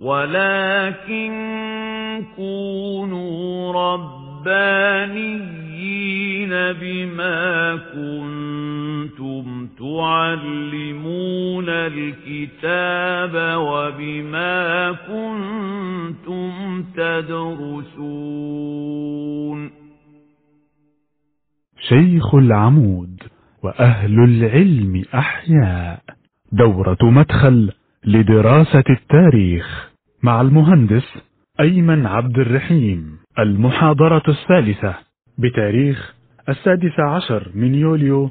ولكن كونوا ربانيين بما كنتم تعلمون الكتاب وبما كنتم تدرسون شيخ العمود وأهل العلم أحياء. دورة مدخل لدراسة التاريخ. مع المهندس أيمن عبد الرحيم. المحاضرة الثالثة بتاريخ السادس عشر من يوليو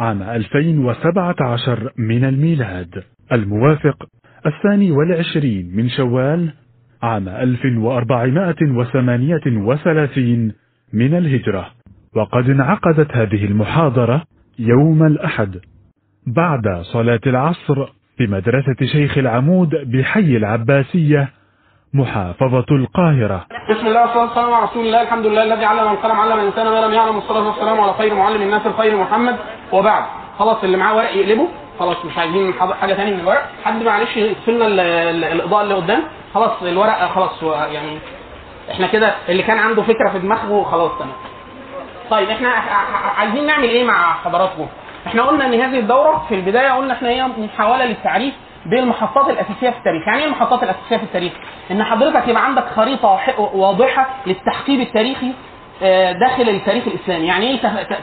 عام 2017 من الميلاد. الموافق الثاني والعشرين من شوال عام 1438 من الهجرة. وقد انعقدت هذه المحاضرة يوم الأحد بعد صلاة العصر بمدرسة شيخ العمود بحي العباسية محافظة القاهرة. بسم الله والصلاة والسلام على رسول الله الحمد لله الذي علم القلم علم الإنسان ما لم يعلم والصلاة والسلام على خير معلم الناس الخير محمد. وبعد خلاص اللي معاه ورق يقلبه خلاص مش عايزين حاجة تاني من الورق. حد معلش يقفل لنا ال- ال- الإضاءة اللي قدام. خلاص الورق خلاص يعني إحنا كده اللي كان عنده فكرة في دماغه خلاص تمام. طيب إحنا عايزين نعمل إيه مع حضراتكم؟ إحنا قلنا ان هذه الدورة في البداية قلنا إحنا هي محاوله للتعريف بالمحطات الأساسية في التاريخ، يعني إيه المحطات الأساسية في التاريخ؟ ان حضرتك يبقى عندك خريطة واضحة للتحقيب التاريخي آه، داخل التاريخ الإسلامي، يعني إيه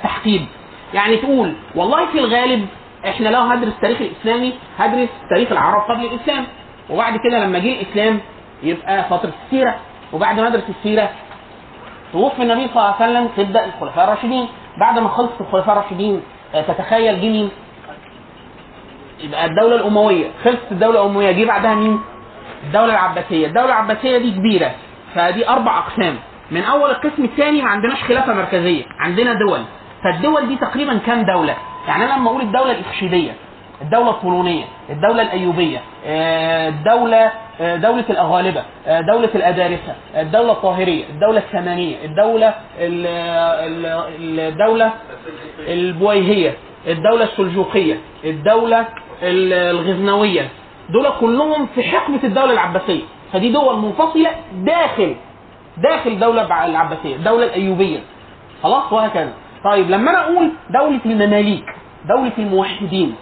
تحقيب؟ يعني تقول والله في الغالب إحنا لو هدرس التاريخ الإسلامي هدرس تاريخ العرب قبل الإسلام، وبعد كده لما جه الإسلام يبقى فترة السيرة، وبعد ما ادرس السيرة توفي النبي صلى الله عليه وسلم تبدا الخلفاء الراشدين. بعد ما خلصت الخلفاء الراشدين تتخيل جه مين؟ يبقى الدولة الأموية. خلصت الدولة الأموية. جه بعدها مين؟ الدولة العباسية. الدولة العباسية دي كبيرة. فدي أربع أقسام. من أول القسم الثاني ما عندناش خلافة مركزية. عندنا دول. فالدول دي تقريبا كام دولة؟ يعني أنا لما الاخشيديه الدولة الطولونية، الدولة الأيوبية، آه، الدولة آه، دولة الأغالبة، آه، دولة الأدارسة، الدولة الطاهرية، الدولة الثمانية، الدولة ال- ال- الدولة البويهية، الدولة السلجوقية، الدولة ال- الغزنوية، دول كلهم في حقبة الدولة العباسية، فدي دول منفصلة داخل داخل الدولة العباسية، الدولة الأيوبية، خلاص وهكذا. طيب لما أنا أقول دولة المماليك، دولة الموحدين،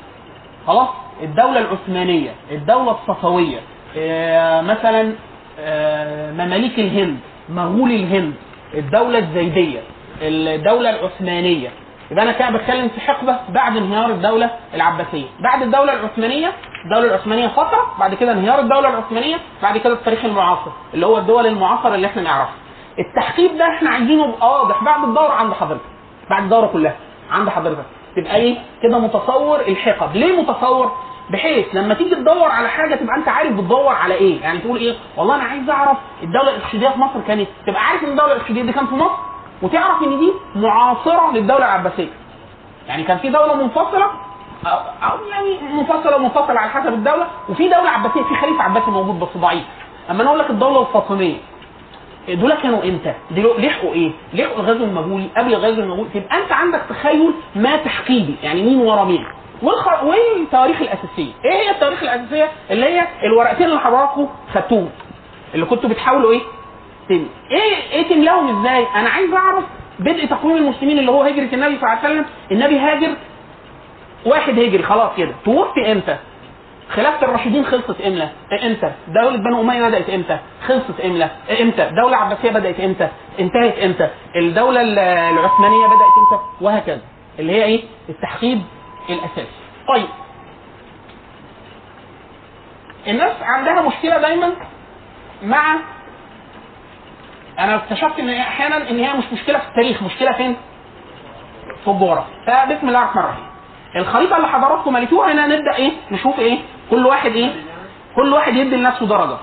خلاص؟ الدولة العثمانية الدولة الصفوية آه، مثلا آه، مماليك الهند مغول الهند الدولة الزيدية الدولة العثمانية. يبقى أنا كده بتكلم في حقبة بعد انهيار الدولة العباسية. بعد الدولة العثمانية الدولة العثمانية فترة بعد كده انهيار الدولة العثمانية بعد كده التاريخ المعاصر اللي هو الدول المعاصرة اللي إحنا نعرفها. التحقيق ده إحنا عايزينه يبقى واضح بعد الدورة عند حضرتك بعد الدورة كلها عند حضرتك. تبقى إيه؟ كده متصور الحقب. ليه متصور؟ بحيث لما تيجي تدور على حاجة تبقى انت عارف بتدور على إيه. يعني تقول إيه؟ والله أنا عايز اعرف الدولة الاخشيديه في مصر كانت تبقى عارف ان الدولة الاخشيديه دي كانت في مصر؟ وتعرف ان دي معاصرة للدولة العباسية. يعني كان في دولة منفصلة أو أو يعني منفصلة ومنفصلة على حسب الدولة وفي دولة عباسية في خليفة عباسي موجود بس ضعيف. اما أنا أقول لك الدولة الفاطمية دول كانوا إمتى؟ دول لحقوا إيه؟ لحقوا الغزو المغولي قبل الغزو المغولي تبقى أنت عندك تخيل ما تحقيقي يعني مين ورا مين؟ والخ... والتواريخ الأساسية، إيه هي التواريخ الأساسية؟ اللي هي الورقتين اللي حضراتكم خدتوهم اللي كنتوا بتحاولوا إيه؟ تملي. إيه إيه تملاهم إزاي؟ أنا عايز أعرف بدء تقويم المسلمين اللي هو هجرة النبي صلى الله عليه وسلم، النبي هاجر واحد هجري خلاص كده، توفي إمتى؟ خلافة الراشدين خلصت إمتى؟ إمتى؟ دولة بنو أمية بدأت إمتى؟ خلصت إمتى؟ إمتى؟ الدولة العباسية بدأت إمتى؟ انتهت إمتى؟ الدولة ال- العثمانية بدأت إمتى؟ وهكذا. اللي هي إيه؟ التحقيق الأساسي. طيب. الناس عندها مشكلة دايما مع أنا اكتشفت إن أحيانا إن هي مش مشكلة في التاريخ، مشكلة فين؟ في الجغرافيا. فبسم الله الرحمن الرحيم. الخريطة اللي حضراتكم مليتوها هنا نبدأ إيه نشوف إيه كل واحد إيه؟ كل واحد يدي لنفسه درجة.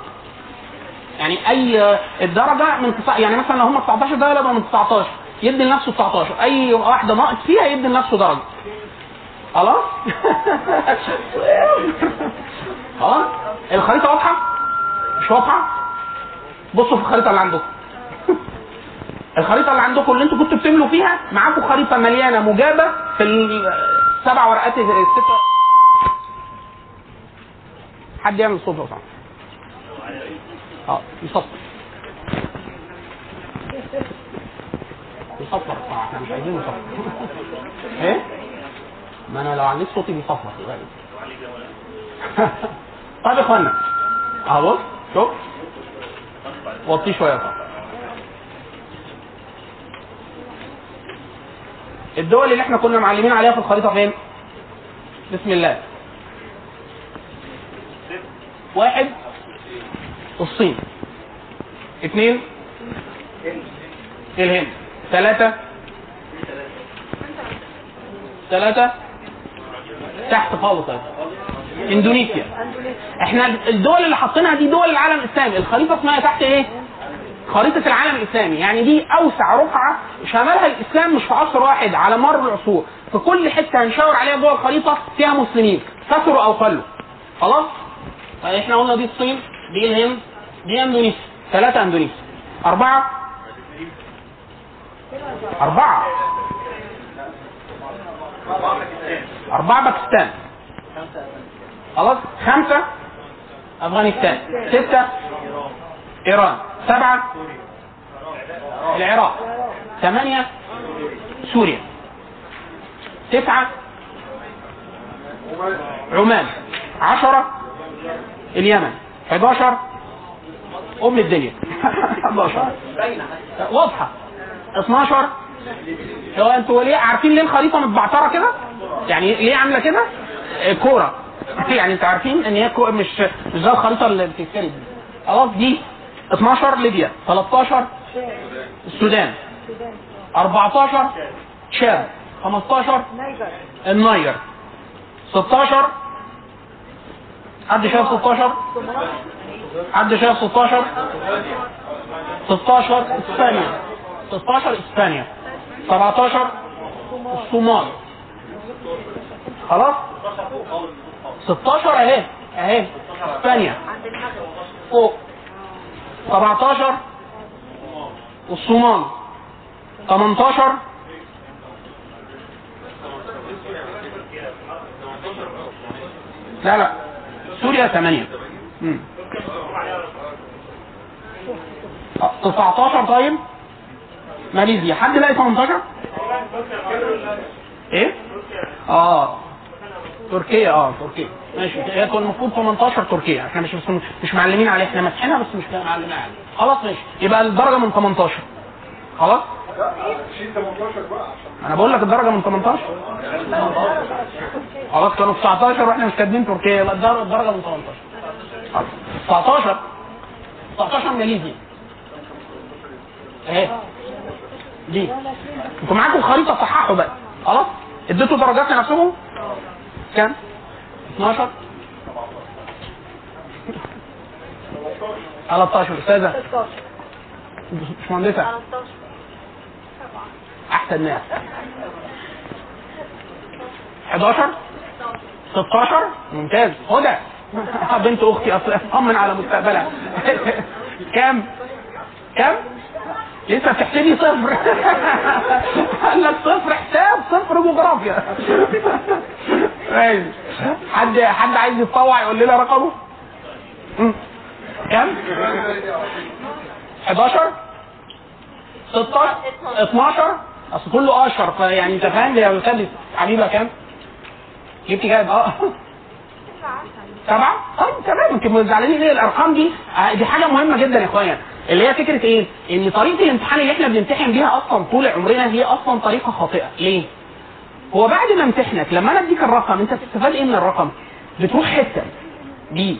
يعني أي الدرجة من تسع يعني مثلا لو هم 19 درجه يبقى من 19 يدي لنفسه 19 أي واحدة ناقص فيها يدي لنفسه درجة. خلاص؟ خلاص؟ الخريطة واضحة؟ مش واضحة؟ بصوا في الخريطة اللي عندكم. الخريطة اللي عندكم اللي أنتوا كنتوا بتملوا فيها معاكم خريطة مليانة مجابة في السبع ورقات الست حد يعمل صوت لو سمحت آه يصفر. يصفر. طبعا إحنا مش عايزين يصفر. إيه؟ ما أنا لو عليت صوتي بيصفر طيب يا اخوانا. اهو شوف. وطيه شوية طبعا. الدول اللي إحنا كنا معلمين عليها في الخريطة فين؟ بسم الله. واحد. الصين. اثنين الهند. ثلاثة ثلاثة تحت خالص. اندونيسيا. إحنا الدول اللي حاطينها دي دول العالم الإسلامي. الخريطة اسمها تحت إيه؟ خريطة العالم الإسلامي. يعني دي أوسع رقعة شملها الإسلام مش في عصر واحد على مر العصور. في كل حتة هنشاور عليها جوه الخريطة فيها مسلمين. كثروا أو قلوا خلاص؟ إحنا قلنا دي الصين دي الهند دي اندونيسيا ثلاثة اندونيسيا. أربعة؟ أربعة. أربعة باكستان. خلاص؟ خمسة؟ أفغانستان. ستة؟ إيران. سبعة؟ العراق. ثمانية؟ سوريا. تسعة؟ عمان. عشرة؟ اليمن. 11 أم الدنيا. 11 واضحة. 12 هو أنتوا ليه عارفين ليه الخريطة متبعترة كده؟ يعني ليه عاملة كده؟ كورة. يعني أنتوا عارفين ان هي. مش مش زي الخريطة اللي بتتكلم. خلاص دي 12 ليبيا. 13 السودان. 14 تشاد 15 النيجر. 16 حد شايف 16 حد شايف 16 16 إسبانيا. 16 إسبانيا. 17 الصومال. خلاص؟ 16 اهي. اهي. إسبانيا. فوق. 17 والصومال 18 لا لا. سوريا 8 مم. آه، 19 طيب. ماليزيا. حد لاقي 18 إيه؟ آه. تركيا آه تركيا. ماشي. هي كان المفروض 18 تركيا. إحنا مش مش, مش معلمين عليها. إحنا ماسحينها بس مش معلمين عليها. خلاص ماشي. يبقى الدرجة من 18 خلاص؟ أنا بقول لك الدرجة من 18 خلاص كانوا 19 وإحنا مش كاتبين تركيا. يبقى الدر- الدرجة من 18 خلاص. 19 19 ماليزيا اهي. دي. أنتوا معاكم خريطة صححوا بقى. خلاص؟ اديتوا درجات لنفسكم؟ كام؟ 12 13 أستاذة. مش مهندسه أحسن ناس. 11 16 ممتاز. هدى. بنت أختي أصلا. أطمن على مستقبلها. كام؟ كام؟ لسه بتحسبي صفر. قال لك صفر حساب صفر جغرافيا. ماشي. حد حد عايز يتطوع يقول لنا رقمه. كام؟ 11 16 12 أصل كله أشهر فيعني أنت فاهم يا أستاذ حبيبة كام؟ جبت كام؟ آه سبعة؟ طيب تمام أنتوا زعلانين ليه الأرقام دي؟ آه، دي حاجة مهمة جدا يا إخويا اللي هي فكرة إيه؟ إن طريقة الامتحان اللي إحنا بنمتحن بيها أصلا طول عمرنا هي أصلا طريقة خاطئة، ليه؟ هو بعد ما امتحنك لما أنا أديك الرقم أنت بتستفاد إيه من الرقم؟ بتروح حتة دي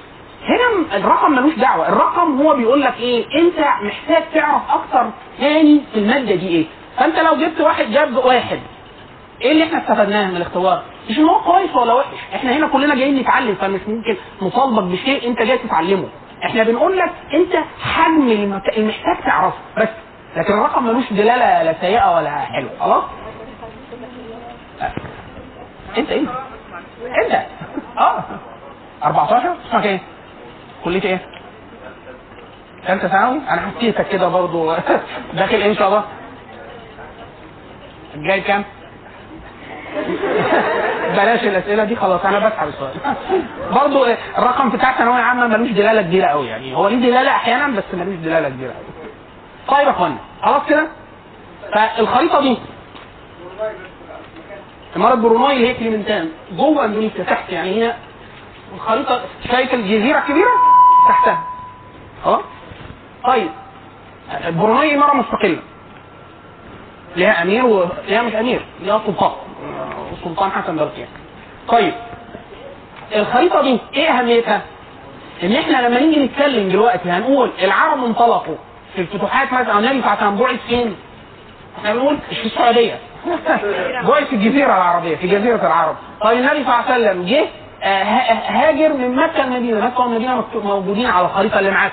هنا الرقم ملوش دعوة، الرقم هو بيقول لك إيه؟ أنت محتاج تعرف أكتر تاني في المادة دي إيه؟ فانت لو جبت واحد جاب واحد إيه اللي إحنا استفدناه من الاختبار؟ مش ان هو كويس ولا وحش، إحنا هنا كلنا جايين نتعلم فمش ممكن نطالبك بشيء انت جاي تتعلمه، إحنا بنقول لك انت حجم المحتاج تعرفه بس، لكن الرقم ملوش دلالة لا سيئة ولا حلوة، خلاص؟ انت انت انت آه 14 اسمك إيه؟ كلية إيه؟ ثالثة ثانوي؟ أنا حسيتك كده برضو داخل إيه إن شاء الله؟ الجاي كام؟ بلاش الأسئلة دي خلاص أنا بسحب السؤال. برضه الرقم بتاع ثانويه عامه ملوش دلالة كبيرة قوي يعني هو ليه دلالة أحيانا بس ملوش دلالة كبيرة قوي طيب يا اخوانا خلاص كده؟ فالخريطة دي اماره بروناي اللي هي كليمنتان جوه أندونيسيا تحت يعني هي الخريطة شايف الجزيرة الكبيرة؟ تحتها. آه طيب بروناي اماره مستقلة. ليها أمير وليها مش أمير ليها سلطان. السلطان حسن بلقيس طيب الخريطة دي إيه أهميتها؟ إن إحنا لما نيجي نتكلم دلوقتي هنقول العرب انطلقوا في الفتوحات مثلا النبي صلى الله عليه فين؟ إحنا بنقول في السعودية. بعث في الجزيرة العربية في جزيرة العرب. طيب النبي صلى الله عليه وسلم جه آه، ها- هاجر من مكة المدينة. مكة والمدينة موجودين على الخريطة اللي معاك.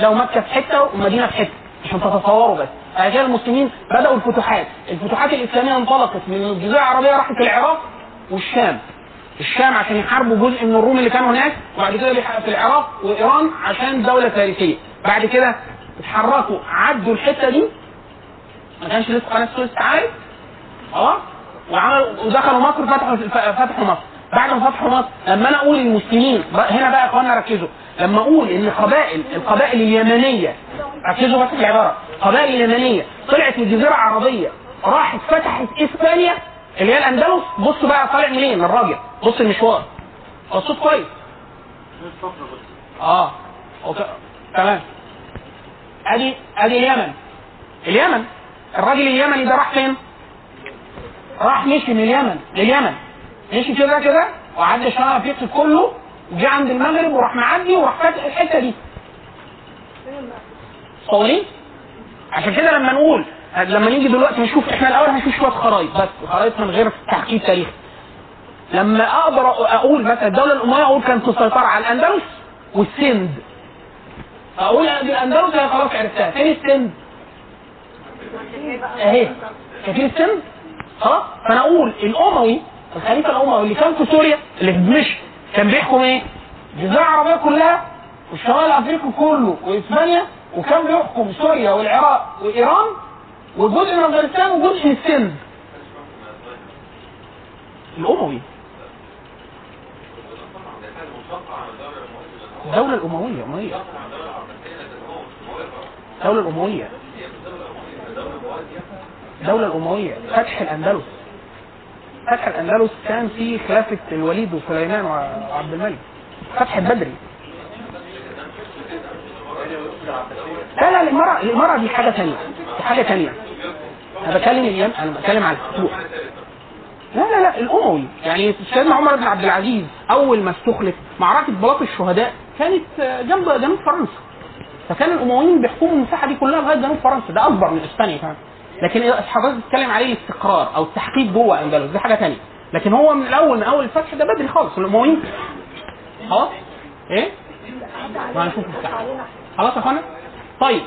لو مكة في حتة والمدينه في حتة عشان تتصوروا بس. كده المسلمين بدأوا الفتوحات. الفتوحات الإسلامية انطلقت من الجزيرة العربية راحت العراق والشام. الشام عشان يحاربوا جزء من الروم اللي كانوا هناك وبعد كده في العراق وإيران عشان دولة فارسية. بعد كده اتحركوا عدوا الحتة دي. ما كانش لسه قناة السويس اتعملت خلاص؟ وعملوا ودخلوا مصر فتحوا فتحوا مصر. بعد ما فتحوا مصر لما أنا أقول المسلمين هنا بقى يا اخوانا ركزوا. لما أقول إن قبائل القبائل اليمنية ركزوا بس في العبارة القبائل اليمنيه طلعت من الجزيره العربيه راحت فتحت إسبانيا اللي هي الأندلس بص بقى طالع منين؟ الراجل بص المشوار. الصوت كويس. آه أوكي. تمام. أدي أدي اليمن. اليمن؟ الراجل اليمني ده راح فين؟ راح مشي من اليمن لليمن. مشي كده كده وعدى شمال افريقيا كله. وجه عند المغرب وراح معدي وراح فاتح الحتة دي. صورين عشان كده لما نقول لما نيجي دلوقتي نشوف إحنا الأول هنشوف شوية خرايط بس خرايط من غير تحقيق تاريخي. لما أقدر أقول مثلا الدولة الامويه أقول كانت تسيطر على الأندلس والسند. أقول الأندلس هي خلاص عرفتها. فين السند؟ أهي. شايفين السند؟ خلاص. فأنا أقول الأموي الخليفة الأموي اللي كان في سوريا اللي في دمشق كان بيحكم إيه؟ الجزيره العربيه كلها والشمال الافريقي كله وإسبانيا وكان بيحكم سوريا والعراق وإيران وجزء من أفغانستان وجزء من السند الأموي. الدولة الأموية أموية. الدولة الأموية. الدولة الأموية. فتح الأندلس. فتح الأندلس كان في خلافة الوليد وسليمان وعبد الملك. فتح البدري لا لا الإمارة الإمارة دي حاجة ثانية دي حاجة ثانية أنا بتكلم أنا بتكلم على الفتوح لا لا لا الأموي. يعني سيدنا عمر بن عبد العزيز أول ما استخلف معركة بلاط الشهداء كانت جنب جنوب فرنسا. فكان الأمويين بيحكموا المساحة دي كلها لغاية جنوب فرنسا. ده أكبر من إسبانيا كمان. لكن حضرتك بتتكلم عليه الاستقرار أو التحقيق جوه اندلس دي حاجة ثانية لكن هو من الأول من أول الفتح ده بدري خالص. الامويين خلاص؟ إيه؟ خلاص يا أخوانا؟ طيب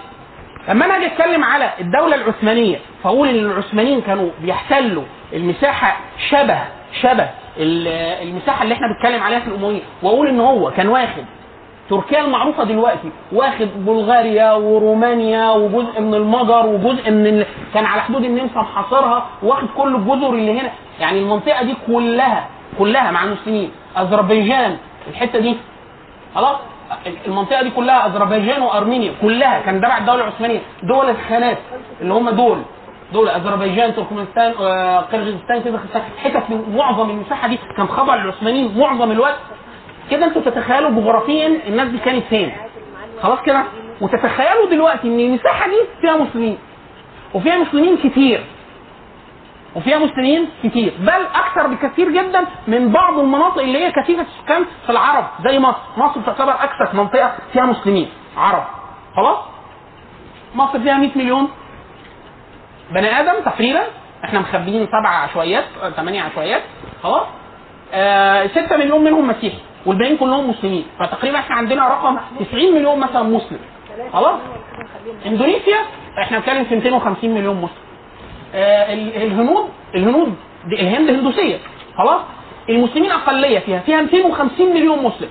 لما أنا أجي أتكلم على الدولة العثمانية فأقول إن العثمانيين كانوا بيحتلوا المساحة شبه شبه ال- المساحة اللي إحنا بنتكلم عليها في الامويين وأقول إن هو كان واخد تركيا المعروفة دلوقتي. واخد بلغاريا ورومانيا وجزء من المجر وجزء من ال... كان على حدود النمسا محاصرها واخد كل الجزر اللي هنا. يعني المنطقة دي كلها كلها مع المسلمين. أذربيجان الحتة دي. خلاص؟ المنطقة دي كلها أذربيجان وأرمينيا. كلها. كان تبع الدولة العثمانيه دول الخانات اللي هم دول. دول أذربيجان تركمانستان آه، قرغيزستان كازاخستان حتت معظم المساحة دي. كان خضع للعثمانيين معظم الوقت. كده أنتوا تتخيلوا جغرافيا الناس دي كانت فين؟ خلاص كده؟ وتتخيلوا دلوقتي إن المساحة دي فيها مسلمين وفيها مسلمين كتير وفيها مسلمين كتير بل أكثر بكثير جدا من بعض المناطق اللي هي كثيفة السكان في العرب زي مصر. مصر تعتبر أكثر منطقة فيها مسلمين عرب. خلاص؟ مصر فيها 100 مليون بني آدم تقريبا. إحنا مخبيين سبع عشوائيات ثمانية عشوائيات خلاص؟ آه 6 مليون منهم مسيحي. والباقيين كلهم مسلمين. فتقريبا إحنا عندنا رقم 90 مليون مثلا مسلم. خلاص؟ إندونيسيا؟ إحنا بنتكلم في 250 مليون مسلم. آه ال- الهنود الهنود دي الهند هندوسية. خلاص؟ المسلمين أقلية فيها. فيها 250 مليون مسلم.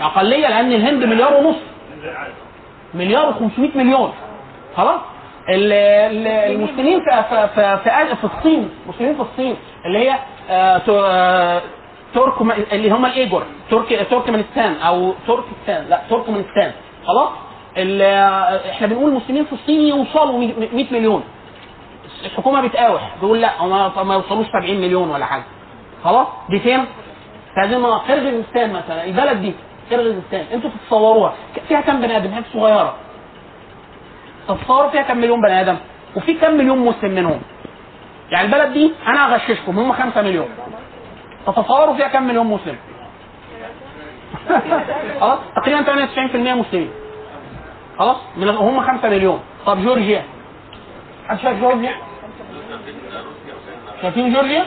أقلية لأن الهند مليار ونص. مليار و500 مليون. خلاص؟ ال- ال- المسلمين في في في, في, في الصين. المسلمين في الصين. اللي هي آه، آه، ترك اللي هم الإيجور. ترك تركمانستان أو تركستان لا تركمانستان خلاص؟ إحنا بنقول المسلمين في الصين يوصلوا 100 مليون. الحكومة بتقاوح. بيقول لا ما يوصلوش 70 مليون ولا حاجة. خلاص؟ دي فين؟ في قرغيزستان مثلا. البلد دي. قرغيزستان أنتوا تتصوروها. فيها كام بني آدم؟ حتة صغيرة. تتصوروا فيها كام مليون بني آدم؟ وفي كام مليون مسلم منهم؟ يعني البلد دي أنا هغششكم هم 5 مليون. تتصوروا فيها كام مليون مسلم؟ خلاص؟ تقريبا 98% مسلمين. خلاص؟ من هم 5 مليون. طب جورجيا؟ حد شايف جورجيا؟ شايفين جورجيا؟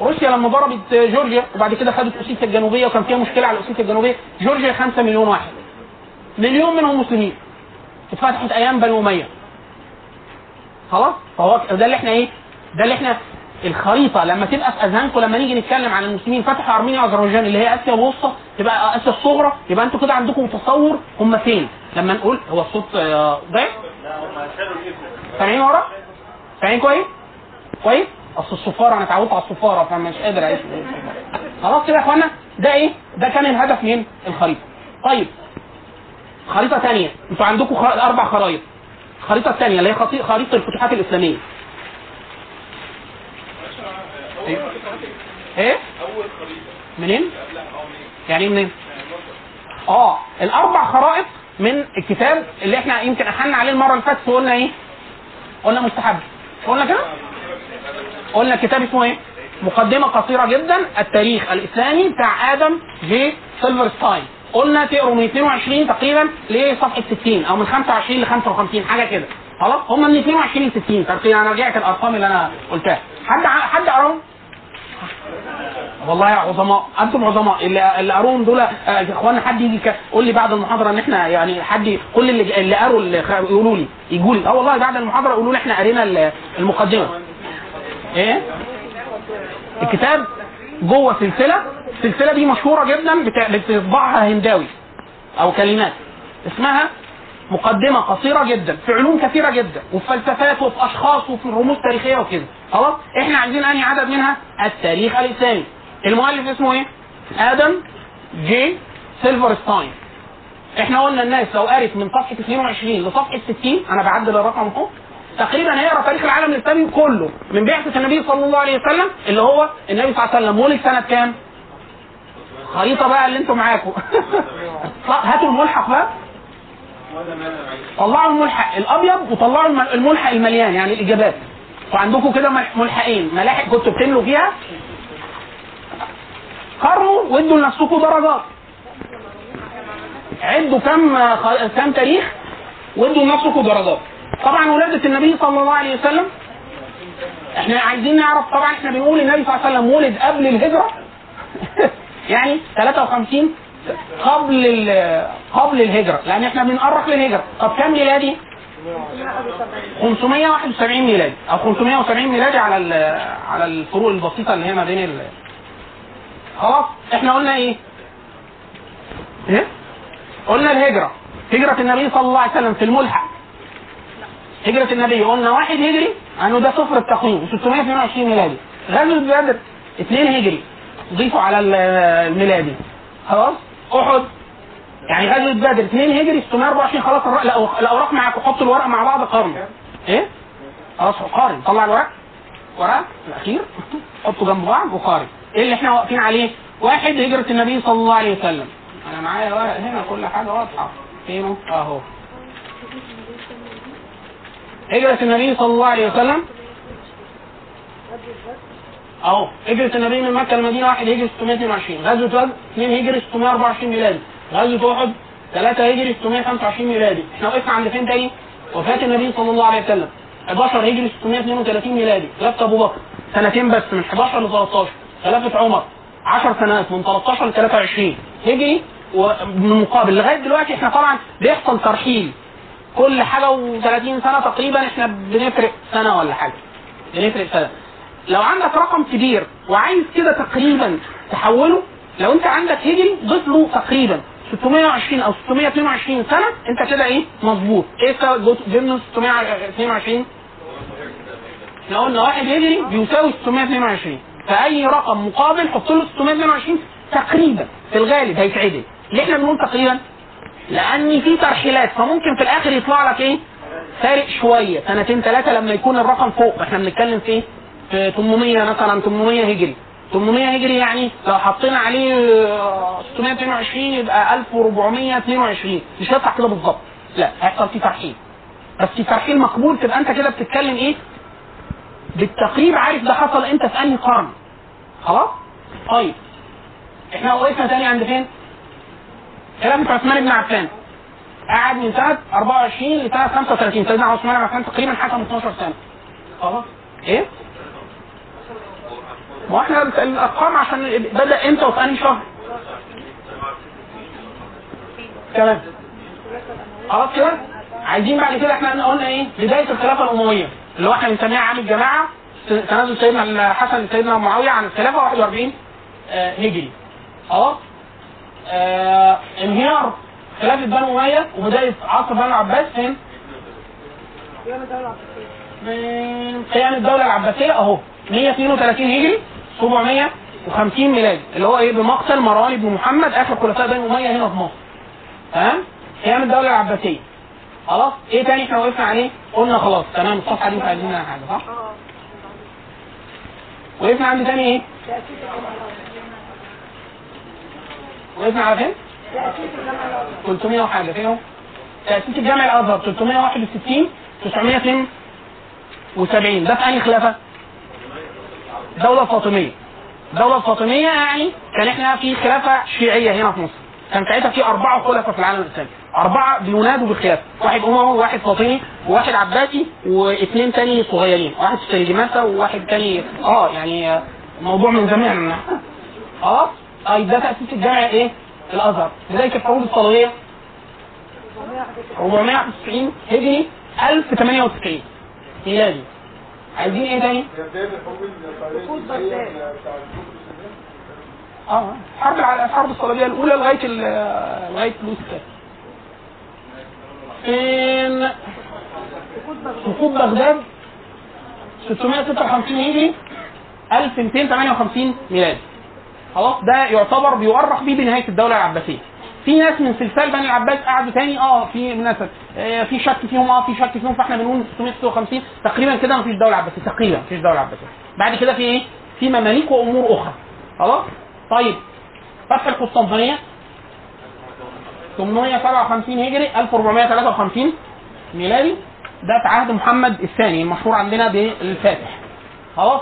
روسيا لما ضربت جورجيا وبعد كده خدت اوسيتيا الجنوبية وكان فيها مشكلة على اوسيتيا الجنوبية جورجيا 5 مليون واحد. مليون منهم مسلمين. اتفتحت أيام بني أمية. خلاص؟ فهو ده اللي إحنا إيه؟ ده اللي إحنا الخريطة لما تبقى في اذهانكم لما نيجي نتكلم عن المسلمين فتحوا أرمينيا واذربيجان اللي هي آسيا الوسطى تبقى آسيا الصغرى يبقى أنتوا كده عندكم تصور هم فين؟ لما نقول هو الصوت آه، ضعف سامعين ورا؟ سامعين كويس؟ كويس؟ أصل الصفارة أنا اتعودت على الصفارة فمش قادر أعيش. خلاص كده يا إخوانا ده إيه؟ ده كان الهدف من الخريطة. طيب خريطة ثانية أنتوا عندكم. أربع خرائط. الخريطه الثانية اللي هي خريطة الفتوحات الإسلامية. إيه إيه؟ منين؟ يعني منين؟ آه الأربع خرائط من الكتاب اللي إحنا يمكن إحنا عليه المرة اللي فاتت وقلنا إيه؟ قلنا مستحب. قلنا كده؟ قلنا كتاب اسمه إيه؟ مقدمة قصيرة جدا التاريخ الإسلامي بتاع آدم جي سيلفرستاين قلنا تقروا من 22 تقريبا لصفحة 60 أو من 25 ل 55 حاجة كده. خلاص؟ هم من 22 ل 60 تقريبا أنا رجعت الأرقام اللي أنا قلتها. حد حد قرأهم؟ والله يا عظماء أنتم عظماء اللي اللي قروهم دول آه، يا اخوانا حد يجي قول لي بعد المحاضرة إن إحنا يعني حد كل اللي اللي قروا يقولوا لي يقولوا لي آه والله بعد المحاضرة يقولوا لي إحنا قرينا ال- المقدمة. إيه؟ الكتاب جوه سلسلة السلسلة دي مشهورة جدا بتطبعها هنداوي أو كلمات اسمها مقدمة قصيرة جدا في علوم كثيرة جدا وفي فلسفات وفي أشخاص وفي رموز تاريخيه وكده. خلاص؟ إحنا عايزين أنهي عدد منها؟ التاريخ الاسلامي المؤلف اسمه إيه؟ آدم جي سيلفرستاين إحنا قلنا الناس لو قرت من صفحة 22 لصفحة 60 أنا بعدل الرقم أهو تقريبا هيقرا تاريخ العالم الاسلامي كله من بعثة النبي صلى الله عليه وسلم اللي هو النبي صلى الله عليه وسلم ولد سنة كام؟ خريطة بقى اللي أنتم معاكم هاتوا الملحق بقى. طلعوا الملحق الأبيض وطلعوا الم- الملحق المليان يعني الإجابات. وعندكم كده مل- ملحقين. ملاحق كنتوا بتملوا فيها؟ قارنوا وادوا لنفسكم درجات. عدوا كم كم تاريخ؟ وادوا لنفسكم درجات. طبعا ولادة النبي صلى الله عليه وسلم إحنا عايزين نعرف طبعا إحنا بنقول النبي صلى الله عليه وسلم ولد قبل الهجرة. يعني 53 قبل قبل الهجرة لأن إحنا بنقرب للهجرة. طب كم ميلادي؟ 571 ميلادي. أو 570 ميلادي على على الفروق البسيطة اللي هي ما بين ال خلاص إحنا قلنا إيه؟ إيه؟ قلنا الهجرة. هجرة النبي صلى الله عليه وسلم في الملحق. هجرة النبي. قلنا واحد هجري أنه ده صفر التقويم. 622 ميلادي. غزوة بدر اثنين هجري. ضيفوا على ال- الميلادي. خلاص؟ أحد. يعني غزوة بدر اثنين هجري 624 خلاص الاوراق معاكم حطوا الورق مع بعض قارن إيه؟ خلاص قارن. طلع الورق ورق الأخير. حطوا جنب بعض وقارن. إيه اللي إحنا واقفين عليه؟ واحد هجرة النبي صلى الله عليه وسلم. أنا معايا ورق هنا كل حاجة واضحة. فينه أهو. هجرة النبي صلى الله عليه وسلم. اهو هجرة النبي من مكة للمدينة واحد هجري 622 غزوة بدر اثنين هجري 624 ميلادي. غزوة أحد ثلاثة هجري 625 ميلادي. إحنا وقفنا عند فين تاني؟ وفاة النبي صلى الله عليه وسلم. 11 هجري 632 ميلادي. خلافة أبو بكر. سنتين بس من 11 ل 13 خلافة عمر. 10 سنوات من 13 ل 23 هجري ومقابل لغاية دلوقتي إحنا طبعا بيحصل ترحيل. كل حاجة و30 سنة تقريبا إحنا بنفرق سنة ولا حاجة. بنفرق سنة. لو عندك رقم كبير وعايز كده تقريبا تحوله لو انت عندك هجري ضيف له تقريبا 620 أو 622 سنة انت كده إيه؟ مظبوط. إيه جبنا 622 إحنا قلنا واحد هجري بيساوي 622 فأي رقم مقابل حط له 622 تقريبا في الغالب هيتعدل. ليه إحنا بنقول تقريبا؟ لأن في ترحيلات فممكن في الآخر يطلع لك إيه؟ فارق شوية. سنتين ثلاثة لما يكون الرقم فوق. إحنا بنتكلم في إيه؟ في 800 مثلا 800 هجري. 800 هجري يعني لو حطينا عليه آه، 622 يبقى 1422 مش هيطلع كده بالظبط. لا هيحصل فيه ترحيل. بس في ترحيل مقبول تبقى أنت كده بتتكلم إيه؟ بالتقريب عارف ده حصل إمتى في أنهي قرن. خلاص؟ طيب. إحنا وقفنا تاني عند فين؟ خلافة عثمان بن عفان. قعد من سنة 24 لسنة 35 سيدنا عثمان بن عفان تقريبا حكم 12 سنة. خلاص؟ إيه؟ ما إحنا الأرقام عشان بدأ إمتى وفي أنهي شهر؟ تمام خلاص كده؟ عايزين بعد كده إحنا قلنا إيه؟ بداية الخلافة الأموية اللي هو إحنا بنسميها عام الجماعة تنازل سيدنا الحسن لسيدنا معاوية عن الخلافة 41 آه، هجري خلاص؟ آه انهيار خلافة بنو أمية وبداية عصر بنو العباس فين؟ من قيام الدولة العباسية أهو 132 هجري 750 ميلادي اللي هو إيه بمقتل مروان بن محمد آخر خلفاء بني أمية هنا في مصر تمام؟ قيام الدولة العباسية خلاص إيه تاني إحنا وقفنا عليه؟ قلنا خلاص تمام الصفحة دي مش عايزين منها حاجة صح؟ وقفنا عند تاني إيه؟ وقفنا على فين؟ 300 وحاجة فين هو؟ تأسيس الجامع الأزهر 361 972 ده في أنهي خلافة؟ الدولة الفاطمية الدولة الفاطمية يعني كان إحنا في خلافة شيعية هنا في مصر. كان ساعتها في أربعة خلفاء في العالم الإسلامي. أربعة بينادوا بالخلافة واحد أموي وواحد فاطمي وواحد عباسي واثنين تاني صغيرين. واحد سلجماسة وواحد تاني آه يعني موضوع من زمان. آه طيب ده تأسيس الجامع إيه؟ الأزهر. بدايه الحروب الصليبية. 491 هجري 1098 ميلادي. عايزين إيه تاني؟ آه الحرب الع- الحرب الصليبيه الأولى لغاية لغاية لوستا فين؟ سقوط بغداد. 656 هجري. 1258 ميلادي خلاص ده يعتبر بيؤرخ بيه بنهاية الدولة العباسية. في ناس من سلسال بني العباس قعدوا تاني آه في ناس آه في شك فيهم آه في شك فيهم فإحنا بنقول 656 تقريبا كده مفيش دولة عباسية تقريبا مفيش دولة عباسية. بعد كده في إيه؟ في مماليك وأمور أخرى. خلاص؟ طيب فتح القسطنطينية. 857 هجري 1453 ميلادي. ده في عهد محمد الثاني المشهور عندنا بالفاتح. خلاص؟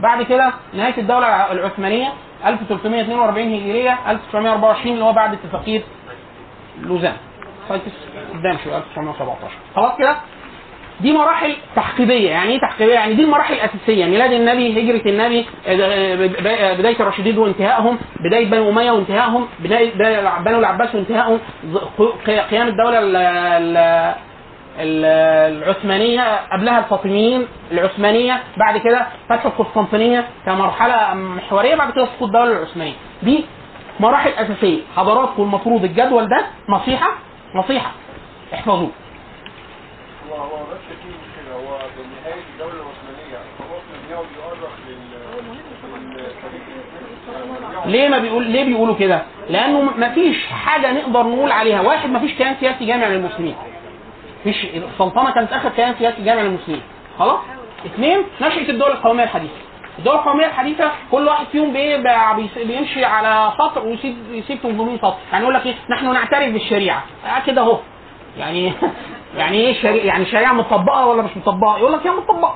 بعد كده نهاية الدولة العثمانية 1342 هجرية 1924 اللي هو بعد اتفاقية لوزان. سايتس قدام شوية 1917 خلاص كده؟ دي مراحل تحقيبيه يعني إيه تحقيبيه يعني دي المراحل الأساسية. ميلاد النبي هجرة النبي آه، بداية الراشدين وانتهائهم بداية بني أمية وانتهائهم بداية بداية بنو العباس وانتهائهم قيام الدولة ال- ال- ال- العثمانية قبلها الفاطميين العثمانية بعد كده فتح القسطنطينية كمرحلة محورية بعد كده سقوط الدولة العثمانية. دي مراحل أساسية حضراتكم المفروض الجدول ده نصيحة؟ نصيحة. احفظوه. هو هو بس في مشكلة هو خلاص بيقعد يؤرخ لل ليه ما بيقول ليه بيقولوا كده؟ لأنه ما فيش حاجة نقدر نقول عليها، واحد ما فيش كيان سياسي جامع للمسلمين. مفيش السلطنه كانت آخر كيان سياسي جامع للمسلمين. خلاص؟ اثنين نشأة الدولة القومية الحديثة. الدولة القومية الحديثة كل واحد فيهم بي- بي- بيمشي على سطر ويسيب يسيب 800 سطر، يعني يقول لك إيه؟ نحن نعترف بالشريعة. آه كده أهو. يعني يعني إيه الشريعة؟ يعني الشريعة مطبقة ولا مش مطبقة؟ يقول لك هي مطبقة.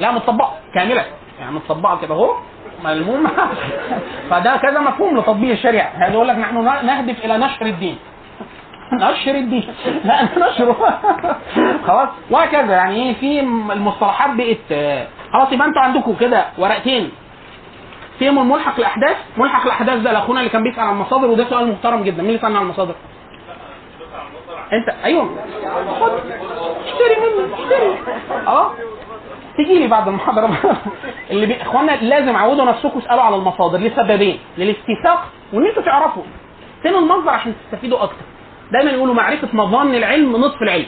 لا مطبقة كاملة يعني مطبقة كده أهو ملموم فده كذا مفهوم لتطبيق الشريعة يعني يقول لك نحن نهدف إلى نشر الدين نشر الدين لا نشره خلاص وهكذا. يعني إيه في المصطلحات بقت خلاص يبقى أنتوا عندكم كده ورقتين. فيهم الملحق الأحداث. ملحق الأحداث ده لأخونا اللي كان بيسأل عن المصادر وده سؤال محترم جدا. مين اللي سألنا عن المصادر؟ أنت أيوه. خد اشتري مني اشتري. أه؟ تيجي لي بعد المحاضرة. اللي بي... اخوانا لازم عودوا نفسكم اسالوا على المصادر. لسببين للاستيثاق وإن أنتوا تعرفوا. فين المصدر عشان تستفيدوا أكتر؟ دايما يقولوا معرفة مظان العلم نصف العلم.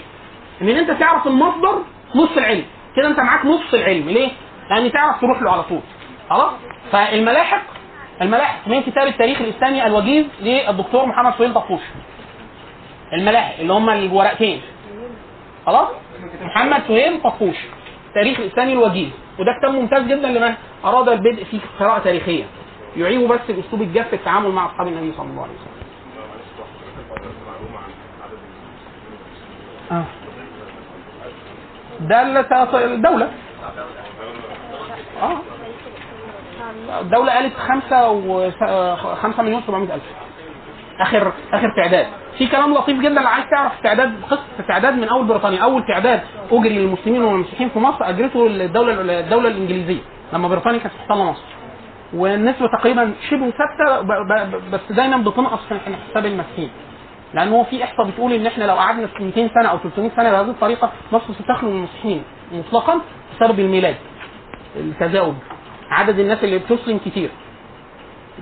إن أنت تعرف المصدر نصف العلم. كده أنت معاك نصف العلم. ليه؟ لأن تعرف تروح له على طول. خلاص؟ فالملاحق الملاحق من كتاب التاريخ الإسلامي الوجيز للدكتور محمد سهيل طفوش الملاحق اللي هم الورقتين. خلاص؟ محمد سهيل طفوش تاريخ الإسلامي الوجيز. وده كتاب ممتاز جدا لمن أراد البدء في قراءة تاريخية. يعيب بس الاسلوب الجاف في التعامل مع أصحاب النبي صلى الله عليه وسلم. آه. ده اللي- الدولة آه. الدولة قالت خمسة و خمسة مليون سبعمائة ألف. آخر آخر تعداد. في كلام لطيف جدا لو عايز تعرف تعداد قصة تعداد من أول بريطانيا. أول تعداد أجري للمسلمين والمسيحيين في مصر أجرته الدولة الدولة الإنجليزية لما بريطانيا كانت محتلة مصر. والنسبة تقريبا شبه ثابتة بس دايما بتنقص في حساب المسيحيين. لأن هو في إحصاء بتقول إن إحنا لو قعدنا 200 سنة أو 300 سنة بهذه الطريقة مصر ستخلو من المسيحيين مطلقا بسبب الميلاد التزاوج. عدد الناس اللي بتسلم كتير.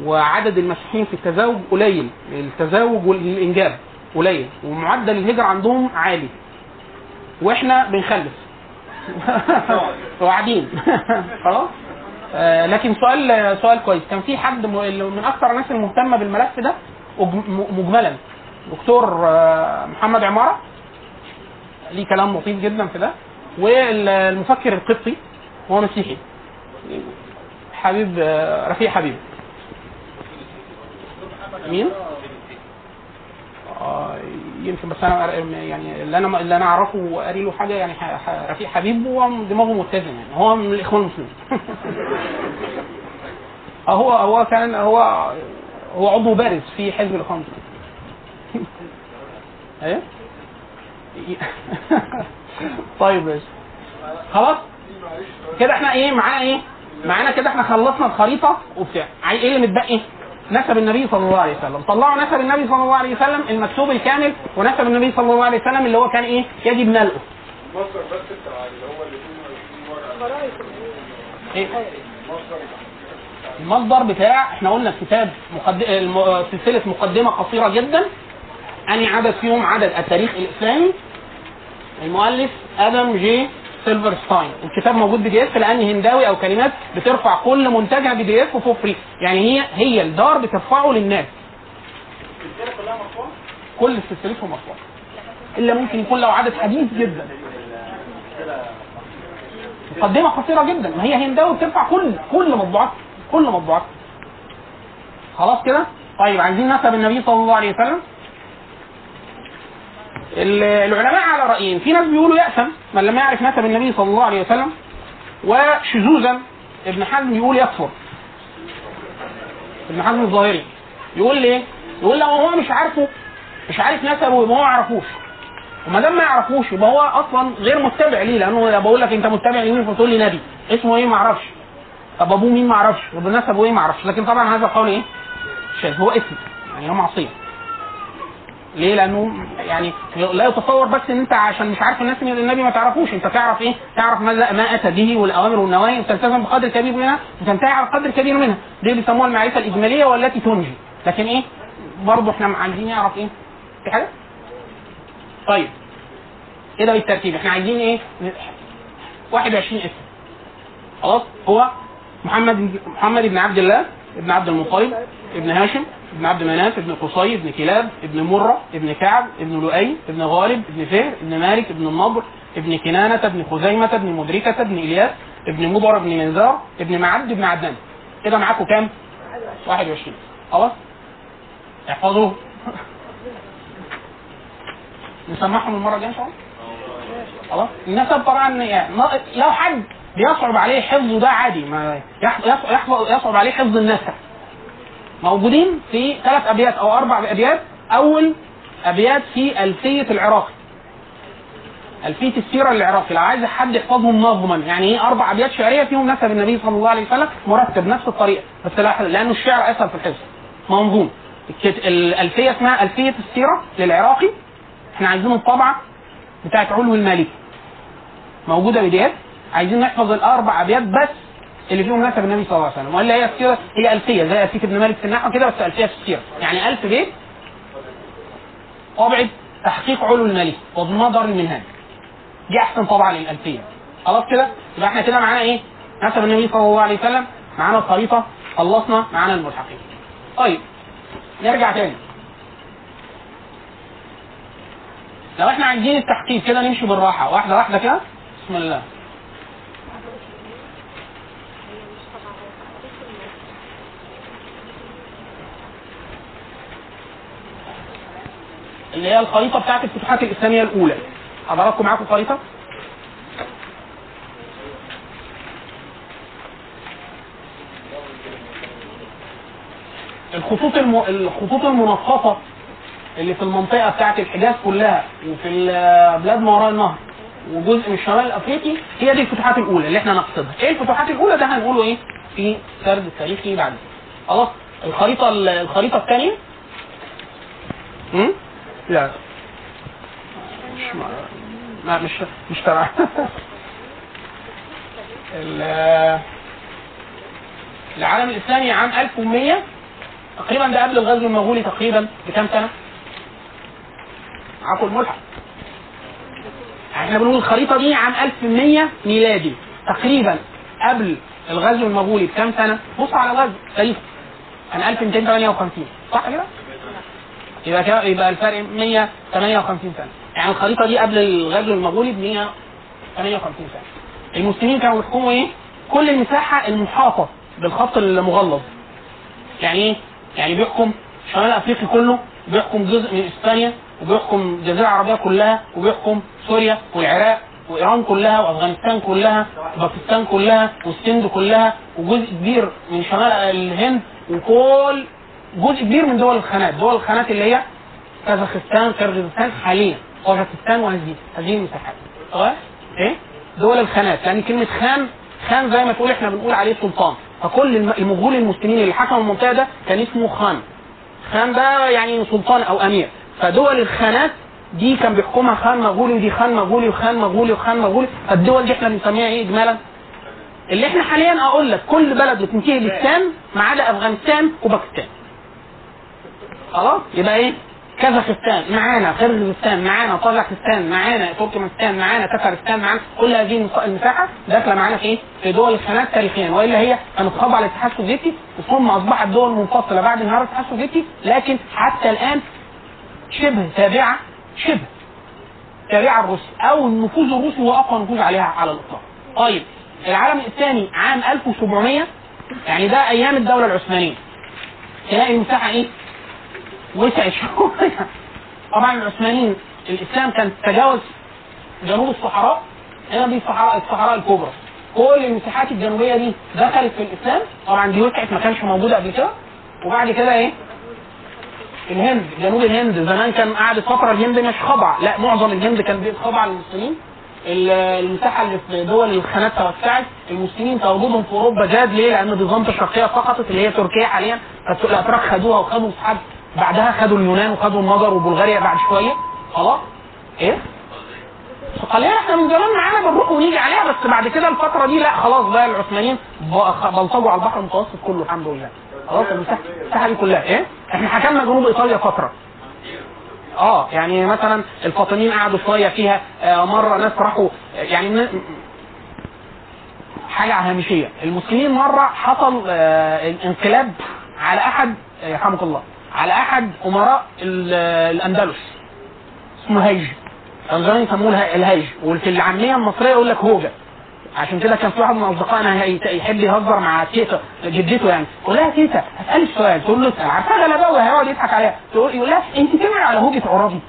وعدد المسيحيين في التزاوج قليل. التزاوج والإنجاب قليل. ومعدل الهجرة عندهم عالي. وإحنا بنخلف. وقاعدين خلاص؟ آه، لكن سؤال سؤال كويس. كان في حد من أكثر الناس المهتمة بالملف ده؟ مجملا. دكتور آه، محمد عمارة. ليه كلام لطيف جدا في ده. والمفكر القبطي هو مسيحي. حبيب آه، رفيق حبيب. مين؟ آه، يمكن بس أنا يعني اللي أنا اللي أنا أعرفه وقاري له حاجة يعني رفيق حبيب هو دماغه متزن يعني. هو من الإخوان المسلمين. آه، هو هو كان هو هو عضو بارز في حزب الإخوان المسلمين. إيه؟ طيب ماشي. خلاص؟ كده إحنا إيه معانا إيه؟ معانا كده إحنا خلصنا الخريطة وبتاع. إيه اللي متبقي؟ نسب النبي صلى الله عليه وسلم. طلعوا نسب النبي صلى الله عليه وسلم المكتوب الكامل ونسب النبي صلى الله عليه وسلم اللي هو كان إيه؟ يجب نلقه. المصدر بس بتاع اللي هو اللي 22 ورقه إيه؟ المصدر بتاع إحنا قلنا الكتاب مقد... الم... سلسلة مقدمة قصيرة جدا. أني عدد فيهم عدد. التاريخ الإسلامي المؤلف آدم جي سيلفرستاين. الكتاب موجود PDF لأن هنداوي أو كلمات بترفع كل منتجها PDF for free يعني هي هي الدار بترفعه للناس. كل سلسلتهم مرفوعه إلا ممكن يكون له عدد حديث جدا. مقدمة قصيره جدا. ما هي هنداوي بترفع كل كل مطبوعات كل مطبوعات. خلاص كده؟ طيب عايزين نسب النبي صلى الله عليه وسلم؟ العلماء على رأيين. في ناس بيقولوا يأثم من لم يعرف نسب النبي صلى الله عليه وسلم وشذوذا ابن حزم يقول يكفر. ابن حزم الظاهري يقول ليه؟ يقول لو هو مش عارفه مش عارف نسبه يبقى هو ما يعرفوش وما دام ما يعرفوش يبقى هو أصلا غير متبع ليه؟ لأنه بقول لك أنت متبع لمين؟ فتقول لي نبي. اسمه إيه؟ ما أعرفش. طب أبوه مين؟ ما أعرفش. طب نسبه إيه؟ ما أعرفش. لكن طبعا هذا القول إيه؟ شاذ. هو اسم. يعني هو معصية. ليه؟ لأنه يعني لا يتصور بس إن أنت عشان مش عارف الناس من النبي ما تعرفوش أنت تعرف إيه؟ تعرف ماذا ما أتى به والأوامر والنواهي وتلتزم بقدر كبير منها وتنتهي على قدر كبير منها. دي بيسموها المعرفة الإجمالية والتي تنجي لكن إيه؟ برضه إحنا عايزين نعرف إيه؟ في حاجة؟ طيب. كده بالترتيب؟ إحنا عايزين إيه؟ 21 اسم. خلاص؟ هو محمد محمد بن عبد الله ابن عبد المطلب ابن هاشم. ابن عبد مناف ابن قصي ابن كلاب ابن مرة ابن كعب ابن لؤي ابن غالب ابن فهر ابن مالك ابن النضر ابن كنانة ابن خزيمة ابن مدركة ابن إلياس ابن مضر ابن منذار ابن معد ابن عدنان كده معاكم كام؟ 21 خلاص؟ احفظوه نسمعهم المرة الجاية إن شاء الله؟ خلاص النسب طبعا يعني لو حد بيصعب عليه حفظه ده عادي ما يصعب عليه حفظ النسب موجودين في ثلاث أبيات أو أربع أبيات. أول أبيات في ألفية العراقي. ألفية السيرة العراقي لو عايز حد يحفظهم نظما يعني إيه أربع أبيات شعرية فيهم نسب النبي صلى الله عليه وسلم مرتب نفس الطريقة بس لا لأنه الشعر أسهل في الحفظ. منظوم الألفية اسمها ألفية السيرة للعراقي. إحنا عايزين الطبعه بتاعت علوي المالكي. موجودة PDF عايزين نحفظ الأربع أبيات بس اللي فيهم نسب النبي صلى الله عليه وسلم. ولا هي السيرة هي ألفية زي ألفية ابن مالك في النحو كده بس ألفية في السيرة. يعني 1000 بيت طبعة تحقيق علوي المالكي ودار المنهاج دي أحسن طبعه للالفيه خلاص كده؟ يبقى إحنا كده معانا إيه؟ نسب النبي صلى الله عليه وسلم معانا الخريطة خلصنا معانا الملحقين. طيب نرجع تاني. لو إحنا عايزين التحقيق كده نمشي بالراحة. واحدة واحدة كده. بسم الله. اللي هي الخريطة بتاعت الفتوحات الإسلامية الأولى. حضراتكم معاكم خريطة؟ الخطوط الم... الخطوط المنقطه اللي في المنطقة بتاعت الحجاز كلها وفي البلاد ما وراء النهر وجزء من الشمال الأفريقي هي دي الفتوحات الأولى اللي إحنا نقصدها. إيه الفتوحات الأولى؟ ده هنقوله إيه؟ في سرد التاريخي بعد خلاص؟ الخريطة الخريطة الثانية؟ لا مش ما مش مش تبع ال- العالم الإسلامي عام 1100 تقريبا ده قبل الغزو المغولي تقريبا بكام سنة؟ معاكم الملحق إحنا بنقول الخريطه دي عام 1100 ميلادي تقريبا قبل الغزو المغولي بكام سنة؟ بص على الغزو تاريخ كان 1258 صح كده؟ يبقى كده يبقى الفرق 158 سنة يعني الخريطة دي قبل الغزو المغولي ب 158 سنة المسلمين كانوا بيحكموا إيه؟ كل المساحة المحاطة بالخط المغلظ يعني إيه؟ يعني بيحكم شمال أفريقيا كله بيحكم جزء من إسبانيا وبيحكم الجزيره العربية كلها وبيحكم سوريا والعراق وإيران كلها وأفغانستان كلها وباكستان كلها والسند كلها وجزء كبير من شمال الهند وكل جزء كبير من دول الخانات. دول الخانات اللي هي كازاخستان كيرغيزستان حاليا. طاجكستان وهذه هذه المساحات إيه؟ دول الخانات. لأن كلمة خان خان زي ما تقول إحنا بنقول عليه سلطان. فكل الم- المغول المسلمين اللي حكموا المنطقة ده كان اسمه خان. خان ده يعني سلطان أو أمير. فدول الخانات دي كان بيحكمها خان مغولي ودي خان مغولي وخان مغولي وخان مغولي. فالدول دي إحنا بنسميها إيه اجمالا اللي إحنا حاليا أقول لك كل بلد بتنتهي بالسام ما عدا أفغانستان وباكستان. خلاص يبقى إيه كازاخستان معانا قرغيزستان معانا طاجكستان معانا تركمانستان معانا تترستان معانا كل هذه المس- المساحة داخلة معانا في إيه؟ في دول الخانات تاريخيا وإلا هي كانت خاضعه للاتحاد السوفيتي ثم أصبحت دول منفصلة بعد انهيار الاتحاد السوفيتي لكن حتى الآن شبه تابعة شبه تابعة الروسي أو النفوذ الروسي هو أقوى نفوذ عليها على الإطلاق. طيب العالم الثاني عام 1700 يعني ده أيام الدولة العثمانية. تلاقي المساحة إيه؟ وسعت شوية. طبعا العثمانيين الإسلام كان تجاوز جنوب الصحراء هنا دي الصحراء الصحراء الكبرى. كل المساحات الجنوبية دي دخلت في الإسلام طبعا دي وسعت ما كانش موجودة قبل كده وبعد كده إيه؟ الهند جنوب الهند زمان كان قعدت فتره الهند مش خاضعه لا معظم الهند كان خاضعه للمسلمين ال- المساحة اللي في دول الخانات توسعت المسلمين تواجدهم في أوروبا زاد ليه؟ لأن بيزنطة الشرقيه سقطت اللي هي تركيا حاليا فالت- الاتراك خدوها وخدوا مساحات بعدها خدوا اليونان وخدوا المجر وبلغاريا بعد شوية. خلاص. إيه؟ صقلية إحنا من زمان معانا بنروح ونيجي عليها بس بعد كده الفترة دي لا خلاص بقى العثمانيين بلطجوا على البحر المتوسط كله الحمد لله. خلاص المساحة دي كلها. إيه؟ إحنا حكمنا جنوب إيطاليا فترة. آه يعني مثلا الفاطميين قعدوا شوية فيها آه مرة ناس راحوا يعني حاجة هامشية. المسلمين مرة حصل آه انقلاب على أحد آه، يرحمك الله. على أحد أمراء ال- آه، الأندلس. اسمه هيج كانوا يسموه اله- الهيج. وفي العامية المصرية يقول لك هوجه عشان كده كان في واحد من أصدقائنا يحب يهزر مع تيتا جدته يعني. يقول لها تيتا هسألك سؤال. تقول له اسأل. عارفها غلباوي هيقعد يضحك عليها. تقول يقول لها أنت سمع على هوجة عرابي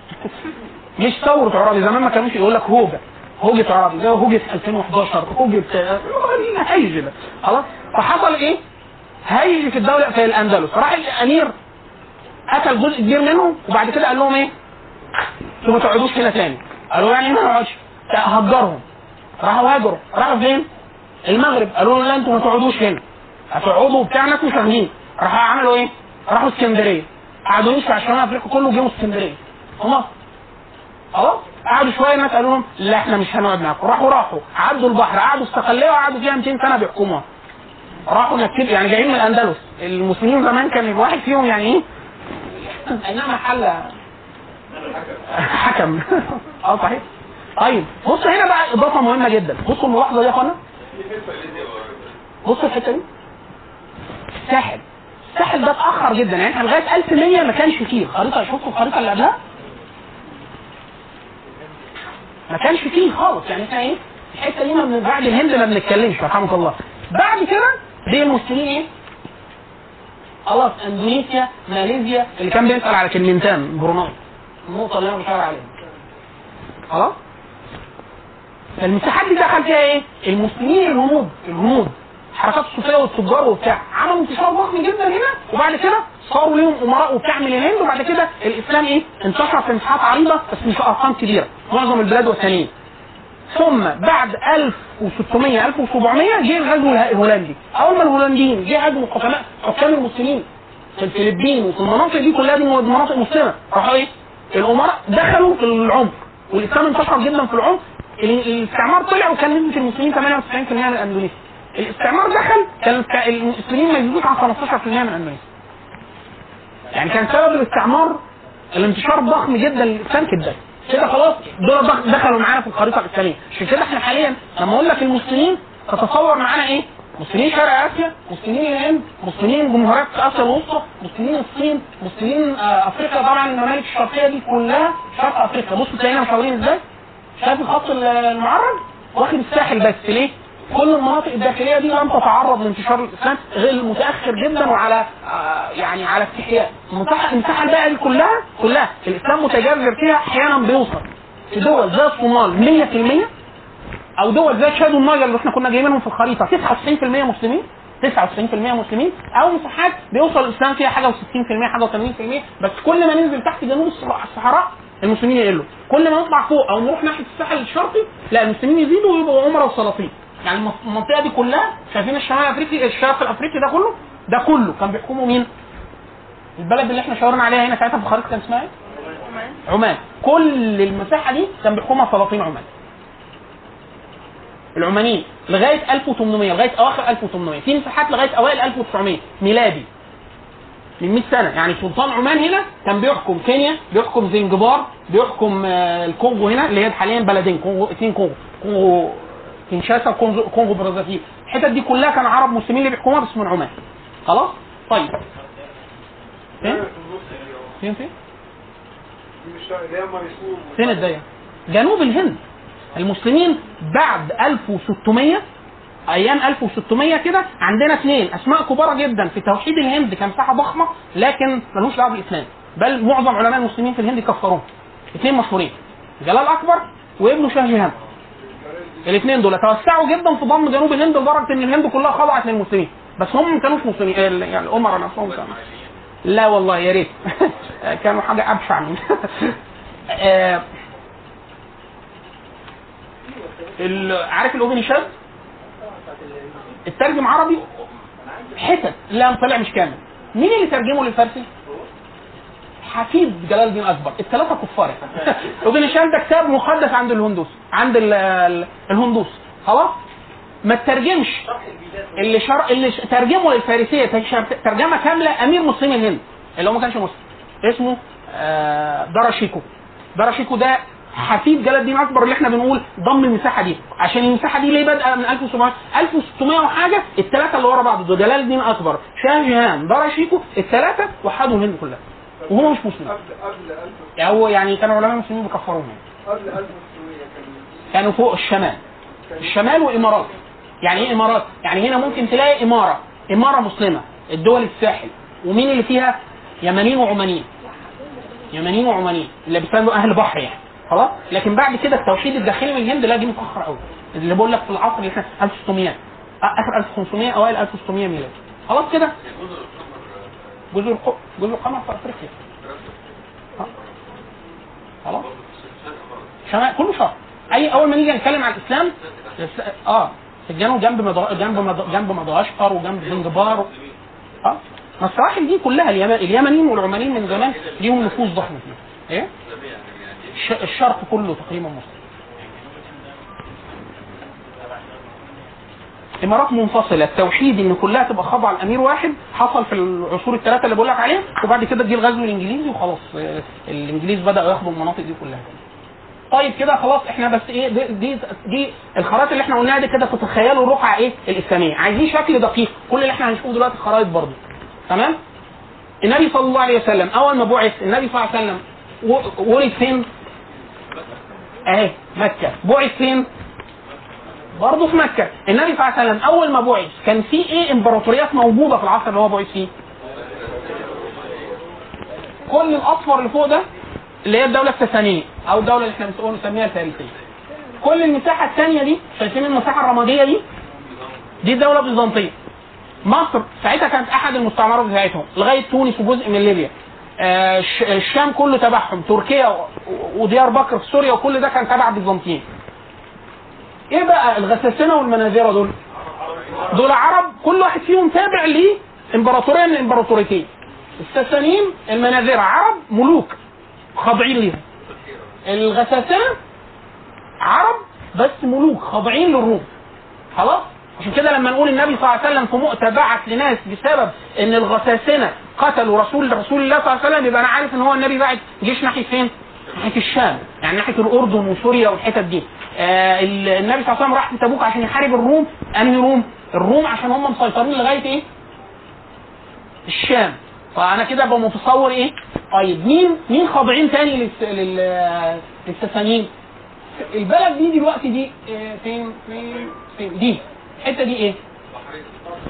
مش ثورة عرابي زمان ما كانوش يقول لك هوجة. هوجة عرابي زي هوجة 2011 هوجة هيج. ده خلاص. فحصل إيه؟ هيج في الدولة في الأندلس. راح الأمير قتل جزء كبير منهم وبعد كده قال لهم إيه؟ أنتوا ما تقعدوش هنا تاني. قالوا يعني إيه ما نقعدش؟ هجرهم. راحوا هاجروا. راحوا فين؟ المغرب. قالوا له لا أنتوا ما تقعدوش هنا. هتقعدوا بتاع ناس مش فاهمين راحوا عملوا إيه؟ راحوا اسكندرية. قعدوا يمشوا على شمال أفريقيا كله جابوا اسكندرية. هم خلاص قعدوا شوية الناس قالوا لهم لا إحنا مش هنقعد معاكم. راحوا راحوا. عدوا البحر قعدوا استقليه وقعدوا فيها 200 سنة بيحكموها. راحوا نكتب يعني جايين من الأندلس. المسلمين زمان كان الواحد فيهم يعني إيه؟ اينما محل حكم. آه صحيح. طيب بص هنا بقى إضافة مهمة جدا. بصوا الملاحظة دي يا أخوانا. بصوا الحتة دي. الساحل الساحل ده اتأخر جدا. يعني إحنا لغاية 1100 ما كانش فيه. الخريطه شفتوا الخريطة اللي قبلها. ما كانش فيه خالص. يعني إحنا إيه؟ الحتة دي بعد الهند ما بنتكلمش رحمه الله. بعد كده دي المسلمين إيه؟ خلاص إندونيسيا ماليزيا. اللي كان بيسال على كلمتان بروناي النقطة اللي أنا بشاور عليها. خلاص؟ فالمساحات دي دخل فيها إيه؟ المسلمين الهنود الهنود. حركات الصوفية والتجار وبتاع. عملوا انتشار ضخم جدا هنا وبعد كده صاروا ليهم أمراء وبتاع من الهند وبعد كده الإسلام إيه؟ انتشر في مساحات عريضة بس مش أرقام كبيرة. معظم البلاد والثانيين ثم بعد 1600 1700 جه الغزو اله- الهولندي. أول ما الهولنديين جه هاجموا حكماء حكام المسلمين في الفلبين وفي المناطق دي كلها دي مناطق مسلمة. راحوا إيه؟ الأمراء دخلوا في العمق والإسلام انتشر جدا في العمق. ال- الاستعمار طلع وكان نسبه المسلمين 98% من اندونيسيا الاستعمار دخل كان المسلمين ما يزيدوش عن 15% من اندونيسيا يعني كان سبب الاستعمار الانتشار الضخم جدا للاسلام كده كده خلاص دول دخ- دخلوا معانا في الخريطة الاسلاميه عشان كده إحنا حاليا لما أقول لك المسلمين تتصور معانا إيه؟ مسلمين شرق آسيا، مسلمين الهند، مسلمين جمهوريات آسيا الوسطى، مسلمين الصين، مسلمين آه، أفريقيا طبعا الممالك الشرقية دي كلها شرق أفريقيا، بصوا تلاقينا مشاورين إزاي؟ شايف الخط ال- المعرض؟ واخد الساحل بس ليه؟ كل المناطق الداخلية دي لم تتعرض لانتشار الإسلام غير متاخر جدا وعلى آه، يعني على استحياء. المساحه المساحة الباقية دي كلها كلها الإسلام متجذر فيها أحيانا بيوصل في دول زي الصومال 100% أو دول زي تشاد والنيجر اللي إحنا كنا جايبينهم في الخريطة 99% مسلمين 99% مسلمين أو مساحات بيوصل الإسلام فيها حاجة و60% حاجة و80% بس كل ما ننزل تحت جنوب الصح- الصحراء المسلمين يقلوا. كل ما نطلع فوق أو نروح ناحية الساحل الشرقي لا المسلمين يزيدوا ويبقوا عمره وسلاطين. يعني المنطقة دي كلها شايفين الشمال الافريقي الشرق الأفريقي ده كله؟ ده كله. كان بيحكمه مين؟ البلد اللي إحنا شاورنا عليها هنا ساعتها في الخريطه كان اسمها إيه؟ عمان. كل المساحة دي كان بيحكمها سلاطين عمان. العمانيين. لغاية 1800 لغاية أواخر 1800 في مساحات لغاية أوائل 1900 ميلادي. من 100 سنة. يعني سلطان عمان هنا كان بيحكم كينيا بيحكم زنجبار بيحكم آه، الكونغو هنا اللي هي حاليا بلدين كونغو اثنين كونغو. كونغو كينشاسا وكونغو كونغو برازافيل. الحتت دي كلها كان عرب مسلمين اللي بيحكموها بس من عمان خلاص؟ طيب. فين؟ فين فين؟ فين الدايره جنوب الهند. المسلمين بعد 1600 أيام 1600 كده عندنا اثنين أسماء كبار جدا في توحيد الهند كمساحه ضخمة لكن ملوش دعوة بالإسلام. بل معظم علماء المسلمين في الهند كفروهم اثنين مشهورين. جلال أكبر وابنه شاه جهان. الاثنين دول توسعوا جدا في ضم جنوب الهند لدرجة إن الهند كلها خضعت للمسلمين. بس هم ما كانوش مسلمين. يعني الأمراء نفسهم كانوا. لا والله يا ريت. كانوا حاجة أبشع من آه، عارف الاوبنشاد الترجم عربي حتت لا طلع مش كامل. مين اللي ترجمه للفارسي؟ حفيد جلال الدين اكبر الثلاثة كفار. الاوبنشاد ده كتاب مقدس عند الهندوس. عند ال- ال- الهندوس. خلاص؟ ما تترجمش. اللي شر... اللي ترجمه للفارسية ترجمة كاملة أمير مسلمي الهند. اللي هو ما كانش مسلم. اسمه آه دراشيكو دراشيكو ده حفيد جلال الدين اكبر اللي إحنا بنقول ضم المساحة دي. عشان المساحة دي ليه بادئه من 1700 1600 وحاجة؟ الثلاثة اللي ورا بعض دول جلال الدين اكبر شاه جهان دراشيكو الثلاثة وحدوا الهند كلها. وهو مش مسلم. قبل قبل 1000 يعني هو يعني كانوا علماء المسلمين بيكفروهم. قبل 1600 كان كانوا فوق الشمال. الشمال وإمارات. يعني إيه إمارات؟ يعني هنا ممكن تلاقي إمارة. إمارة مسلمة. الدول الساحل. ومين اللي فيها؟ يمنيين وعمانيين. يمنيين وعمانيين. اللي بيسموا أهل بحر يعني. خلاص؟ لكن بعد كده التوحيد الداخلي من الهند لا دي متاخر قوي اللي بقول لك في العصر اللي إحنا 1600 آه، آخر 1600 أوائل 1600 ميلادي. خلاص كده؟ الق- جزر القمر في أفريقيا. خلاص شمال كله شرق أي أول ما نيجي نتكلم عن الإسلام آه الجنوب جنب. جنب. جنب مدغشقر وجنب زنجبار و... آه السواحل دي كلها اليمن... اليمنيين والعمانيين من زمان ليهم نفوذ ضخم فيها إيه الش... الشرق كله تقريبا مسلم امارات منفصلة. التوحيد إن كلها تبقى خاضعة لأمير واحد حصل في العصور الثلاثة اللي بقول لك عليها وبعد كده جه الغزو الإنجليزي وخلاص آه، الإنجليز بدأوا ياخدوا المناطق دي كلها. طيب كده خلاص إحنا بس إيه دي دي, دي الخرائط اللي إحنا قلناها دي كده تتخيلوا الرقعة إيه؟ الإسلامية. عايزين شكل دقيق كل اللي إحنا هنشوفه دلوقتي خرائط برضه. تمام؟ النبي صلى الله عليه وسلم أول ما بعث النبي صلى الله عليه وسلم ولد فين؟ أهي مكة. بعث فين؟ برضه في مكة. النبي صلى الله عليه وسلم أول ما بعث كان في إيه إمبراطوريات موجودة في العصر اللي هو بعث فيه؟ كل الاصفر اللي فوق ده اللي هي الدولة الساسانيه أو الدولة اللي إحنا بنقول نسميها الفارسيه كل المساحة الثانية دي شايفين المساحة الرمادية دي؟ دي الدولة البيزنطية. مصر ساعتها كانت أحد المستعمرات بتاعتهم لغاية تونس وجزء من ليبيا. آه، الش- الشام كله تبعهم تركيا وديار بكر في سوريا وكل ده كان تبع البيزنطيين. إيه بقى الغساسنه والمناذره دول؟ دول عرب كل واحد فيهم تابع لامبراطوريه من الإمبراطوريتين. الساسانيين المناذره عرب ملوك خاضعين ليهم. الغساسنه عرب بس ملوك خاضعين للروم. خلاص؟ عشان كده لما نقول النبي صلى الله عليه وسلم في مؤتة بعث لناس بسبب إن الغساسنه قتلوا رسول رسول الله صلى الله عليه وسلم يبقى أنا عارف إن هو النبي بعت جيش ناحية فين؟ ناحية الشام يعني ناحية الأردن وسوريا والحتت دي آه ال- النبي صلى الله عليه وسلم راح تبوك عشان يحارب الروم أنهي روم؟ الروم عشان هم مسيطرين لغاية إيه؟ الشام فأنا كده أبقى متصور إيه؟ طيب مين مين خاضعين تاني للس... لل... للساسانيين؟ البلد دي دلوقتي دي آه، فين فين فين دي الحتة دي إيه؟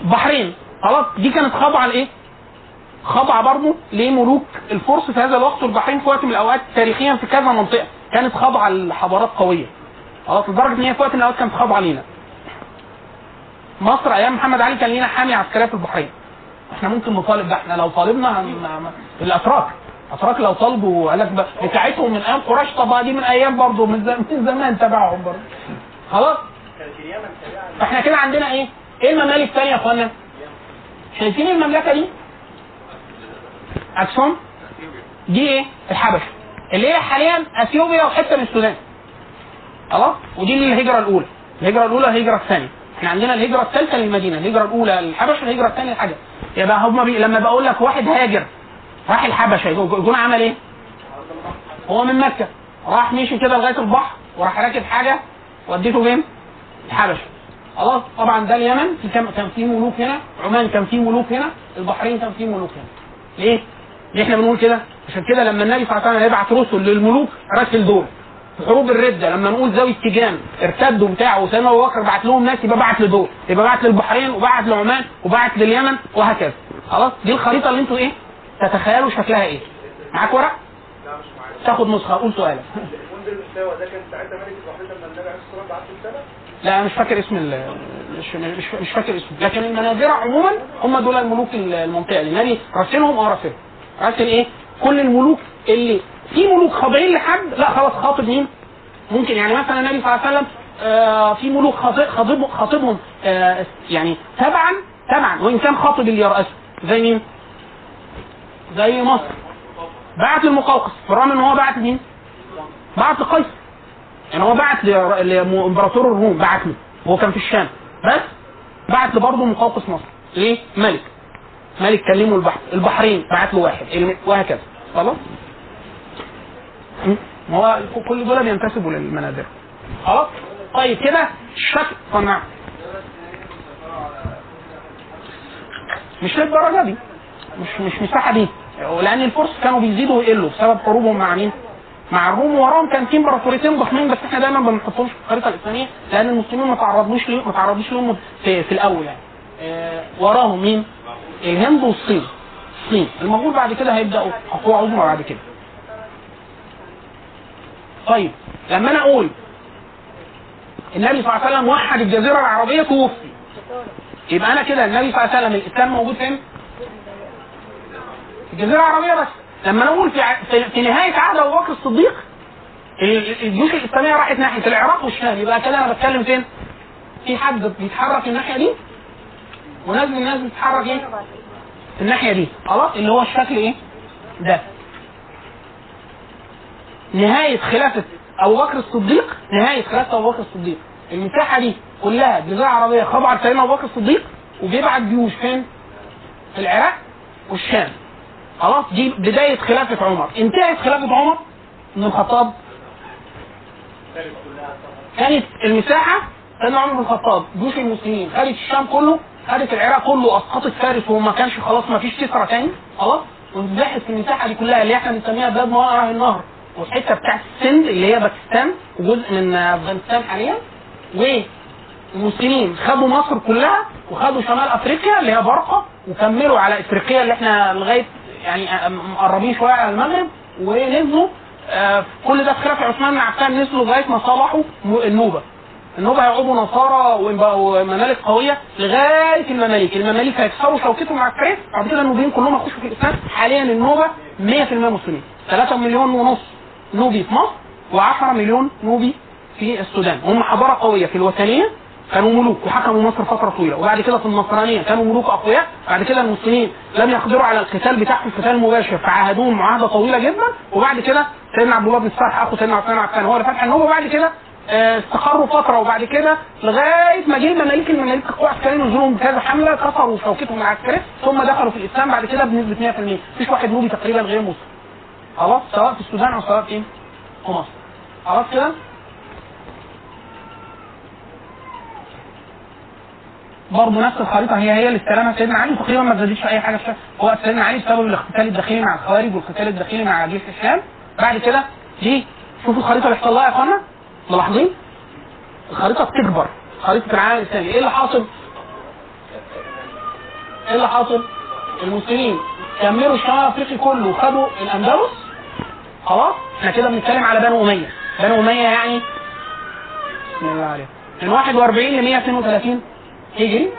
بحرين خلاص دي كانت خاضعة لإيه؟ خاضعه برضه لملوك الفرس في هذا الوقت والبحرين في وقت من الأوقات تاريخيا في كذا منطقة كانت خاضعه لحضارات قوية خلاص لدرجة إن هي في وقت من الأوقات كانت خاضعه لينا. مصر أيام محمد علي كان لينا حاميه عسكريه في البحرين. إحنا ممكن نطالب ده إحنا لو طالبنا الأتراك الأتراك لو طالبوا قال لك بتاعتهم من أيام قريش طب دي من أيام برضه من, من زمان تبعهم برضه خلاص فاحنا كده عندنا إيه؟ إيه الممالك الثانية يا إخوانا؟ شايفين المملكة دي؟ أكسون؟ دي إيه؟ الحبشة. اللي هي حاليا أثيوبيا وحتة من السودان. خلاص ودي الهجرة الأولى. الهجرة الأولى الهجره الثانية. إحنا عندنا الهجرة الثالثة للمدينة الهجرة الأولى الحبشة الهجرة الثانية الحجر يبقى هم بي... لما بقول لك واحد هاجر راح الحبشة يكون عمل إيه؟ هو من مكة. راح مشي كده لغاية البحر وراح راكب حاجة وديته فين؟ الحبشة. خلاص طبعا ده اليمن في كم كان في ملوك هنا. عمان كان في ملوك هنا البحرين كان في ملوك هنا. ليه؟ ليه إحنا بنقول كده؟ عشان كده لما النبي صلى الله عليه وسلم يبعت رسل للملوك راسل دول. في حروب الردة لما نقول ذوي التيجان ارتدوا بتاع وسيدنا أبو بكر بعت لهم ناس يبقى بعت لدول. يبقى بعت للبحرين وبعت لعمان وبعت لليمن وهكذا. خلاص؟ دي الخريطة اللي أنتوا إيه؟ تتخيلوا شكلها إيه. معاك ورق؟ تاخد نسخة قول سؤالك. لا أنا مش فاكر اسم مش مش, مش فاكر اسمه لكن المناذره عموما هم دول الملوك المنطقة اللي النبي راسلهم آه راسلهم. راسل إيه؟ كل الملوك اللي في ملوك خاضعين لحد لا خلاص خاطب مين؟ ممكن يعني مثلا النبي صلى الله عليه وسلم آه في ملوك خاطب خاطب خاطبهم آه يعني تبعا تبعا وإن كان خاطب اللي يرأسه زي مين؟ زي مصر بعت للمقوقس بالرغم إن هو بعت مين؟ بعت لقيصر يعني هو بعت لإمبراطور الروم بعت له هو كان في الشام بس بعت برضه مقوقس مصر ليه؟ ملك ملك كلمه البحر البحرين بعت له واحد الم- وهكذا خلاص؟ ما هو كل دول بينتسبوا للمنابر خلاص؟ طيب كده الشكل صنع مش للدرجة دي مش مش مساحة دي لأن الفرس كانوا بيزيدوا ويقلوا بسبب حروبهم مع مين؟ مع الروم وراهم كان في امبراطوريتين ضخمين بس إحنا دايما ما بنحطهمش في الخريطة الإسلامية لأن المسلمين ما تعرضوش ليه ما تعرضوش لهم في, في الأول يعني. آه وراهم مين؟ الهند والصين. الصين المغول بعد كده هيبدأوا قوه عظمى بعد كده. طيب لما أنا أقول النبي صلى الله عليه وسلم وحد الجزيرة العربية توفي يبقى أنا كده النبي صلى الله عليه وسلم الإسلام موجود فين؟ في الجزيرة العربية بس لما أنا أقول في, ع- في, في نهاية عهد أبو بكر الصديق ال- الجيوش الإسلامية راحت ناحية العراق والشام يبقى كده أنا بتكلم فين؟ في حد بيتحرك الناحية دي وناس من الناس بتتحرك إيه؟ في الناحية دي. خلاص؟ اللي هو الشكل إيه؟ ده. نهاية خلافة أبو بكر الصديق نهاية خلافة أبو بكر الصديق. المساحة دي كلها جزيره عربية خاضعة لسيدنا أبو بكر الصديق وبيبعت جيوش فين؟ في العراق والشام. خلاص؟ دي بداية خلافة عمر. انتهت خلافة عمر بن الخطاب. كانت المساحة سيدنا عمر بن الخطاب جيوش المسلمين خدت الشام كله خدت العراق كله اسقطت فارس وما كانش خلاص ما فيش كسرى تاني. خلاص وانزاحت في المساحه دي كلها اللي إحنا بنسميها بلاد وراء النهر. والحته بتاعت السند اللي هي باكستان وجزء من أفغانستان حاليا. والمسلمين خدوا مصر كلها وخدوا شمال أفريقيا اللي هي برقه وكملوا على إفريقيا اللي إحنا لغاية يعني مقربين شوية على المغرب. ونزلوا آه، كل ده في خلافه عثمان بن عفان نزلوا لغاية ما صلحوا م- النوبه النوبه هيعودوا نصارى ويبقوا ممالك قوية لغاية المماليك، المماليك هيكسروا شوكتهم العسكريه بعد كده النوبيين كلهم هيخشوا في الإسلام، حاليا النوبة 100% مسلمين، 3 مليون ونص نوبي في مصر و10 مليون نوبي في السودان، هم حضارة قوية. في الوثنيه كانوا ملوك وحكموا مصر فترة طويلة. وبعد كده في النصرانية كانوا ملوك أقوياء. بعد كده المسلمين لم يقدروا على القتال بتاعهم. قتال مباشر. فعاهدوهم معاهدة طويلة جدا. وبعد كده سيدنا عبد الله بن الصالح أخو سيدنا عثمان عفان هو اللي فتح النوبة. وبعد كده استقروا فترة وبعد كده لغاية ما جه المماليك المماليك القوى العسكريه نزلوا بكذا حملة كسروا شوكتهم العسكريه ثم دخلوا في الإسلام بعد كده بنسبة 100% مفيش واحد نوبي تقريبا غير مسلم. خلاص؟ سواء في السودان أو سواء في مصر. خلاص كده؟ برضه نفس الخريطة هي هي اللي استلمها سيدنا علي تقريبا ما في أي حاجة في وقت سيدنا علي بسبب الاقتتال الداخلي مع الخوارج والقتال الداخلي مع جيش الشام. بعد كده دي شوفوا الخريطة اللي حصل لها يا إخوانا. ملاحظين؟ الخريطه بتكبر خريطة العالم الاسلامي إيه اللي حاصل؟ إيه اللي حاصل؟ المسلمين كملوا الشمال الافريقي كله وخدوا الأندلس؟ خلاص إحنا كده بنتكلم على بنو أمية. بنو أمية يعني بسم الله عليكم من 41 ل 132 هجري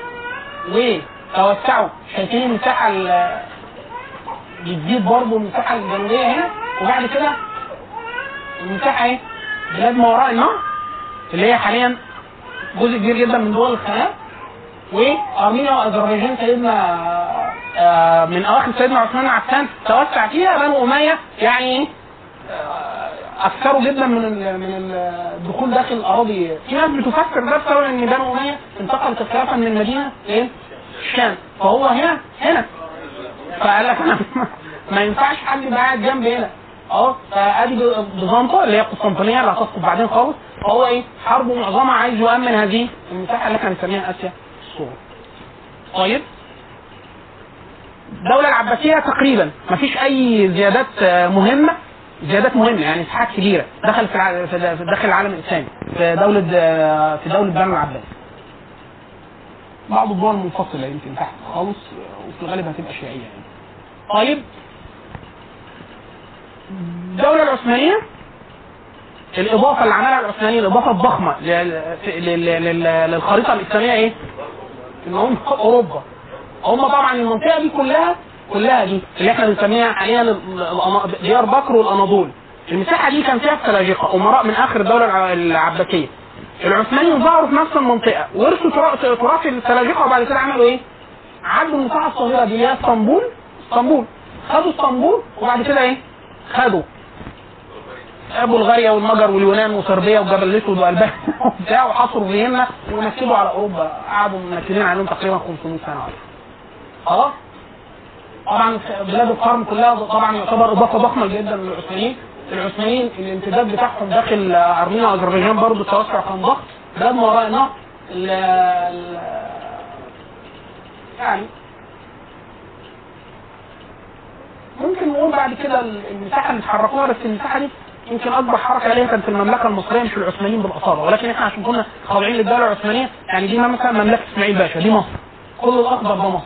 وتوسعوا. شايفين المساحه ال- بتزيد برضه المساحة الجنوبية هنا. وبعد كده المساحة إيه؟ بلاد ما وراء النهر اللي هي حاليا جزء كبير جدا من دول الخلاف وأرمينيا وأذربيجان سيدنا آه، من أواخر سيدنا عثمان عفان توسع فيها بنو أمية يعني آه، أكثروا جدا من من ال- الدخول داخل الأراضي. في ناس بتفسر ده بسبب إن بنو أمية انتقلت الخلافه من المدينة؟ الشام. فهو هنا هنا. فقال لك أنا ما ينفعش حد يبقى قاعد جنبي هنا. آه فأدي بيزنطه اللي هي قسطنطينيه اللي هتسقط بعدين خالص. فهو إيه؟ حربه معظمها عايز يؤمن هذه المساحة اللي إحنا بنسميها آسيا الصغرى. طيب؟ الدولة العباسية تقريبا ما فيش أي زيادات آه، مهمة. زيادات مهمة يعني مساحات كبيرة. دخل في في داخل العالم الإسلامي في دولة آه، في دولة بنو العباس. بعض الدول منفصلة يمكن تحت خالص آه، وفي الغالب هتبقى شيعية يعني. طيب؟ الدولة العثمانية الإضافة اللي عملها العثمانيين الإضافة الضخمة لل- لل- لل- للخريطة الإسلامية إيه؟ إن هم أوروبا هم طبعا المنطقة دي كلها كلها دي اللي إحنا بنسميها حاليا ديار بكر والأناضول المساحة دي كان فيها السلاجقة أمراء من آخر الدولة الع- العباسية العثمانيين ظهروا في نفس المنطقة ورثوا ترا- تراث السلاجقة وبعد كده عملوا إيه؟ عدوا المساحة الصغيرة دي اللي هي اسطنبول اسطنبول خدوا اسطنبول وبعد كده إيه؟ خدوا. بلغاريا والمجر واليونان وصربيا وجبل الاسود والبان وبتاع وحصروا فيينا ونكدوا على أوروبا. قعدوا منكدين عليهم تقريبا 500 سنة ولا خلاص طبعا بلاد القرن كلها طبعا يعتبر اضافه ضخمة جدا للعثمانيين. العثمانيين الامتداد بتاعهم داخل أرمينيا وأذربيجان برضه التوسع كان ضخم. بلاد ما وراء النهر ال- ال- يعني ممكن نقول بعد كده المساحة اللي اتحركوها بس المساحة دي يمكن أكبر حركة ليها كانت في المملكة المصرية مش العثمانيين بالاصاله ولكن إحنا عشان كنا خاضعين للدولة العثمانية يعني دي مثلا مملكة إسماعيل باشا دي مصر. كل الاخضر ده مصر.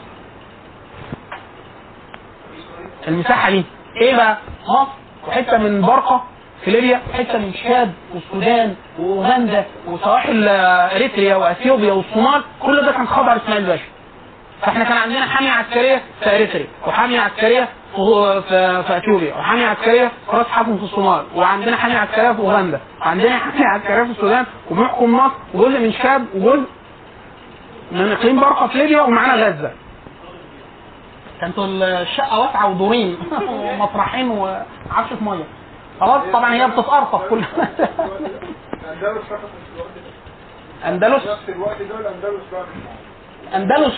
المساحة دي. إيه بقى؟ مصر وحتة من برقه في ليبيا حتة من شاد والسودان وأوغندا وسواحل إريتريا وإثيوبيا والصومال كل ده كان خاضع لاسماعيل باشا. فإحنا كان عندنا حامية عسكرية في إريتريا وحامية عسكرية في في, اثيوبيا وحامية عسكرية في راس حكم في الصومال. وعندنا حامية عسكرية في أوغندا. وعندنا حامية عسكرية في السودان. وبيحكم مصر وجزء من شاد وجزء من إقليم برقة في ليبيا ومعانا غزة. كانت الشقة واسعة ودورين ومطرحين وعفشة مية. خلاص طبعا هي فقط مش الوقت. أندلس؟ في الوقت ده الاندلس بقى أندلس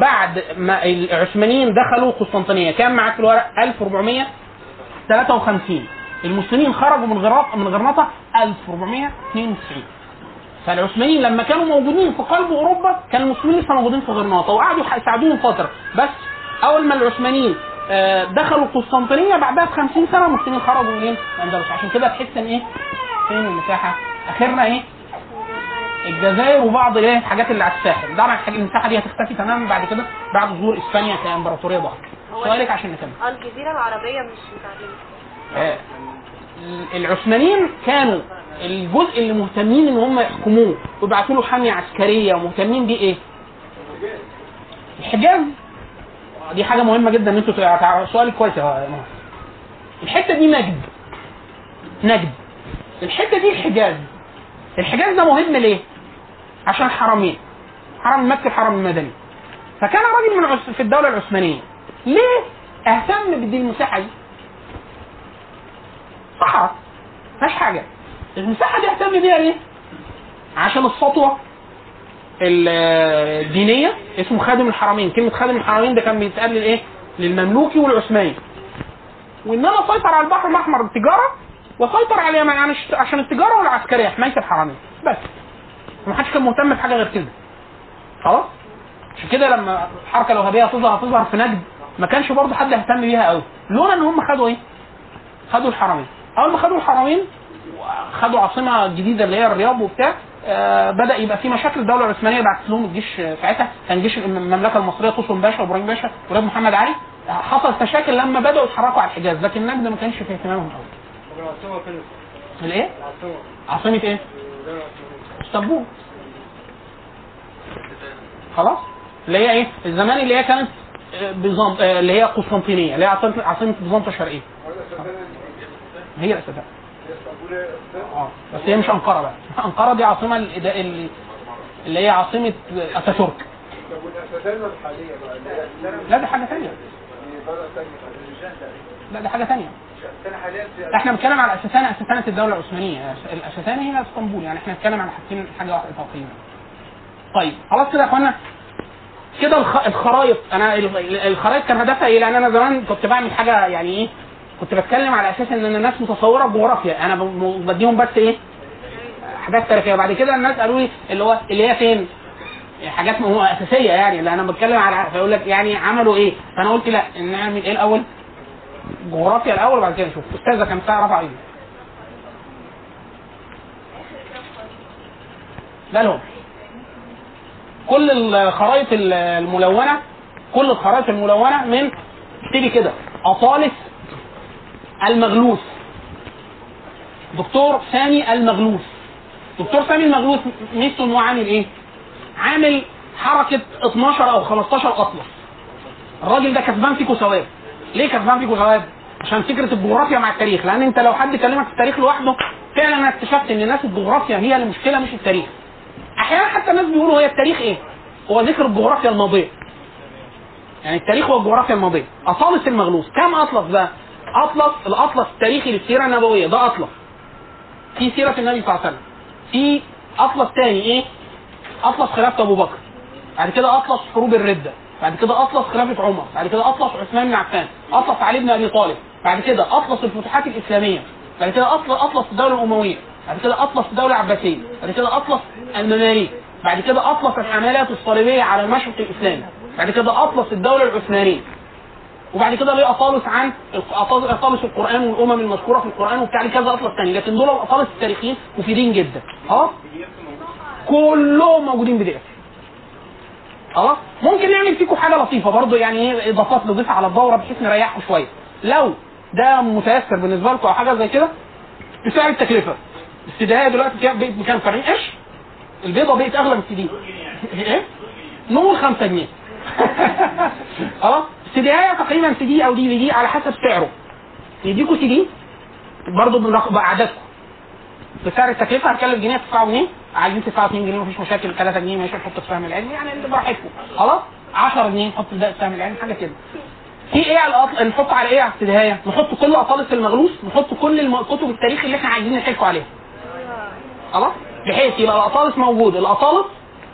بعد ما العثمانيين دخلوا قسطنطينية كان معاك في الورق 1453 المسلمين خرجوا من غرناطه من غرناطة 1492 فالعثمانيين لما كانوا موجودين في قلب أوروبا كان المسلمين لسه موجودين في غرناطة وقعدوا يساعدوهم فترة بس أول ما العثمانيين آه، دخلوا القسطنطينيه بعدها ب 50 سنة المسلمين خرجوا؟ من الاندلس عشان كده تحس إن إيه؟ فين المساحة؟ آخرنا إيه؟ الجزائر وبعض إيه الحاجات اللي على الساحل. طبعا الحاجة- المساحه دي هتختفي تماما بعد كده بعد ظهور إسبانيا كامبراطوريه ضخمه سؤالك عشان نكمل. الجزيرة العربية مش متعلمة. آه، العثمانيين كانوا الجزء اللي مهتمين إن هم يحكموه ويبعتوا له حمية عسكرية ومهتمين بيه إيه؟ الحجاز. دي حاجة مهمة جدا إن أنتوا تعرفوا سؤال كويس يا. الحتة دي نجد. نجد. الحتة دي الحجاز. الحجاز ده مهم ليه؟ عشان حرمين حرم مكة الحرم المدني. فكان راجل من في الدولة العثمانية. ليه؟ اهتم بدي المساحه دي؟ صحراء مفيهاش حاجة. المساحه دي اهتم بيها ليه؟ عشان السطوة ال- الدينية. اسمه خادم الحرمين. كلمة خادم الحرمين ده كان بيتقال للايه؟ للمملوكي والعثماني. وإن أنا أسيطر على البحر الأحمر التجاره وأسيطر على اليمن يعني عشان التجارة والعسكرية حمايه الحرمين. بس. ما حدش كان مهتم بحاجة غير كده. خلاص؟ عشان كده لما الحركه الوهابيه هتظهر هتظهر في نجد. ما كانش برضه حد يهتم بيها قوي. لولا إن هم خدوا إيه؟ خدوا الحرمين. أول ما خدوا الحرمين خدوا عاصمة جديدة اللي هي الرياض وبتاع آه بدأ يبقى في مشاكل. الدولة العثمانية بعت لهم الجيش آه، ساعتها كان جيش المملكة المصرية قسم باشا وإبراهيم باشا ولاد محمد علي. حصل مشاكل لما بدأوا يتحركوا على الحجاز. لكن نجد ما كانش في اهتمامهم قوي. العاصمة فين؟ الإيه؟ العاصمة. عاصمة إيه؟ إسطنبول. خلاص؟ اللي هي إيه؟ الزمان اللي هي كانت آه، بيزنط آه، اللي هي قسطنطينية اللي هي عاصمة بيزنطه الشرقيه هي الاساسيه آه بس هي مش أنقرة بقى. أنقرة دي عاصمة اللي هي عاصمة أتاتورك. هي السنة لا دي حاجة ثانية لا دي حاجة ثانية إحنا بنتكلم على اساسانه اساسانه الدولة العثمانية. الاساسانه هي إسطنبول يعني إحنا بنتكلم على حاجتين حاجة واحدة تقريبا طيب خلاص كده يا أخوانا. كده الخ... الخرايط. أنا ال- الخرايط كان هدفها إيه؟ لأن أنا زمان كنت بعمل حاجة يعني إيه كنت بتكلم على أساس إن الناس متصورة الجغرافيا أنا بديهم بس إيه حاجات تاريخية. بعد كده الناس قالوا لي اللي هو اللي هي فين؟ حاجات أساسية يعني. اللي أنا بتكلم على فيقول لك يعني عملوا إيه؟ فأنا قلت لأ نعمل إيه الأول؟ جغرافيا الأول وبعد كده نشوف أستاذة كان بتاع رفع ايدي مالهم كل الخرائط الملونة كل الخرائط الملونة من اكتبي كده. أطالس المغلوث دكتور سامي المغلوث دكتور سامي المغلوث ميزته إنه عامل إيه؟ عامل حركة 12 أو 15 أطلس. الراجل ده كسبان فيكو ثواب. ليه كسبان فيكو ثواب؟ عشان فكرة الجغرافيا مع التاريخ. لأن أنت لو حد كلمك في التاريخ لوحده فعلا أنا اكتشفت إن الناس الجغرافيا هي المشكلة مش التاريخ. أحيانا حتى الناس بيقولوا هي التاريخ إيه؟ هو ذكر الجغرافيا الماضية. يعني التاريخ هو الجغرافيا الماضية. أطالس المغلوث كم أطلس ده؟ أطلس الأطلس التاريخي للسيرة النبوية. ده أطلس. في سيرة النبي صلى الله عليه وسلم. في أطلس تاني إيه؟ أطلس خلافه أبو بكر. بعد كده أطلس حروب الردة. بعد كده أطلس خلافة عمر. بعد كده أطلس عثمان بن عفان. أطلس علي بن أبي طالب. بعد كده أطلس الفتوحات الإسلامية. بعد كده أطلس أطلس الدولة الأموية. بعد كده أطلس الدولة العباسيه بعد كده أطلس المماليك بعد كده أطلس الحملات الصليبية على المشرق الإسلامي بعد كده أطلس الدولة العثمانية. وبعد كده ليه أطالس عن اطالس القرآن والأمم المذكوره في القرآن وبتاع كذا أطلس ثاني لكن دول الأطالس التاريخيين مفيدين جدا. خلاص كلهم موجودين PDF خلاص ممكن نعمل فيكم حاجة لطيفة برضو يعني إيه إضافات نضيفها على الدورة بحيث نريحكم شوية. لو ده متيسر بالنسبة لكم أو حاجة زي كده بسعر التكلفة. السدايه دلوقتي كام بكام 70 قرش البيضة بقت أغلى من السي دي إيه؟ نقول 5 جنيه. خلاص؟ السدايه تقريبا سي دي أو DVD على حسب سعره. يديكوا سي دي؟ برضه اعدادكم بسعر التكلفة هتكلف جنيه تدفعوا جنيه عايزين تدفعوا 2 جنيه مفيش مشاكل. 3 جنيه ماشي نحط السهم العلمي يعني اللي براحتكم خلاص؟ 10 جنيه نحط ده السهم العلمي حاجة كده. في إيه على الأطل... نحط على إيه على السدايه نحط كل أطالس المغلوث نحط كل الم... كتب التاريخ اللي إحنا عايزين نحكوا عليها. خلاص؟ بحيث يبقى الأطالس موجود. الأطالس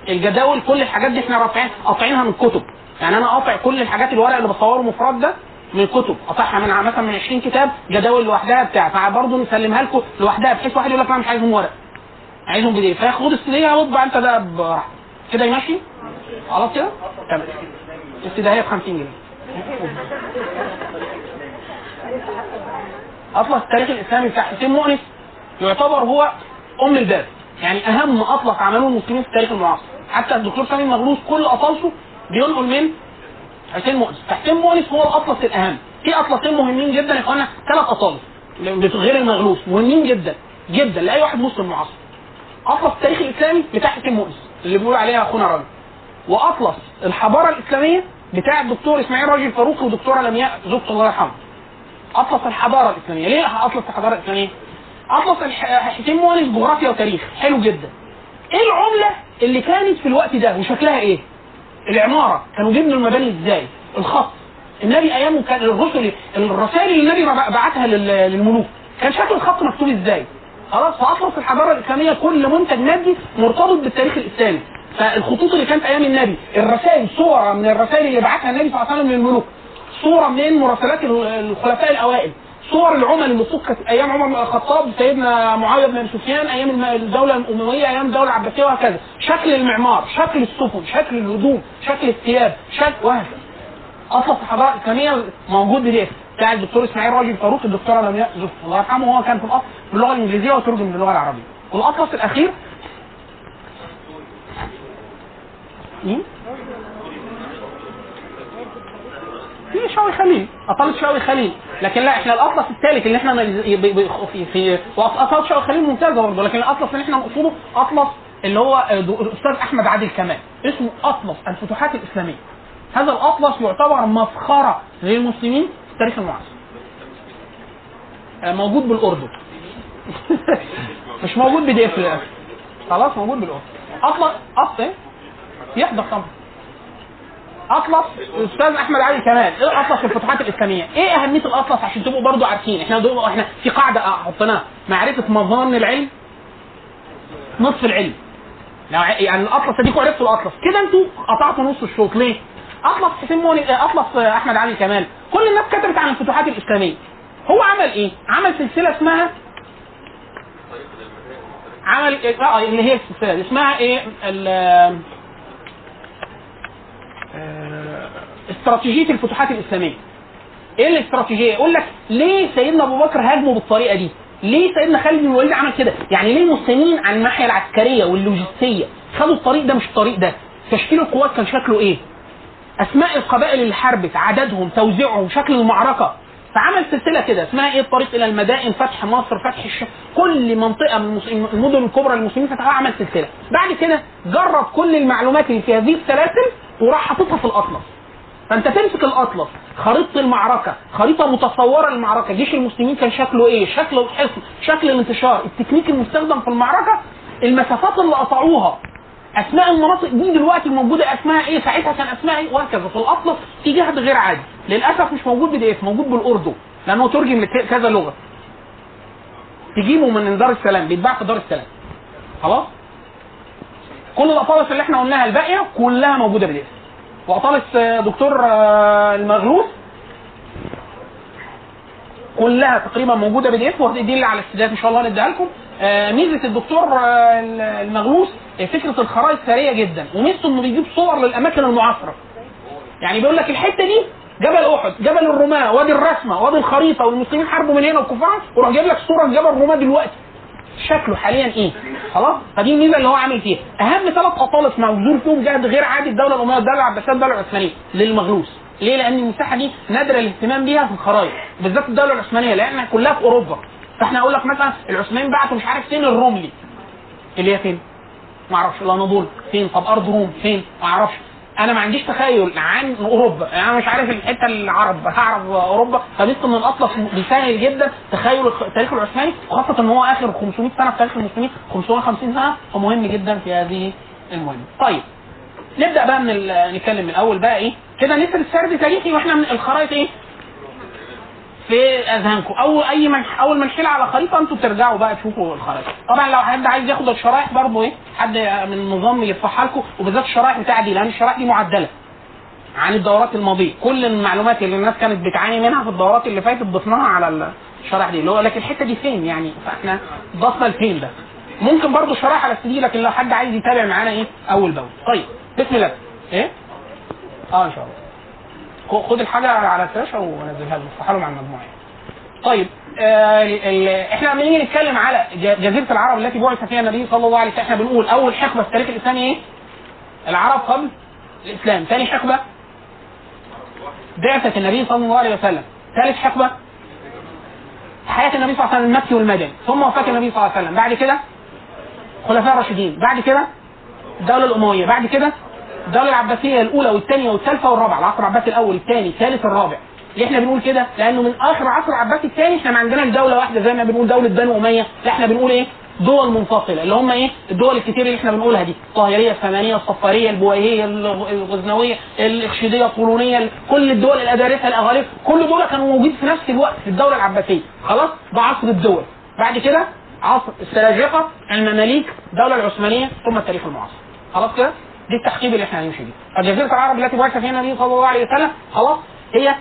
الجداول كل الحاجات دي إحنا رافعين قاطعينها من كتب. يعني أنا قاطع كل الحاجات الورق اللي بصوره مفرد ده من كتب. قطعها من مثلا من 20 كتاب جداول لوحدها بتاع. فبرضه نسلمها لكم لوحدها بحيث واحد يقول لك أنا مش عايزهم ورق. عايزهم بي دي فياخد السي واطبع أنت ده براحتك كده ماشي خلاص كده؟ تمام. الابتدائيه ب 50 جنيه. اطلس التاريخ الإسلامي بتاع حسين مؤنس. يعتبر هو أم الباب. يعني أهم اطلس عملوه المسلمين في التاريخ المعاصر. حتى الدكتور سامي مغلوث كل اطلسه بينقل من حسين مؤنس. فحسين مؤنس هو الاطلس الأهم. في اطلسين مهمين جدا يا إخوانا. ثلاث اطالس غير المغلوث مهمين جدا. جدا. لأي واحد مسلم معاصر اطلس التاريخ الإسلامي بتاع حسين مؤنس. اللي بيقول عليها أخونا راجل واطلس الحضارة الإسلامية بتاع الدكتور إسماعيل راجل فاروق ودكتورة لمياء زوجته الله يرحمها. اطلس الحضارة الإسلامية. ليه اطلس الحضارة الإسلامية؟ اطلس حسين مؤنس جغرافيا وتاريخ. حلو جدا. إيه العملة اللي كانت في الوقت ده وشكلها إيه؟ العمارة. كانوا بيبنوا المباني إزاي؟ الخط. النبي أيامه كان الرسل الرسائل اللي النبي بعتها لل- للملوك. كان شكل الخط مكتوب إزاي؟ خلاص فاطلس الحضارة الإسلامية كل منتج مادي مرتبط بالتاريخ الإسلامي. فالخطوط اللي كانت أيام النبي الرسائل صورة من الرسائل اللي بعتها النبي صلى الله عليه وسلم للملوك. صورة من مراسلات ال- الخلفاء الأوائل. صور العمل اللي صكت أيام عمر بن الخطاب سيدنا معاوية بن سفيان أيام الدولة الأموية أيام الدولة العباسية وهكذا. شكل المعمار شكل السفن شكل الهدوم شكل الثياب شكل وهكذا. اطلس الحضاره الاسلاميه موجود بدي بتاع الدكتور إسماعيل راجل فاروق الدكتوره لمياء زهر الله يرحمه هو كان في الأصل باللغة الإنجليزية وترجم باللغة العربية. والاطلس الاخير مين؟ في شاوي خليل. اطلس شاوي خليل. لكن لا إحنا الأطلس الثالث اللي إحنا في واطلس شاوي خليل ممتازة برضه لكن الأطلس اللي إحنا نقصده أطلس اللي هو الاستاذ أحمد عادل كمال. اسمه أطلس الفتوحات الإسلامية. هذا الأطلس يعتبر مفخره للمسلمين في التاريخ المعاصر. آه، موجود بالأردن. مش موجود بدي إف خلاص موجود بالأردن. اطلس أصل يحضر طبعا. اطلس الأستاذ أحمد علي كمال إيه اطلس في الفتوحات الإسلامية؟ إيه أهمية الأطلس عشان تبقوا برضو عارفين؟ إحنا دو إحنا في قاعدة حطيناها معرفة مظان العلم نصف العلم. يعني الأطلس اديكوا عرفتوا الأطلس. كده أنتوا قطعتوا نص الشوط. ليه؟ أطلس حسين موني آه، أطلس آه، أحمد علي كمال كل الناس كتبت عن الفتوحات الإسلامية. هو عمل إيه؟ عمل سلسلة اسمها عمل إيه؟ آه اللي هي السلسلة اسمها إيه؟ ال- آه، استراتيجية الفتوحات الإسلامية إيه الاستراتيجية؟ يقول لك ليه سيدنا أبو بكر هاجمه بالطريقة دي؟ ليه سيدنا خالد بن الوليد عمل كده؟ يعني ليه المسلمين على الناحية العسكرية واللوجستية خدوا الطريق ده مش الطريق ده؟ تشكيل القوات كان شكله إيه؟ أسماء القبائل اللي حاربت عددهم توزيعهم شكل المعركة فعمل سلسلة كده اسمها إيه الطريق إلى المدائن فتح مصر فتح الش... كل منطقة من المدن الكبرى للمسلمين فتحها عمل سلسلة بعد كده جاب كل المعلومات اللي في هذه السلاسل وراح حاططها في الأطلس فانت تمسك الأطلس خريطة المعركة خريطة متصورة للمعركة جيش المسلمين كان شكله إيه؟ شكل الحصن شكل الانتشار التكنيك المستخدم في المعركة المسافات اللي قطعوها اسماء المناطق دي دلوقتي موجودة اسمها إيه؟ ساعتها كان اسمها إيه؟ وهكذا في الأطلس في جهد غير عادي للأسف مش موجود PDF موجود بالاردو لأنه ترجم لكذا لغة. تجيبه من دار السلام بيتباع في دار السلام. خلاص؟ كل الاطالس اللي إحنا قلناها الباقية كلها موجودة PDF واطالس آه، دكتور آه، المغلوث كلها تقريبا موجودة PDF ودي اللي على الاستعداد إن شاء الله نديها لكم. آه، ميزة الدكتور المغلوث آه، فكرة الخرائط سريعة جدا. وميزته إنه بيجيب صور للأماكن المعاصرة. يعني بيقول لك الحتة دي جبل أحد جبل الرماة وادي الرسمة وادي الخريطة والمسلمين حاربوا من هنا والكفار وراح جايب لك صورة جبل الرماة دلوقتي. شكله حاليا إيه؟ خلاص؟ فدي الميزه اللي هو عامل فيها. أهم ثلاث أطالس مبذول فيهم جهد غير عادي الدولة الأموية الدولة العباسية الدولة العثمانية. للمغلوث ليه؟ لأن المساحة دي نادرة الاهتمام بيها في الخرائط بالذات الدولة العثمانية لأن كلها في أوروبا. فإحنا أقول لك مثلا العثمانيين بعتوا مش عارف فين الرملي اللي هي فين؟ ما أعرفش. الاناضول فين؟ طب أرض روم فين؟ ما أعرفش. أنا ما عنديش تخيل عن اوروبا. يعني أنا مش عارف الحته العرب هعرف اوروبا فمثل ان الاطلس بيسهل جدا تخيل التاريخ العثماني وخاصة ان هو اخر 500 سنة في تاريخ المسلمين 550 سنة ومهم جدا في هذه المهمة. طيب نبدأ بقى من نتكلم من الأول بقى إيه؟ كده نسال السرد تاريخي وإحنا من الخرائط إيه؟ في أذهانكم. أو أي أول ما نحيل على خريطة أنتوا بترجعوا بقى تشوفوا الخرائط طبعا لو حد عايز ياخد الشرائح برضه إيه حد من النظام يصحح لكم وبالذات الشرائح بتاع دي لأن الشرائح دي معدلة عن الدورات الماضية. كل المعلومات اللي الناس كانت بتعاني منها في الدورات اللي فاتت ضفناها على الشرائح دي. اللي هو لكن الحتة دي فين يعني؟ فإحنا ضفنا الفين ده؟ ممكن برضه شرائح على السي لكن لو حد عايز يتابع معانا إيه أول بأول. طيب بسم الله. إيه؟ آه إن شاء الله. خد الحاجة على الشاشه ونزلها لهم افتحها لهم على المجموعة يعني. طيب آه إحنا نيجي نتكلم على جزيرة العرب التي بعث فيها النبي صلى الله عليه وسلم إحنا بنقول أول حقبة في التاريخ الاسلامي إيه؟ العرب قبل الإسلام، ثاني حقبة بعثه النبي صلى الله عليه وسلم، ثالث حقبة حياة النبي صلى الله عليه وسلم المكي والمدني، ثم وفاة النبي صلى الله عليه وسلم، بعد كده خلفاء الراشدين، بعد كده الدولة الأموية، بعد كده الدولة العباسية الأولى والثانية والثالثة والرابعة، العصر العباسي الأول، الثاني، الثالث، الرابع. ليه إحنا بنقول كده؟ لأنه من آخر عصر العباسي الثاني إحنا ما عندناش دولة واحدة زي ما بنقول دولة بنو أمية، لا إحنا بنقول إيه؟ دول منفصلة اللي هم إيه؟ الدول الكتير اللي إحنا بنقولها دي، الطاهريه، الثمانية، الصفارية، البويهيه، الغ- الغزنوية، الاخشيديه، الطولونيه، كل الدول الأدارسة، الاغاليق، كل دول كانوا موجودين في نفس الوقت في الدولة العباسية، خلاص؟ ده عصر الدول. بعد كده عصر السلاجقة، المماليك، الدولة العثمانية، ثم التاريخ المعاصر. خلاص كده؟ دي التحقيق اللي إحنا هنمشي بيه. فجزيره العرب التي بعث فيها النبي صلى الله عليه وسلم خلاص هي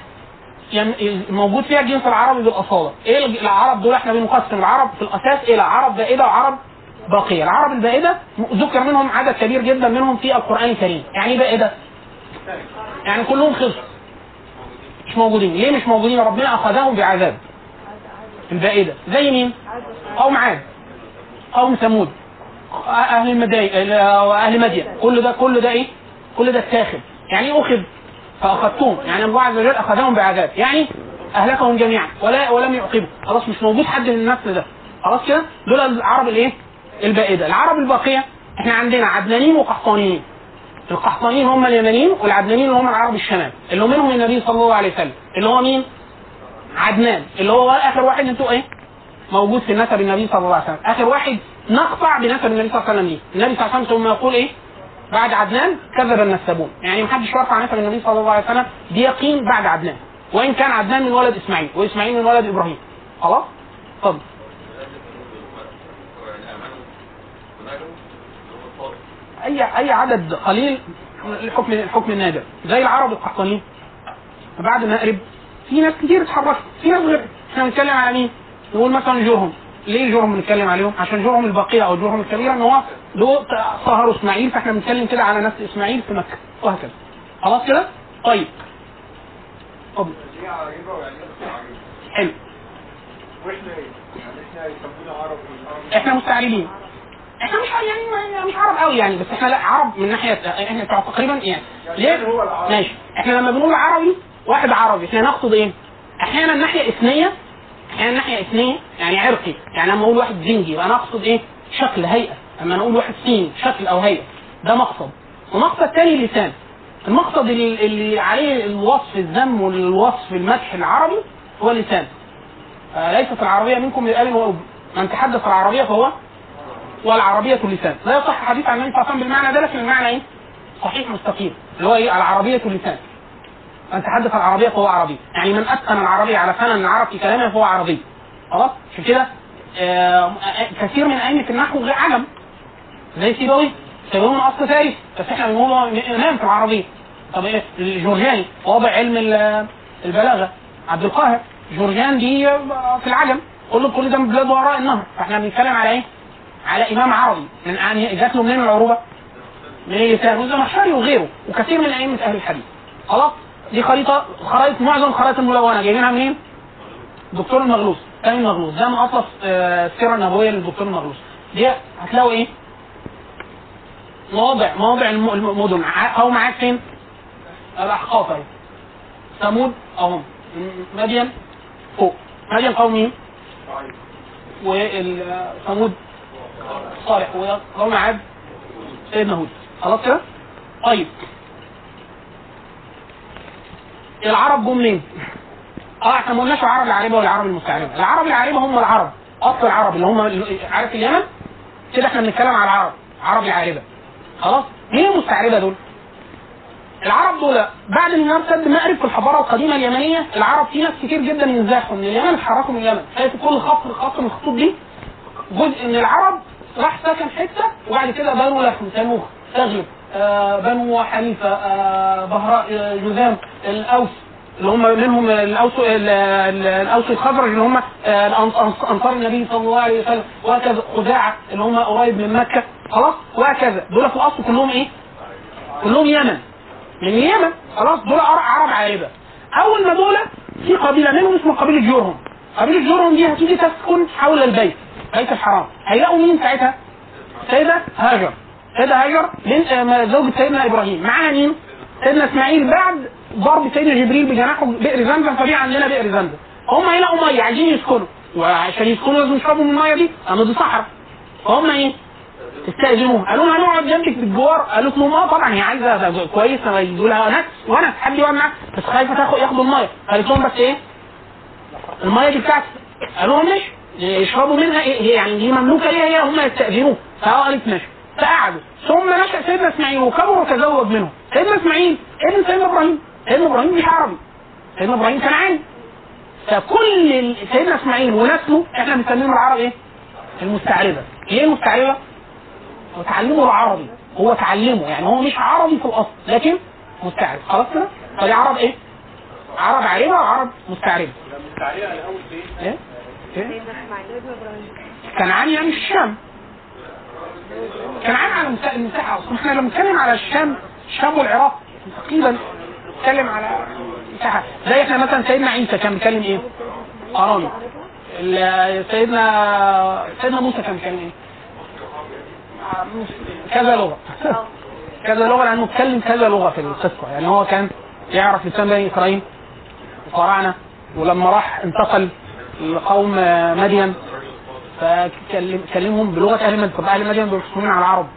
يعني موجود فيها الجنس العربي بالأصالة، إيه العرب دول إحنا بنقسم العرب في الأساس إلى عرب بائدة وعرب باقية، العرب البائدة ذكر منهم عدد كبير جدا منهم في القرآن الكريم، يعني إيه بائدة؟ يعني كلهم خلص مش موجودين، ليه مش موجودين؟ ربنا أخذهم بعذاب. البائدة، زي مين؟ قوم عاد. قوم ثمود. أهل المداين أهل مدين كل ده كل ده إيه؟ كل ده اتاخد. يعني أخذ؟ فأخذتهم. يعني الله عز وجل أخذهم بعذاب. يعني أهلكهم جميعا. ولا ولم يعقبوا. خلاص مش موجود حد من النسل ده. خلاص كده؟ دول العرب الإيه؟ البائدة. العرب الباقية إحنا عندنا عدنانيين وقحطانيين. القحطانيين هم اليمنيين والعدنانيين هم العرب الشمال. اللي منهم النبي صلى الله عليه وسلم. اللي هو مين؟ عدنان. اللي هو آخر واحد أنتوا إيه؟ موجود في نسب النبي صلى الله عليه وسلم. آخر واحد نقطع بنسب النبي صلى الله عليه وسلم. ليه النبي صلى الله عليه وسلم ثم يقول إيه؟ بعد عدنان كذب النسابون. يعني محدش رفع نسب النبي صلى الله عليه وسلم بيقين بعد عدنان. وإن كان عدنان من ولد إسماعيل وإسماعيل من ولد إبراهيم. خلاص؟ اتفضل أي أي عدد قليل الحكم الحكم النادر. زي العرب القحطانيين. بعد المغرب في ناس كتير اتحركت في ناس غير. إحنا بنتكلم على مين؟ نقول مثلا جرهم ليه جرهم بنتكلم عليهم؟ عشان جرهم البقية أو جرهم الكبيرة إن هو دول سهروا إسماعيل فإحنا بنتكلم كده على نفس إسماعيل في مكة وهكذا خلاص كده؟ طيب اتفضل حلو؟ يعني إحنا مستعربين إحنا مش يعني ما- مش عرب قوي يعني بس إحنا لا عرب من ناحيه إحنا تقريبا يعني ليه؟ ماشي إحنا لما بنقول عربي واحد عربي إحنا نقصد إيه؟ أحيانا ناحية إثنية أحيانا ناحية اثنيه يعني عرقي يعني لما أقول واحد زنجي يبقى أنا أقصد إيه؟ شكل هيئة. لما أنا أقول واحد سين شكل أو هيئة. ده مقصد. ومقصد تاني لسان. المقصد اللي, عليه الوصف الذم والوصف المدح العربي هو اللسان آه، ليست العربية منكم للآل وأب من تحدث العربية فهو والعربية اللسان لا يصح حديث عن النبي صلى الله عليه وسلم بالمعنى ده لكن المعنى إيه؟ صحيح مستقيم. اللي هو إيه؟ العربية اللسان من تحدث العربية فهو عربي. يعني من أتقن العربية على فن العرب في كلامه فهو عربي. خلاص؟ عشان كده. آه، كثير من أئمة النحو غير عجم. زي سيبوي سيبوي من أصل فارس بس إحنا بنقول إمام في العربية طب إيه؟ الجورجاني واضع علم ال- البلاغة. عبد القاهر. جورجان دي في العجم. كل كل ده من بلاد وراء النهر. فإحنا بنتكلم على إيه؟ على إمام عربي. من يعني جات له منين العروبة؟ من والزمخشري وغيره. وكثير من أئمة أهل الحديث. خلاص؟ دي خريطة خرائط معظم الخرائط الملونة. جايبينها منين؟ دكتور المغلوس. تامي المغلوس. ده من اطلس آه، السيرة النبوية للدكتور المغلوس. دي هتلاقوا إيه؟ مواضع مواضع الم- المدن. قوم عاد فين؟ الأحقاف أهي. ثمود أهم. مدين فوق. مدين قوم مين؟ وثمود صالح. وقوم عاد. سيدنا هود. خلاص كده؟ طيب. العرب جم منين؟ آه إحنا ما قلناش العرب العريبة والعرب المستعربة، العرب العريبة هم العرب، أصل العرب اللي هم عارف اليمن؟ كده إحنا بنتكلم على العرب، عرب العاربه. خلاص؟ مين المستعربة دول؟ العرب دول بعد انهيار سد مأرب في الحضارة القديمة اليمنية العرب في ناس كتير جدا ينزاحوا من اليمن اتحركوا من اليمن شايف كل خط خط من الخطوط دي جزء من العرب راح سكن حتة وبعد كده بنو لحم تنوخ تغلب بنو حنيفة آه بهراء آه جذام الأوس اللي هم منهم الأوس ال- ال- الأوس الخزرج اللي هم آه، أنصار النبي صلى الله عليه وسلم وهكذا خزاعة اللي هم قريب من مكة خلاص وهكذا. دول في الأصل كلهم إيه؟ كلهم يمن. من اليمن خلاص دول عر- عرب عاربه أول ما دول في قبيلة منهم اسمها قبيلة جورهم. قبيلة جورهم دي هتيجي تسكن حول البيت بيت الحرام. هيلاقوا مين ساعتها؟ سيدة هاجر. سيدة هاجر بنت آه، زوجة سيدنا إبراهيم. معاها مين؟ سيدنا إسماعيل بعد ضرب سيدنا جبريل بجناحه بئر زمزم فبيع عندنا بئر زمزم هم هيلاقوا ميه عايزين يسكنوا. وعشان يسكنوا لازم يشربوا من المية دي لأن دي صحراء. فهم إيه؟ استاذنوه قالوا لها هنقعد جنبك بالجوار. قالت لهم آه طبعا هي عايزة كويسه يجوا لها ناس ونس حد يقعد معاها بس خايفة تاخد ياخدوا المية. قالت لهم بس إيه؟ المية دي بتاعتي. قالوا لهم ماشي يشربوا منها إيه؟ يعني دي مملوكة ليها هي هم يستأذنوه. فهو قالت ماشي. فقعدوا ثم نشا سيدنا إسماعيل وكبر وتزوج منهم سيدنا إسماعيل ابن سيدنا إبراهيم سيدنا إبراهيم مش عربي سيدنا إبراهيم كنعاني فكل سيدنا إسماعيل ونسله إحنا بنسميهم العرب إيه؟ المستعربة ليه المستعربة؟ وتعلمه العربي هو تعلمه يعني هو مش عربي في الأصل لكن مستعرب خلاص كده؟ فدي عرب إيه؟ عرب عاربه وعرب مستعربة إيه؟ إيه؟ سيدنا اسماعيل ابن إبراهيم كنعان يعني الشام كنعان على مسا- المساحه أصلا. إحنا لما بنتكلم على الشام الشام والعراق تقريبا بنتكلم على مساحة. زي إحنا مثلا سيدنا عيسى كان بيتكلم إيه؟ ال- سيدنا سيدنا موسى كان بيتكلم إيه؟ كذا لغة. كذا لغة لأنه اتكلم كذا لغة في القصة. يعني هو كان يعرف لسان بني إسرائيل وفراعنه ولما راح انتقل لقوم مدين فكلمهم بلغة أهل مدين طب أهل مدين دول على العرب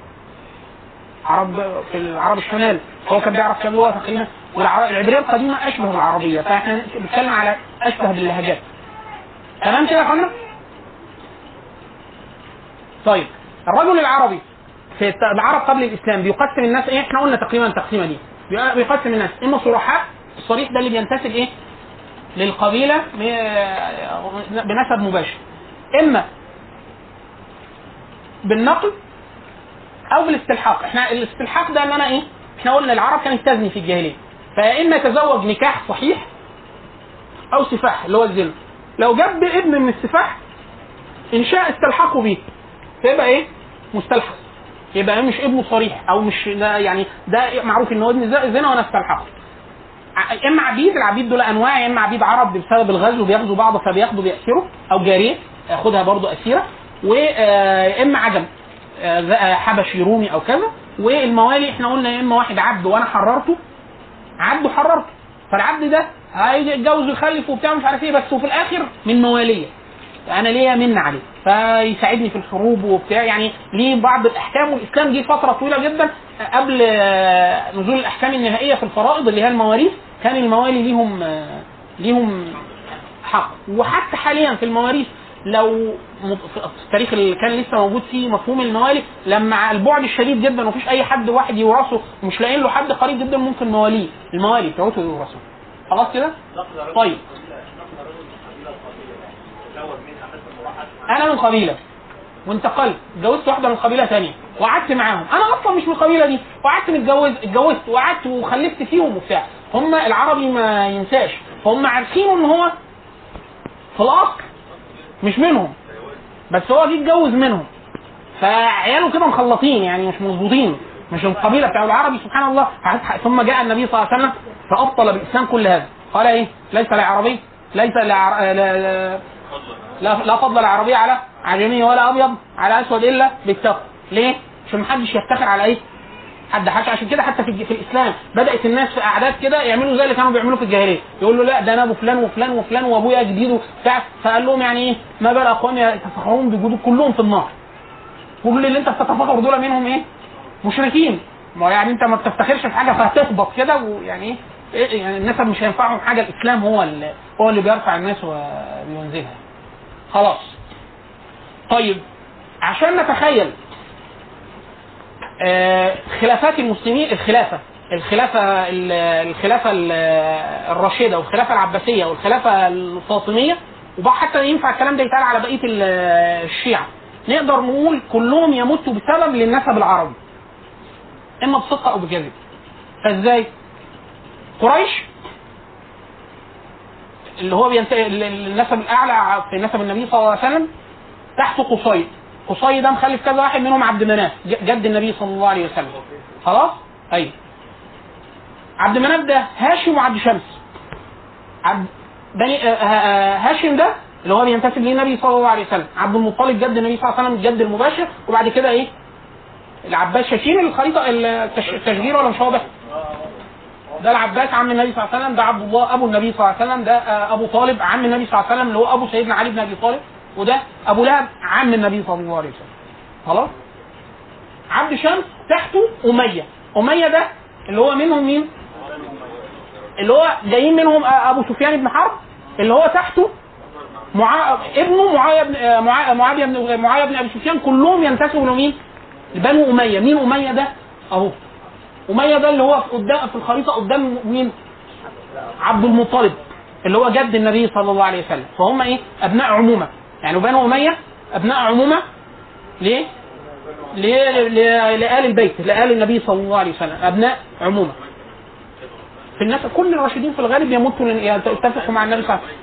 عرب في العرب الشمال. هو كان بيعرف كام لغة تقريبا والعبريه القديمة أشبه بالعربيه فإحنا بنتكلم على أشبه باللهجات. تمام كده يا أخوانا؟ طيب. الرجل العربي في العرب قبل الإسلام بيقسم الناس إيه؟ إحنا قلنا تقريبا التقسيمه دي. بي- بيقسم الناس. إما صرحاء الصريح ده اللي بينتسب إيه؟ للقبيلة م- بنسب مباشر. إما بالنقل أو بالاستلحاق. إحنا الاستلحاق ده ان أنا إيه؟ إحنا قلنا العرب كانت تزني في الجاهلية. فيا إما يتزوج نكاح صحيح أو سفاح اللي هو الزنا. لو جاب ابن من السفاح إن شاء استلحقوا بيه. فيبقى إيه؟ مستلحق. يبقى مش ابنه صريح أو مش ده يعني ده معروف إن هو ابن زنا وأنا استلحقه. إما عبيد العبيد دول أنواع يا إما عبيد عرب بسبب الغزو بياخدوا بعض فبياخدوا بيأسروا أو جارية ياخدها برضو أسيرة. واما عجم آه، آه، حبشي رومي أو كذا والموالي إحنا قلنا يا إما واحد عبد وأنا حررته. عبد حررته. فالعبد ده هيجي يتجوز ويخلف وبتاع مش عارف إيه بس وفي الآخر من موالية. أنا ليا من عليه. فيساعدني في الحروب وبتاع. يعني ليه بعض الأحكام والإسلام جه فترة طويلة جدا قبل آه، نزول الأحكام النهائية في الفرائض اللي هي المواريث كان الموالي ليهم آه، ليهم حق. وحتى حاليا في المواريث لو في التاريخ اللي كان لسه موجود فيه مفهوم الموالي لما البعد الشديد جدا ومفيش أي حد واحد يورثه ومش لاقيين له حد قريب جدا ممكن مواليه الموالي بتوعته يورثوه خلاص كده؟ طيب. أنا من قبيلة. وانتقلت. اتجوزت واحدة من قبيلة ثانية وقعدت معاهم. أنا أصلا مش من القبيله دي. وقعدت متجوز اتجوزت وقعدت وخلفت فيهم وبتاع. هم العربي ما ينساش. فهم عارفين إن هو في الأصل مش منهم بس هو جه اتجوز منهم فعياله كده مخلطين يعني مش مظبوطين مش القبيلة بتاع العربي سبحان الله ثم جاء النبي صلى الله عليه وسلم فأبطل بالاسلام كل هذا قال إيه ليس لعربي ليس. لا, لا, لا, لا فضل العربي على عجمي ولا أبيض على أسود إلا بالتقوى ليه؟ عشان محدش يفتخر على إيه؟ حد حاجة عشان كده حتى في, في الإسلام. بدأت الناس في أعداد كده يعملوا زي اللي كانوا بيعملوا في الجاهلية. يقول له لا ده أنا أبو فلان وفلان وفلان وأبويا جديد وبتاع. فقال لهم يعني إيه؟ ما بال اقوام يتفخرون بوجود كلهم في النار. كل اللي أنت بتتفخر دول منهم إيه؟ مشركين. ما يعني أنت ما بتفتخرش في حاجة فهتهبط كده ويعني إيه؟ إيه؟ يعني النسب مش هينفعهم حاجة. الإسلام هو اللي هو اللي بيرفع الناس وبينزلها. خلاص. طيب عشان نتخيل خلافات المسلمين الخلافة الخلافة ال- الخلافة ال- الراشدة والخلافة العباسية والخلافة الفاطمية وحتى ينفع الكلام ده يتقال على بقية ال- الشيعة. نقدر نقول كلهم يمتوا بسبب للنسب العربي. إما بصدق أو بكذب فإزاي؟ قريش اللي هو بينتهي النسب الأعلى في نسب النبي صلى الله عليه وسلم تحته قصي. قصي ده مخلف كذا واحد منهم عبد مناف جد النبي صلى الله عليه وسلم. خلاص؟ أيوه عبد مناف ده هاشم وعبد شمس. عبد بني آه، آه، هاشم ده اللي هو بينتسب للنبي صلى الله عليه وسلم. عبد المطلب جد النبي صلى الله عليه وسلم الجد المباشر وبعد كده إيه؟ العباس شاشين الخريطة التش- التشجير ولا مش واضح؟ ده العباس عم النبي صلى الله عليه وسلم ده عبد الله أبو النبي صلى الله عليه وسلم ده آه، أبو طالب عم النبي صلى الله عليه وسلم اللي هو أبو سيدنا علي بن أبي طالب. وده أبو لهب عم النبي صلى الله عليه وسلم. خلاص؟ عبد شمس تحته أمية. أمية ده اللي هو منهم مين؟ اللي هو جايين منهم آه، أبو سفيان بن حرب. اللي هو تحته معا... ابنه معاوية بن آه، معا- معاوية بن معاوية بن أبي سفيان. كلهم ينتسبوا لمين؟ لبنو أمية، مين أمية ده؟ أهو. أمية ده اللي هو في قدام في الخريطة قدام مين؟ عبد المطلب اللي هو جد النبي صلى الله عليه وسلم، فهم إيه؟ أبناء عمومة، يعني بنو أمية أبناء عمومة ليه؟ لآل البيت، لآل النبي صلى الله عليه وسلم، أبناء عمومة. في الناس كل الراشدين في الغالب يموتوا يتفقوا مع النبي صلى الله عليه وسلم.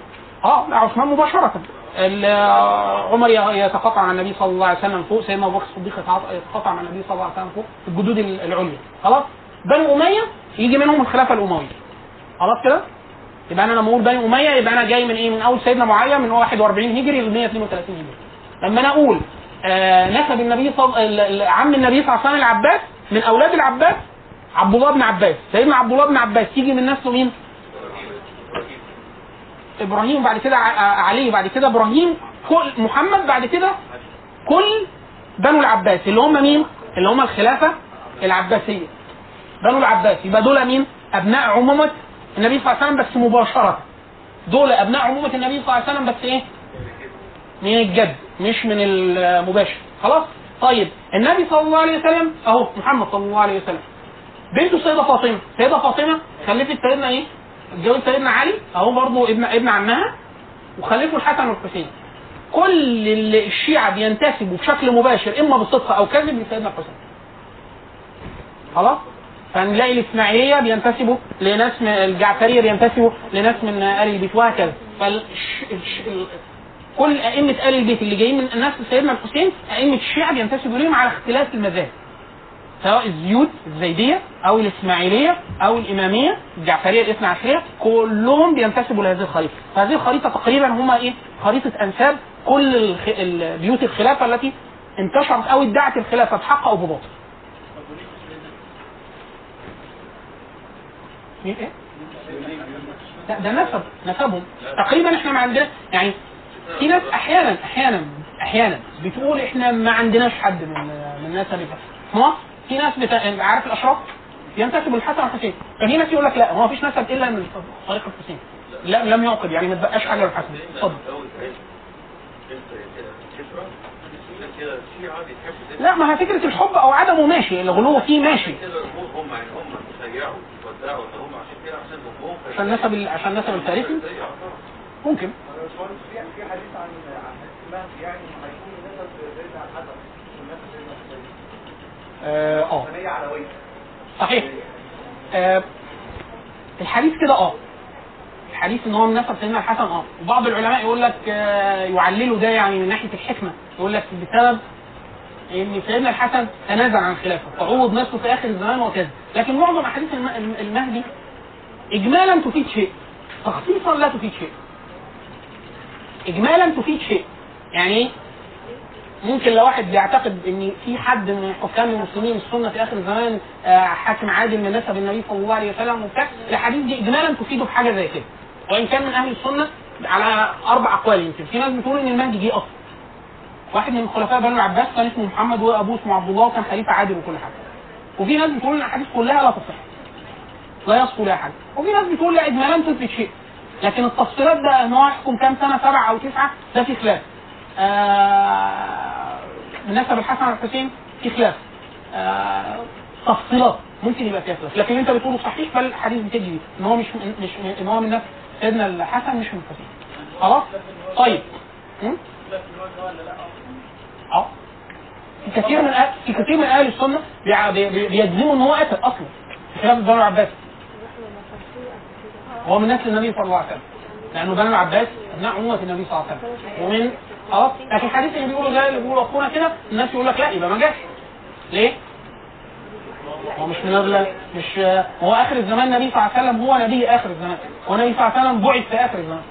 آه عثمان مباشرة عمر يتقاطع مع النبي صلى الله عليه وسلم فوق سيدنا أبو بكر الصديق يتقاطع مع النبي صلى الله عليه وسلم فوق الجدود ال- العليا خلاص بنو أمية يجي منهم الخلافة الأموية خلاص كده يبقى أنا لما أقول بني أمية يبقى أنا جاي من إيه من أول سيدنا معاوية من 41 هجري ل 132 هجري لما أنا أقول آه نسب النبي صل... عم النبي صلى الله عليه وسلم العباس من أولاد العباس عبد الله بن عباس سيدنا عبد الله بن عباس يجي من نسله مين؟ إبراهيم بعد كده ع- علي بعد كده إبراهيم كل محمد بعد كده كل بنو العباس اللي هم مين؟ اللي هم الخلافة العباسية بنو العباس يبقى دول مين؟ أبناء عمومه النبي صلى الله عليه وسلم بس مباشرة دول أبناء عمومة النبي صلى الله عليه وسلم بس إيه؟ من الجد مش من المباشر خلاص؟ طيب النبي صلى الله عليه وسلم أهو محمد صلى الله عليه وسلم بنته السيدة فاطمة، السيدة فاطمة خلفت سيدنا إيه؟ اتجوزت سيدنا علي أهو برضه ابن ابن عمها وخلفوا الحسن والحسين. كل اللي الشيعة بينتسبوا بشكل مباشر إما بالصدق أو كذب لسيدنا الحسين. خلاص؟ فنلاقي الاسماعيلية بينتسبوا لناس من الجعفرية بينتسبوا لناس من آل البيت وهكذا. ال... كل أئمة آل البيت اللي جايين من الناس سيدنا الحسين أئمة الشيعة بينتسبوا ليهم على اختلاف المذاهب. سواء الزيود الزيدية أو الإسماعيلية أو الإمامية الجعفرية الاثنى عشرية كلهم بينتسبوا لهذه الخريطة فهذه الخريطة تقريبا هما إيه خريطة أنساب كل الخ... ال- بيوت الخلافة التي انتشرت أو ادعت الخلافة بحق أو بباطل مين إيه؟ لا ده نسب نسبهم تقريبا إحنا ما عندنا يعني في ناس أحيانا أحيانا أحيانا بتقول إحنا ما عندناش حد من من اللي في مصر في ناس بتا... عارف الأشراف؟ ينتسب للحسن والحسين ففي ناس يقول لك لا هو مفيش نسب إلا من طريق الحسين. لا لم يعقد يعني ما تبقاش حاجة للحسن. اتفضل. لا ما هي فكرة الحب أو عدمه ماشي الغلو فيه ماشي. هم يعني هم سيعوا ودعوا هم عشان كده عشان هم عشان نسب ال- عشان نسب الفارسي ممكن. في حديث عن عن يعني هيكون نسب آه آه. صحيح. آه الحديث كده آه. الحديث إن هو نسب سيدنا الحسن آه. وبعض العلماء يقول لك آه يعللوا ده يعني من ناحية الحكمة. يقول لك بسبب إن سيدنا الحسن تنازل عن الخلافه فعوض نفسه في آخر الزمان وكذا. لكن معظم أحاديث الم- الم- المهدي اجمالا تفيد شيء تخصيصا لا تفيد شيء. اجمالا تفيد شيء. يعني ممكن لو واحد بيعتقد إن في حد من حكام المسلمين السنة في آخر الزمان آه، حاكم عادل من نسب النبي صلى الله عليه وسلم وبتاع الحديث دي اجمالا تفيده بحاجه زي كده. وإن كان من أهل السنة على أربع أقوال يمكن. في ناس بتقول إن المهدي جه أصلا. واحد من خلفاء بنو العباس كان اسمه محمد وابوه اسمه عبد الله وكان خليفة عادل وكل حاجة. وفي ناس بتقول إن الأحاديث كلها لا تصح. لا يصفو لها حاجة. وفي ناس بتقول لا اجمالا تثبت شيء. لكن التفصيلات ده إن هو يحكم كام سنة؟ سبعة أو تسعة؟ ده في خلاف. آه نسب الحسن والحسين في خلاف. آه تفصيلات. ممكن يبقى فيها خلاف. لكن أنت بتقوله صحيح بل الحديث بتجي. بيه. إن هو مش مش إن هو من نفس سيدنا الحسن مش من الفسيح خلاص؟ طيب? أه. كثير من في كثير من أهل السنة بيجزموا إن هو قتل أصلا خلاف بنو العباس. هو من نسل النبي صلى الله عليه وسلم. لأنه بنو العباس أبناء عمومه النبي صلى الله عليه وسلم. ومن خلاص؟ لكن الحديث اللي بيقولوا ده اللي بيقولوا أخونا كده الناس يقول لك لا يبقى ما جاش. ليه؟ هو مش من مش هو آخر الزمان النبي صلى الله عليه وسلم هو نبي آخر الزمان. هو صلى الله عليه وسلم بعث في آخر الزمان.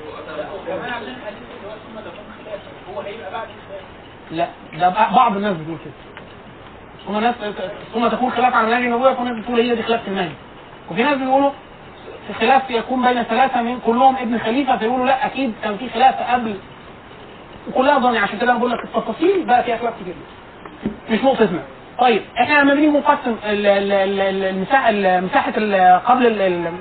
لا ده بعض الناس بتقول كده. ثم ناس ثم تكون خلاف عن منهج النبوة وفي ناس بتقول هي دي خلاف في وفي ناس بيقولوا في خلاف يكون بين ثلاثة من كلهم ابن خليفة فيقولوا لا أكيد كان في خلاف قبل. وكلها ظني عشان كده أنا بقول لك التفاصيل بقى فيها خلاف كتير. مش نقطتنا طيب إحنا لما بنيجي نقسم ال- ال- ال- ال- المساحة ال- مساحة ال- قبل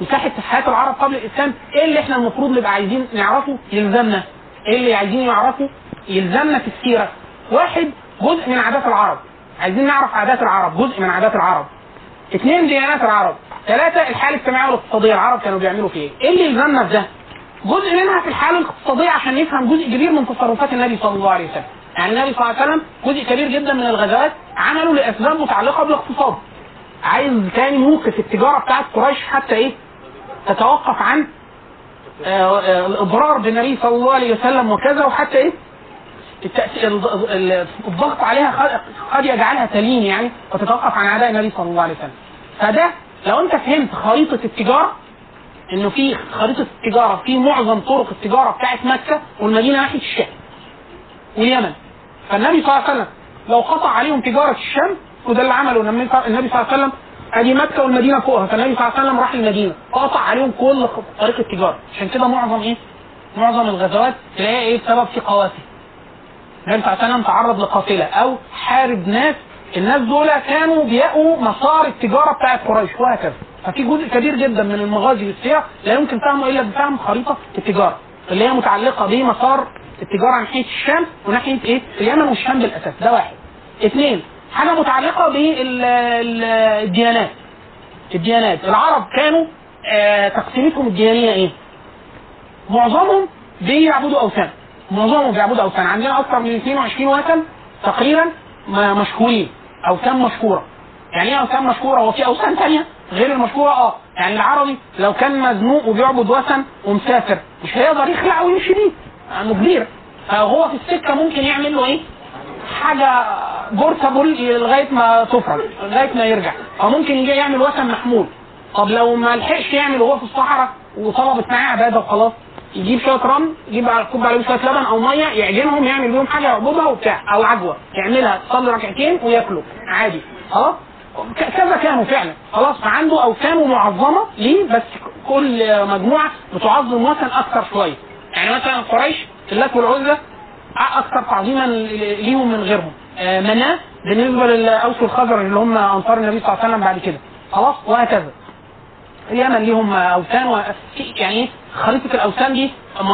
مساحة حياة العرب قبل الإسلام. إيه اللي إحنا المفروض نبقى عايزين نعرفه؟ يلزمنا. إيه اللي عايزين يعرفه؟ يلزمنا في السيرة. واحد جزء من عادات العرب. عايزين نعرف عادات العرب جزء من عادات العرب. اثنين ديانات العرب. ثلاثة الحالة الاجتماعية والاقتصادية العرب كانوا بيعملوا فيه إيه؟ إيه اللي يلزمنا في ده؟ جزء منها في الحالة الاقتصادية عشان نفهم جزء كبير من تصرفات النبي صلى الله عليه وسلم. يعني النبي صلى الله عليه وسلم جزء كبير جدا من الغزوات عملوا لأسباب متعلقة بالاقتصاد. عايز كان يوقف التجارة بتاعت قريش حتى إيه؟ تتوقف عن آه، آه، الإضرار بالنبي صلى الله عليه وسلم وكذا وحتى إيه؟ الضغط عليها قد يجعلها تلين يعني وتتوقف عن أعداء النبي صلى الله عليه وسلم. فده لو أنت فهمت خريطة التجارة إنه في خريطة التجارة في معظم طرق التجارة بتاعت مكة والمدينة ناحية الشام. واليمن فالنبي صلى الله عليه وسلم لو قطع عليهم تجارة الشام وده اللي عمله. النبي صلى الله عليه وسلم ادي مكة والمدينة فوقها. فالنبي صلى الله عليه وسلم راح المدينة قطع عليهم كل طريق التجارة. عشان كده معظم إيه؟ معظم الغزوات تلاقيها إيه؟ بسبب في قوافل النبي صلى الله عليه وسلم تعرض لقافله أو حارب ناس. الناس دول كانوا بيقوا مسار التجارة بتاعت قريش وهكذا. ففي جزء كبير جدا من المغازي والسيره لا يمكن فهمه إلا بفهم خريطة التجارة اللي هي متعلقة بمسار التجارة ناحيه الشام وناحية إيه؟ اليمن والشام بالأساس. ده واحد. اثنين حاجة متعلقة بالديانات. الديانات. العرب كانوا آه تقسيمتهم الديانية إيه؟ معظمهم بيعبدوا أوثان. معظمهم بيعبدوا أوثان. عندنا أكثر من 22 وثن تقريبا مشهورين. أوثان مشهورة. يعني إيه أوثان مشهورة؟ هو في أوثان ثانية غير المشهورة؟ آه. يعني العربي لو كان مزنوق وبيعبد وثن ومسافر مش هيقدر يخلع ويمشي بيه. كبير فهو في السكة ممكن يعمل له إيه؟ حاجة بورتابل لغاية ما تفرج لغاية ما يرجع. أو ممكن يجي يعمل وثن محمول. طب لو ما لحقش يعمل وهو في الصحراء وطلبت معاه عبادة وخلاص يجيب شوية رمل يجيب يكب عليهم شوية لبن أو مية يعجنهم يعمل بيهم حاجة يعبدها وبتاع أو عجوة. يعملها تصلي ركعتين وياكلوا. عادي. خلاص؟ كذا كانوا فعلا. خلاص فعنده أوثان معظمة ليه؟ بس كل مجموعة بتعظم وثن أكثر شوية. يعني مثلا قريش اللات والعزى أكثر تعظيما ليهم من غيرهم آه، مناة بالنسبة للأوس والخزرج اللي هم أنصار النبي صلى الله عليه وسلم بعد كده خلاص وهكذا اليمن ليهم أوثان و... يعني إيه خريطة الأوثان دي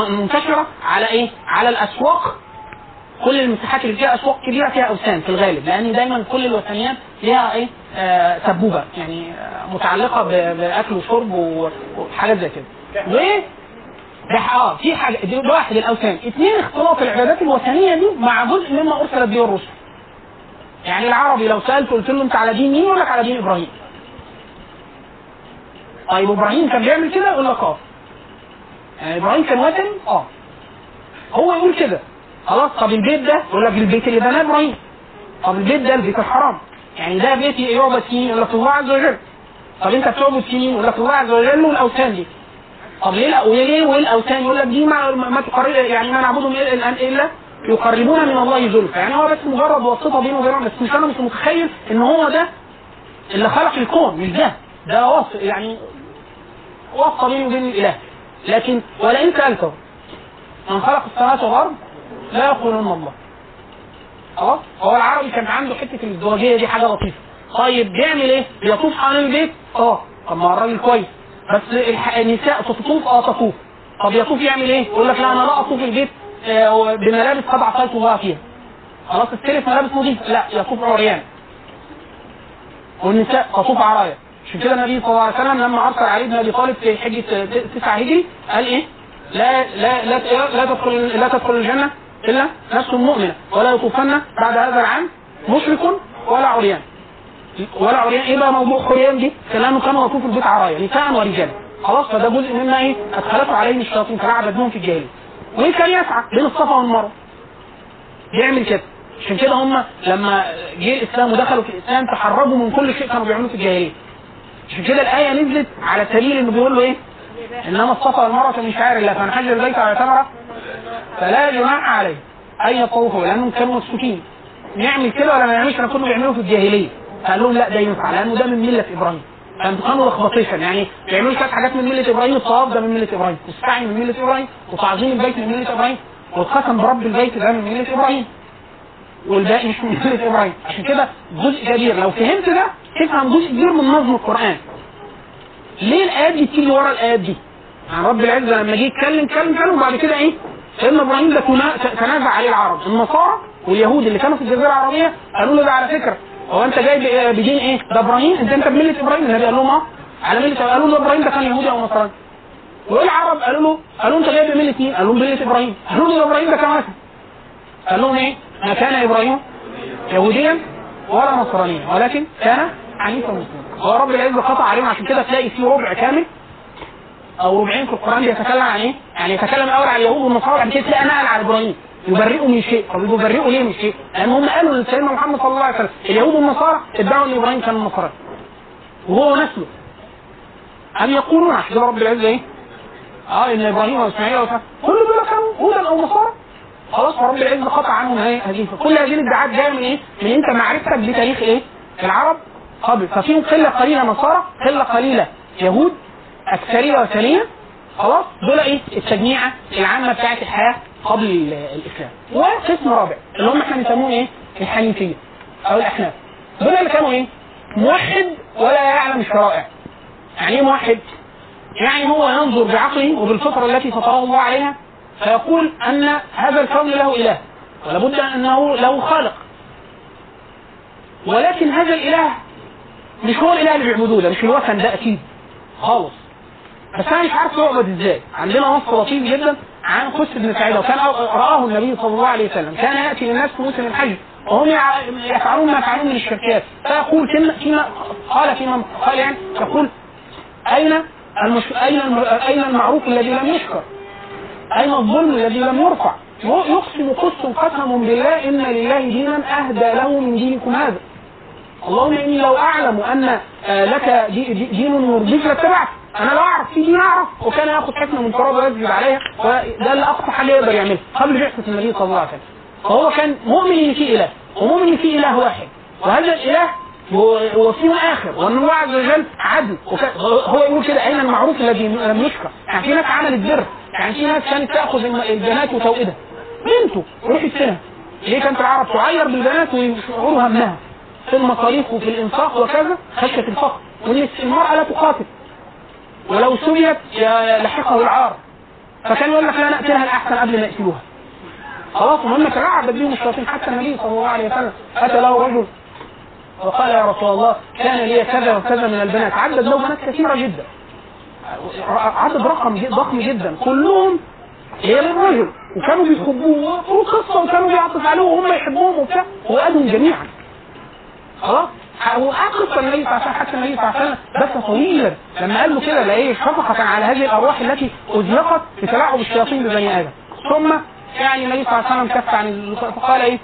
منتشرة على إيه؟ على الأسواق كل المساحات اللي فيها أسواق كبيرة فيها أوثان في الغالب لأن دايما كل الوثنيات ليها إيه؟ آه سبوبه يعني آه متعلقة. بأكل وشرب وحاجات زي كده. ده آه في حاجة دي واحد الأوثان، اثنين اختلاط العبادات الوثنية دي مع جزء مما ارسلت به الرسل. يعني العربي لو سألته قلت له انت على دين مين؟ يقول لك على دين إبراهيم. طيب إبراهيم كان بيعمل كده؟ يقول لك آه. يعني إبراهيم كان وثني؟ آه. هو يقول كده. خلاص طب البيت ده؟ يقول لك البيت اللي بناه إبراهيم. طب البيت ده البيت الحرام. يعني ده بيت يعبد فيه يقول لك الله عز وجل. طب انت بتعبد فيه؟ يقول لك الله عز وجل والأوثان دي. وليه والاوثان يقول لك دي ما, ما تقرب يعني ما نعبدهم الا الآن إلا يقربون من الله زلفى يعني هو بس مجرد واسطة بينه وبين بس مش أنا مش متخيل إن هو ده اللي خلق الكون مش ده. ده وصف يعني واسطة بينه وبين الإله. لكن ولئن سألته من خلق السماوات والأرض لا يقولون الله. خلاص؟ هو العربي كان عنده حتة الازدواجية دي حاجة لطيفة. طيب بيعمل إيه؟ بيطوف حوالين البيت؟ آه. طب ما الراجل كويس. بس النساء تطوف آه تطوف. طب يطوف يعمل إيه؟ يقول لك لا أنا لا أطوف البيت آه، بملابس قد عصيت الله فيها. خلاص استلف ملابس نظيفة. لا يطوف عريان. والنساء تطوف عرايا. عشان كده النبي صلى الله عليه وسلم لما أرسل علي بن أبي طالب في حجة تسعه هجري قال إيه؟ لا لا لا لا تدخل لا تدخل الجنة إلا نفس مؤمنة ولا يطوفن بعد هذا العام مشرك ولا عريان. ولا عريان إيه بقى موضوع عريان دي؟ كلامه كانوا يطوفوا البيت عرايا نساء ورجالا خلاص فده جزء مما إيه؟ أدخلته عليهم الشياطين فلعب بهم في الجاهلية. وكان يسعى؟ بين الصفا والمروة. بيعمل كده. عشان كده هم لما جه الإسلام ودخلوا في الإسلام تحرروا من كل شيء كانوا بيعملوه في الجاهلية. عشان كده الآية نزلت على سبيل إنه بيقول له إيه؟ إنما الصفا والمروة من شعائر الله فمن حج البيت على ثمرة فلا جناح عليه. ان يطوفوا لأنهم كانوا مسكوتين نعمل كده ولا ما نعملش أنا كله بيعملوه في الجاهلية. فقال لهم لا ده ينفع لأنه ده من ملة إبراهيم كانوا لخبطيشا يعني بيعملوا شوية حاجات من ملة إبراهيم الطواف ده من ملة إبراهيم والسعي من ملة إبراهيم وتعظيم البيت من ملة إبراهيم والقسم برب البيت ده من ملة إبراهيم والباقي مش من ملة إبراهيم عشان كده جزء كبير لو فهمت ده تفهم جزء كبير من نظم القرآن ليه الآيات دي بتيجي ورا الآيات دي؟ يعني رب العزة لما جه يتكلم اتكلم اتكلم وبعد كده إيه؟ سيدنا إبراهيم ده تنا- تنازع عليه العرب النصارى واليهود اللي كانوا في الجزيرة العربية قالوا له ده على فكرة هو أنت جاي بدين إيه؟ ده إبراهيم. انت أنت بملة إبراهيم. النبي قال لهم آه على مله قالوا له إبراهيم ده كان يهودي أو نصراني. والعرب قالوا له قالوا أنت جاي بملة مين؟ قالوا لهم مله إبراهيم. قالوا له إبراهيم ده كان وثني قال لهم إيه؟ ما كان إبراهيم يهوديا ولا نصرانيا ولكن كان حنيفا مسلما. هو رب العزة قطع عليهم. عشان كده تلاقي في ربع كامل أو ربعين في القرآن بيتكلم عن إيه؟ يعني يتكلم الأول عن اليهود والنصارى وبعد كده تلاقي نقل على إبراهيم. يبرئوا من شيء طب يبرئوا ليه من شيء؟ لأن هم قالوا لسيدنا محمد صلى الله عليه وسلم اليهود والنصارى ادعوا إن إبراهيم كان نصراني وهو نسله أم يقولون عشان رب العزة إيه؟ إن إبراهيم وإسماعيل وإسحاق كل دول كانوا هودا أو نصارى خلاص فرب العزة قطع عنهم هذه كل هذه الادعاءات جاية من إيه؟ من أنت معرفتك بتاريخ إيه؟ العرب قبل ففيهم قلة قليلة نصارى قلة قليلة يهود أكثرية وثنية خلاص دول إيه؟ التجميعة العامة بتاعت الحياة قبل ال- الإسلام. وقسم رابع اللي هم إحنا بنسموه إيه؟ الحنيفية أو الأحناف. دول اللي كانوا إيه؟ موحد ولا يعلم الشرائع. يعني إيه موحد؟ يعني هو ينظر بعقله وبالفطرة التي فطره الله عليها فيقول أن هذا الكون له إله ولابد أنه له خالق. ولكن هذا الإله مش هو الإله اللي بيعبدوه ده مش الوثن ده أكيد خالص. بس أنا مش عارف يعبد إزاي. عندنا نص لطيف جدا. عن قصة ابن سعيد وكان رآه النبي صلى الله عليه وسلم كان يأتي للناس في موسم الحج وهم يفعلون ما يفعلون من الشركات فيقول فيما, فيما قال فيما قال يعني يقول أين المش... أين الم... أين المعروف الذي لم يشكر؟ أين الظلم الذي لم يرفع؟ يقسم قسم قسم بالله إن لله دينا أهدى له من دينكم هذا. اللهم إني لو أعلم أن آه، لك دي- دي- دين يرضيك لاتبعت. أنا لو أعرف في دين أعرف؟ وكان ياخذ حكمة من تراب ويسجد عليها وده اللي أقصى حاجة يقدر يعملها. قبل بعثة النبي صلى الله عليه وسلم. فهو كان مؤمن إن في إله ومؤمن إن في إله واحد. وهذا الإله هو فيه آخر وأن الله عز وجل عدل. هو يقول كده أين المعروف الذي لم يشكر يعني في ناس عملت بر. يعني في ناس كانت الم- البنات وتوئدها. بنته روح السنة ليه كانت العرب تعير بالبنات ويشعروا همها في المصاريف وفي الإنفاق وكذا خشية الفقر. وإن المرأة لا تقاتل. ولو سبيت لحقه العار. فكان يقول لك لا نقتلها الأحسن قبل ما يقتلوها. خلاص المهم تلاعب بهم الشياطين حتى النبي صلى الله عليه وسلم أتى له رجل وقال يا رسول الله كان لي كذا وكذا من البنات. عدد له بنات كثيرة جدا. عدد رقم ضخم جدا. كلهم هي للرجل وكانوا بيحبوه وقصة وكانوا بيعطف عليه وهم يحبوهم وبتاع. وقالهم جميعا. خلاص؟ وقصة النبي صلى الله عليه وسلم النبي صلى الله عليه وسلم بس طويلا لما قال له كده لايه شفقة على هذه الأرواح التي أزلقت بتلاعب الشياطين ببني آدم. ثم يعني النبي صلى الله عليه وسلم كف عن ال- فقال إيه؟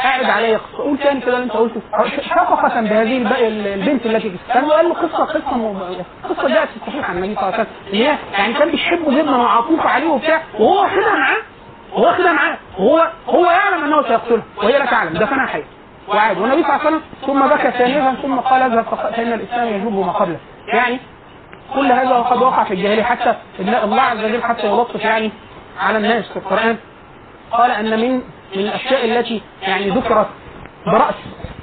قاعد علي قصة قول تاني كده اللي أنت قلته. شفقة بهذه الب- البنت التي كان قال له قصة م- قصة جاءت في الصحيح عن النبي صلى الله عليه وسلم. يعني كان بيحبه جدا وعطوف عليه وبتاع. وهو واخدها معاه. واخدها معاه. وهو هو يعلم أنه سيقتله. وهي لا تعلم. دفنها حي وعاد والنبي صلى الله عليه وسلم ثم بكى ثانيا ثم قال اذهب فإن الإسلام يجوب ما قبله. يعني كل هذا وقد وقع في الجاهلية حتى الله عز وجل حتى يلطف يعني على الناس في القرآن. قال أن من من الأشياء التي يعني ذكرت برأس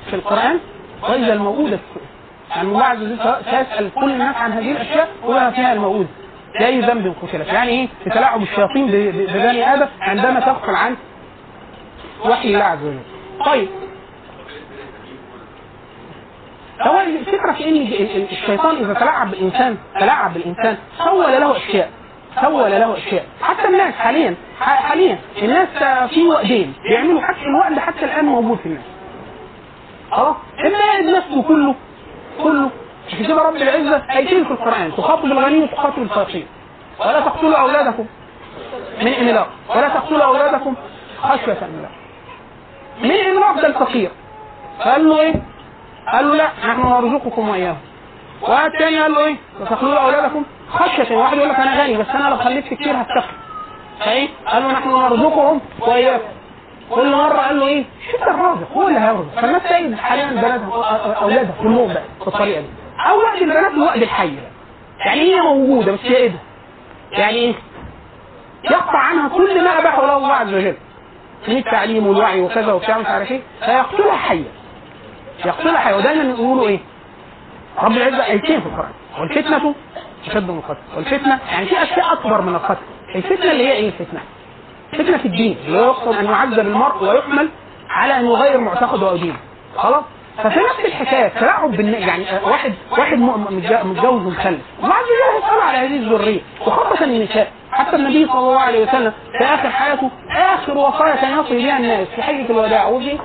في القرآن واذا الموءودة يعني الله عز وجل سيسأل كل الناس عن هذه الأشياء وما فيها الموءودة لاي ذنب قتلت. يعني إيه؟ بتلاعب الشياطين ببني آدم عندما تغفل عن وحي الله عز وجل. طيب هو الفكرة في إن ال- ال- الشيطان إذا تلاعب بالإنسان تلاعب بالإنسان سول له أشياء سول له أشياء. حتى الناس حاليا حاليا الناس في وقتين بيعملوا حتى الوقت حتى الآن موجود في الناس. آه المال نفسه كله كله. عشان كده رب العزة أيتين في القرآن تخاطب الغني وتخاطب الفقير. ولا تقتلوا أولادكم من إملاق ولا تقتلوا أولادكم خشية إملاق. من إملاق ده الفقير. فقال له إيه؟ قال له لا نحن نرزقكم وإياهم والتاني قال له إيه؟ تقتلوا أولادكم خشية واحد يقول لك أنا غني بس أنا لو خلفت كتير هتكفي فايه؟ قال له نحن نرزقهم واياكم كل مرة قال له إيه؟ انت الرازق هو اللي هيرزق فالناس سايب حاليا بناتها أولادها كلهم بقى بالطريقة دي أو وقت البنات الوقت الحي. يعني هي موجودة بس هي إيه؟ يعني إيه؟ يقطع عنها كل ما أباحه له الله عز وجل من التعليم والوعي وكذا وبتاع مش عارف إيه فيقتلها حيه يقتلها حيه ودايما يقولوا إيه؟ رب العزة ايتين في القران والفتنة اشد من القتل والفتنة يعني في أشياء أكبر من القتل الفتنة اللي هي إيه الفتنة؟ فتنة في الدين. اللي هو يقصد أن يعذب المرء ويحمل على ان يغير معتقده أو دينه خلاص؟ ففي نفس الحكاية تلاعب بالن... يعني واحد واحد متجوز ومخلف. عز وجل يسأل على هذه الذرية. وخاصة النساء. حتى النبي صلى الله عليه وسلم في آخر حياته آخر وصايا كان يصي بها الناس في حجة الوداع. وفي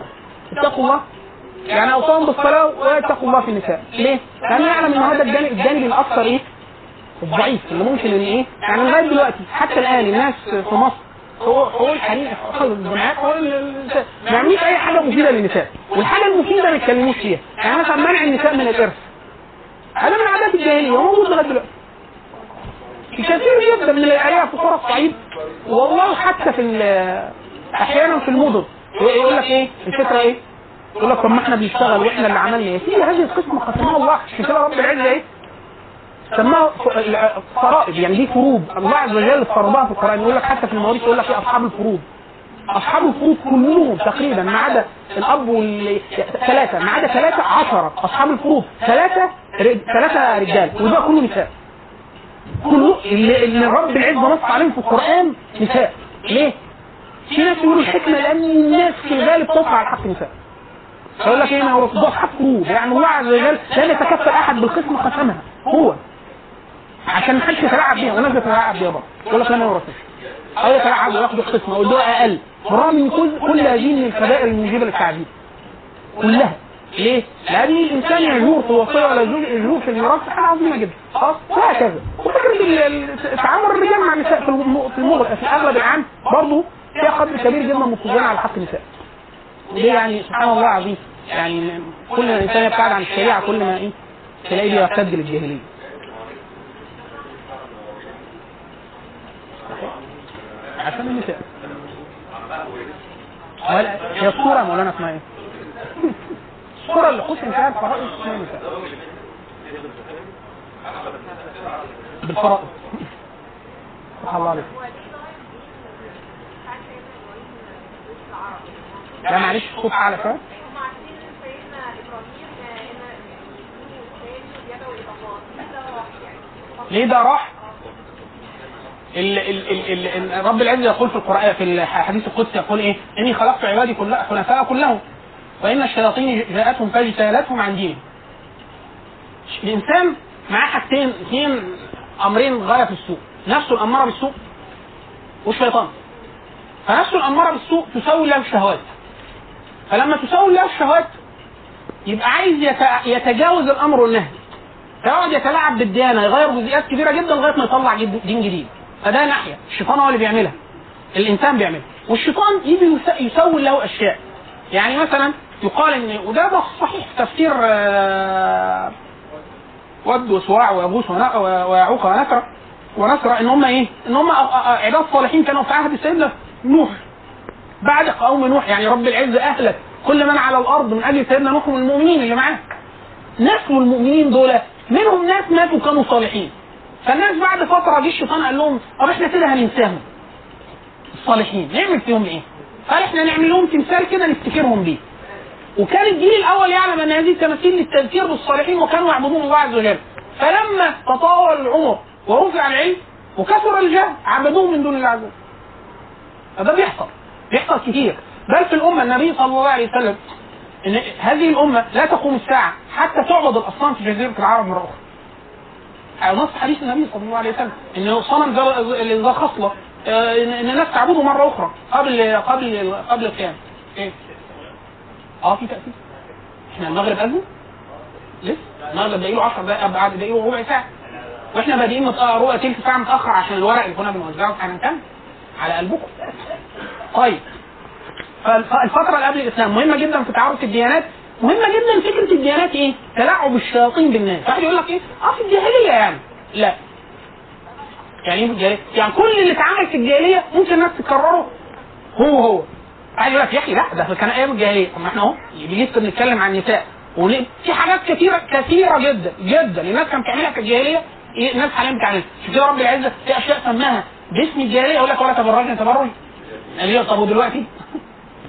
اتقوا الله. يعني اوصاهم بالصلاة واتقوا الله في النساء ليه؟ لأنه يعلم إن هذا الجانب الجانب الأكثر إيه؟ الضعيف اللي ممكن إن إيه؟ يعني لغاية دلوقتي حتى الآن الناس في مصر هو هو الحريم حقوق الجماعات هو ما يعملوش أي حاجة مفيدة للنساء والحاجة المفيدة ما يتكلموش فيها يعني مثلا منع النساء من الإرث هذا من عادات الجاهلية وموجود لغاية دلوقتي في كثير جدا من الآلهة في قرى الصعيد والله حتى في أحيانا في المدن يقول لك إيه الفكرة إيه؟ يقول لك طب ما إحنا بنشتغل وإحنا اللي عملنا إيه؟ في هذه القسمه قسمها الله. عشان كده رب العزة إيه؟ سماها فرائض. يعني دي فروض. الله عز وجل فرضها في القرآن. يقول لك حتى في المواريث يقول لك إيه أصحاب الفروض. أصحاب الفروض كلهم تقريبا ما عدا الأب ثلاثة. ما عدا ثلاثة عشرة أصحاب الفروض. ثلاثة ثلاثة رجال. والباقي كله نساء. كله اللي, رب العزة نص عليهم في القرآن نساء. ليه؟ في ناس يقولوا الحكمة لأن الناس في الغالب تطلع على حق النساء فيقول لك إيه ما اصحاب فروض يعني الله عز وجل لم يتكفل أحد بالقسم قسمها. هو. عشان ما حدش يتلاعب بيها. والناس بتتلاعب بيها برضه. يقول لك لا ما أو يتلاعب وياخد القسمة له أقل. بالرغم من كل كل هذه من الكبائر الموجبة للتعذيب. كلها. ليه؟ لأن الإنسان يجور في الوصية ولا يجور في الميراث. حاجة عظيمة جدا. خلاص. وهكذا. وفكرة تعامل الرجال مع النساء في الم- في المغرب. في الأغلب العام برضه فيها قدر كبير جدا من على حق النساء. ودي يعني؟ سبحان الله عظيم يعني كل ما الإنسان يبتعد عن الشريعة كل ما إيه؟ تلاقيه بيرتد للجاهلية. عشان النساء. ولا- هي الصورة مولانا اسمها إيه؟ الصورة اللي قسم فيها الفرائض اسمها النساء. بالفرائض. سبحان الله عليك. لا معلش صوت اعلى هم عارفين ان سيدنا إبراهيم ان يدعو إلى الله ده راح يعني ليه ده راح؟ ال ال ال ال رب العزة يقول في القرآن في الحديث القدسي يقول إيه؟ إني خلقت عبادي كلها حنفاء كلهم وإن الشياطين جاءتهم فاجتالتهم عن دينهم. الإنسان معاه حاجتين اثنين أمرين غاية في السوء، نفسه الأمارة بالسوء والشيطان. فنفسه الأمارة بالسوء تسوي له الشهوات. فلما تسوي له الشهوات يبقى عايز يت- يتجاوز الأمر والنهي. فيقعد يتلاعب بالديانة يغير جزئيات كبيرة جدا لغاية ما يطلع دين جديد. فده ناحية. الشيطان هو اللي بيعملها. الإنسان بيعملها. والشيطان يجي يس- يسوي له أشياء. يعني مثلا يقال إن وده ده صحيح تفسير آه، ود وسواع ويغوث ويعوق ونسر. ونسر إن هم إيه؟ إن هم عباد صالحين كانوا في عهد سيدنا نوح. بعد قوم نوح يعني رب العزة أهلك. كل من على الأرض من أجل سيدنا نوح والمؤمنين اللي معاه من المؤمنين دول منهم ناس ماتوا كانوا صالحين. فالناس بعد فترة جه الشيطان قال لهم طب إحنا كده هننساهم. الصالحين. نعمل فيهم إيه؟ قال إحنا نعمل لهم تمثال كده نفتكرهم بيه. وكان الجيل الأول يعلم أن هذه التماثيل للتذكير بالصالحين وكانوا يعبدون الله عز وجل. فلما تطاول العمر ورفع العلم وكثر الجهل عبدوه من دون الله عز وجل. فده بيحصل. بيحصل كتير. بل في الأمة النبي صلى الله عليه وسلم إن هذه الأمة لا تقوم الساعة حتى تعبد الأصنام في جزيرة العرب مرة أخرى. على نص حديث النبي صلى الله عليه وسلم إن صنم ذا- خصلة آه، ان الناس تعبده مرة أخرى قبل قبل قبل القيامة. إيه؟ آه في تأثير. إحنا المغرب أذن؟ لسه المغرب باقي له 10 دقائق له ربع ساعة. وإحنا بادئين مت- ربع تلت ساعة متأخر عشان الورق اللي كنا بنوزعه هنكمل على قلبكم. طيب. فالفترة اللي قبل الإسلام مهمة جدا في تعارف الديانات مهمة جدا فكرة الديانات إيه؟ تلاعب الشياطين بالناس. واحد يقول لك إيه؟ أه في الجاهلية يعني لا. يعني إيه في الجاهلية؟ يعني كل اللي اتعمل في الجاهلية ممكن الناس تكرره هو هو. واحد يقول لك يا أخي لا ده كان أيام الجاهلية. طب ما إحنا أهو لسه بنتكلم عن النساء. في حاجات كثيرة كثيرة جدا جدا. الناس كانت بتعملها في الجاهلية. إيه؟ الناس حاليا بتعملها كده رب العزة في أشياء سماها باسم الجاهلية. يقول لك ولا تبرجنا تبرج. قال طب ودلوقتي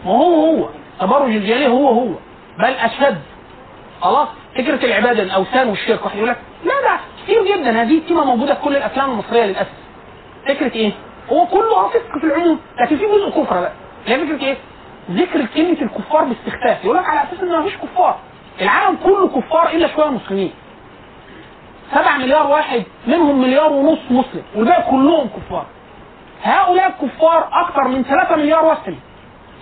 ما هو هو. تبرج الجاهلية هو هو. بل أشد. خلاص؟ فكرة العبادة الأوثان والشرك واحد يقول لك لا ده كتير جدا. هذه التيمة موجودة في كل الأفلام المصرية للأسف. فكرة إيه؟ هو كله فسق في العموم لكن في جزء كفر بقى. هي فكرة إيه؟ ذكر كلمة الكفار باستخفاف يقول لك على أساس إن مفيش كفار. العالم كله كفار إلا شوية مسلمين. سبع مليار واحد منهم مليار ونص مسلم والباقي كلهم كفار. هؤلاء الكفار أكثر من 3 مليار وثني